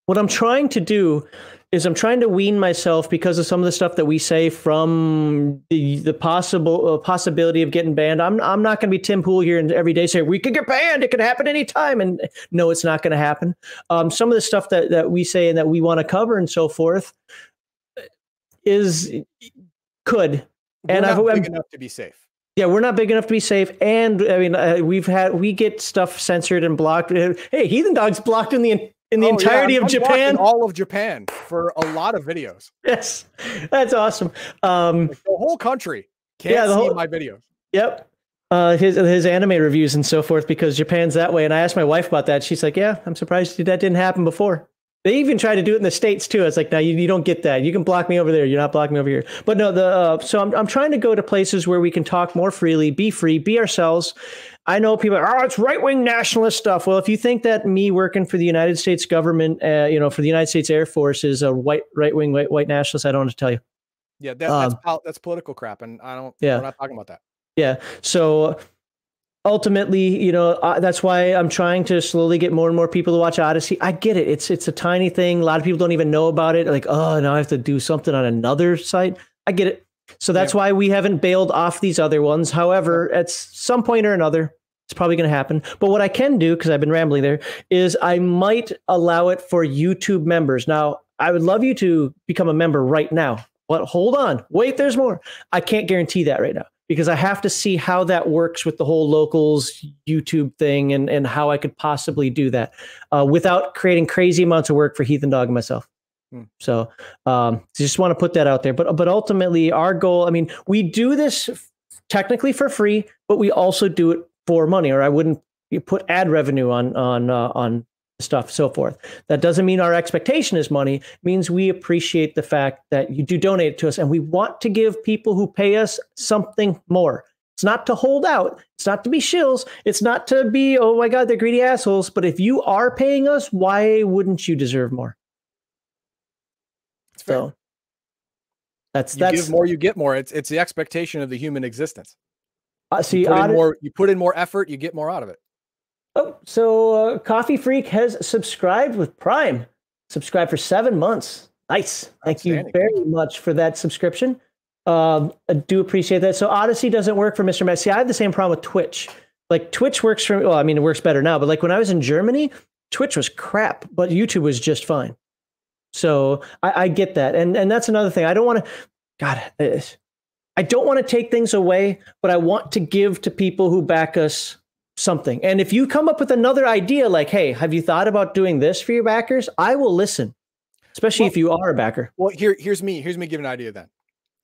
what I'm trying to do is I'm trying to wean myself because of some of the stuff that we say from the the possible uh, possibility of getting banned. I'm I'm not going to be Tim Pool here and every day say we could get banned. It could happen anytime, and no, it's not going to happen. Um, some of the stuff that that we say and that we want to cover and so forth is could. We're and not I've, big I'm- enough to be safe. yeah, we're not big enough to be safe, and I mean, uh, we've had we get stuff censored and blocked. Uh, Hey, Heathen Dog's blocked in the in the Oh, yeah, entirety I'm- of Japan. all of Japan for a lot of videos. yes, that's awesome. Um, Like the whole country can't Yeah, the see whole- my videos. Yep. Uh, his his anime reviews and so forth because Japan's that way. And I asked my wife about that. She's like, "Yeah, I'm surprised that didn't happen before." They even tried to do it in the states too. It's like, now you, you don't get that. You can block me over there. You're not blocking me over here. But no, the uh, so I'm I'm trying to go to places where we can talk more freely, be free, be ourselves. I know people are, oh, it's right wing nationalist stuff. Well, if you think that me working for the United States government, uh, you know, for the United States Air Force is a white right wing white, white nationalist, I don't want to tell you. Yeah, that, that's Um, pol- that's political crap, and I don't. Yeah. we're not talking about that. Yeah. So ultimately, you know, uh, that's why I'm trying to slowly get more and more people to watch Odysee. I get it. It's it's a tiny thing. A lot of people don't even know about it. Like, oh, now I have to do something on another site. I get it. So that's why we haven't bailed off these other ones. However, at some point or another, it's probably going to happen. But what I can do, because I've been rambling there, is I might allow it for YouTube members. Now, I would love you to become a member right now. But hold on, wait, there's more. I can't guarantee that right now because I have to see how that works with the whole locals YouTube thing and, and how I could possibly do that uh, without creating crazy amounts of work for Heathen Dog and myself. Hmm. So um, just want to put that out there. But but ultimately, our goal. I mean, we do this technically for free, but we also do it for money, or I wouldn't put ad revenue on on uh, on stuff, so forth. That doesn't mean our expectation is money. It means we appreciate the fact that you do donate to us, and we want to give people who pay us something more. It's not to hold out. It's not to be shills. It's not to be, oh my God, they're greedy assholes. But if you are paying us, why wouldn't you deserve more? It's fair. So that's you that's give more, you get more. It's it's the expectation of the human existence. Uh, see You put, in more, you put in more effort, you get more out of it. Oh, so uh, Coffee Freak has subscribed with Prime. Subscribed for seven months. Nice. Thank you very much for that subscription. Um, I do appreciate that. So Odysee doesn't work for Mr. Messi. I have the same problem with Twitch. Like Twitch works for well, I mean, it works better now, but like when I was in Germany, Twitch was crap, but YouTube was just fine. So I, I get that, and and that's another thing. I don't want to. God, I don't want to take things away, but I want to give to people who back us something. And if you come up with another idea, like, hey, have you thought about doing this for your backers? I will listen, especially Well- if you are a backer. Well, here here's me. Here's me giving an idea then.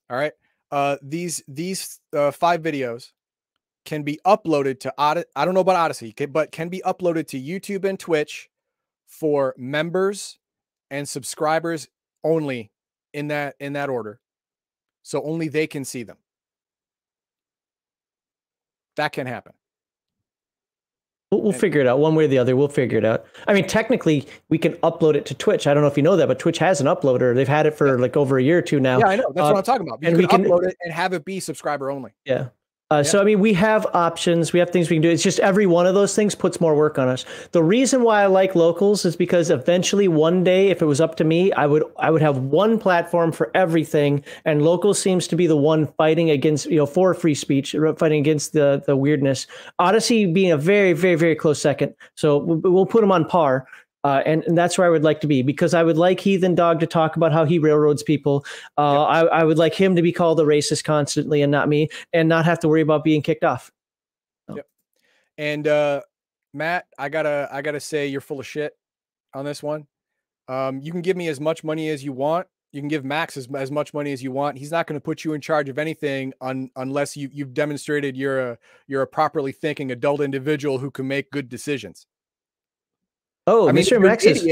All right. Uh these these uh, five videos can be uploaded to Od- I don't know about Odysee, but can be uploaded to YouTube and Twitch for members and subscribers only in that in that order. So only they can see them. That can happen. We'll, we'll And- figure it out one way or the other. We'll figure it out. I mean, technically, we can upload it to Twitch. I don't know if you know that, but Twitch has an uploader. They've had it for like over a year or two now. Yeah, I know. That's uh, what I'm talking about. You and we can- upload it and have it be subscriber only. Yeah. Uh, So I mean, we have options. We have things we can do. It's just every one of those things puts more work on us. The reason why I like locals is because eventually, one day, if it was up to me, I would I would have one platform for everything, and locals seems to be the one fighting against you know for free speech, fighting against the the weirdness. Odysee being a very very very close second. So we'll we'll put them on par. Uh, and, and that's where I would like to be because I would like Heathen Dog to talk about how he railroads people. Uh, I, I would like him to be called a racist constantly and not me, and not have to worry about being kicked off. Yep. And uh Matt, I gotta I gotta say you're full of shit on this one. Um, you can give me as much money as you want. You can give Max as, as much money as you want. He's not going to put you in charge of anything un, unless you you've demonstrated you're a you're a properly thinking adult individual who can make good decisions. Oh, I mean, Mr. Max is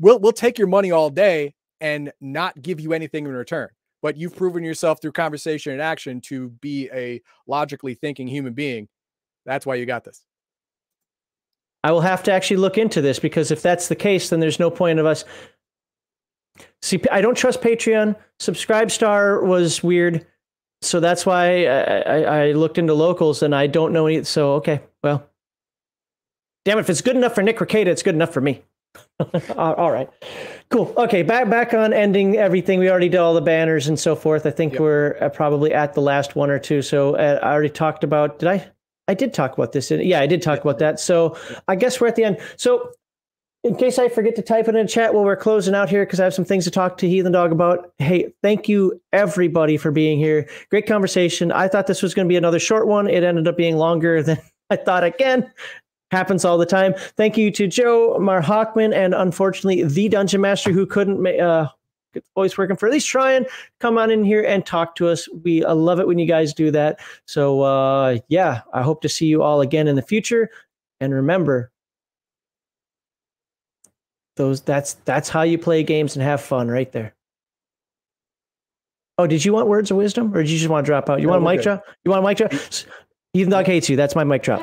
we'll we'll take your money all day and not give you anything in return. But you've proven yourself through conversation and action to be a logically thinking human being. That's why you got this. I will have to actually look into this because if that's the case, then there's no point of us. See, I don't trust Patreon. Subscribestar was weird, so that's why I, I, I looked into locals, and I don't know any. So okay, well, damn it! If it's good enough for Nick Rekieta, it's good enough for me. all right, cool. Okay, back back on ending everything. We already did all the banners and so forth. I think Yep. we're uh, probably at the last one or two. So uh, I already talked about. Did I? I did talk about this. Yeah, I did talk about that. So I guess we're at the end. So in case I forget to type it in the chat while we're closing out here, because I have some things to talk to Heathen Dog about. Hey, thank you everybody for being here. Great conversation. I thought this was going to be another short one. It ended up being longer than I thought. Again, happens all the time. Thank you to Joe Mar Hockman and unfortunately the Dungeon Master who couldn't ma- uh, get the voice working for at least trying. Come on in here and talk to us. We I love it when you guys do that. So uh, yeah, I hope to see you all again in the future. And remember, those that's that's how you play games and have fun right there. Oh, did you want words of wisdom, or did you just want to drop out? You No, want a mic good. drop? You want a mic drop? Heathen Dog hates you. That's my mic drop.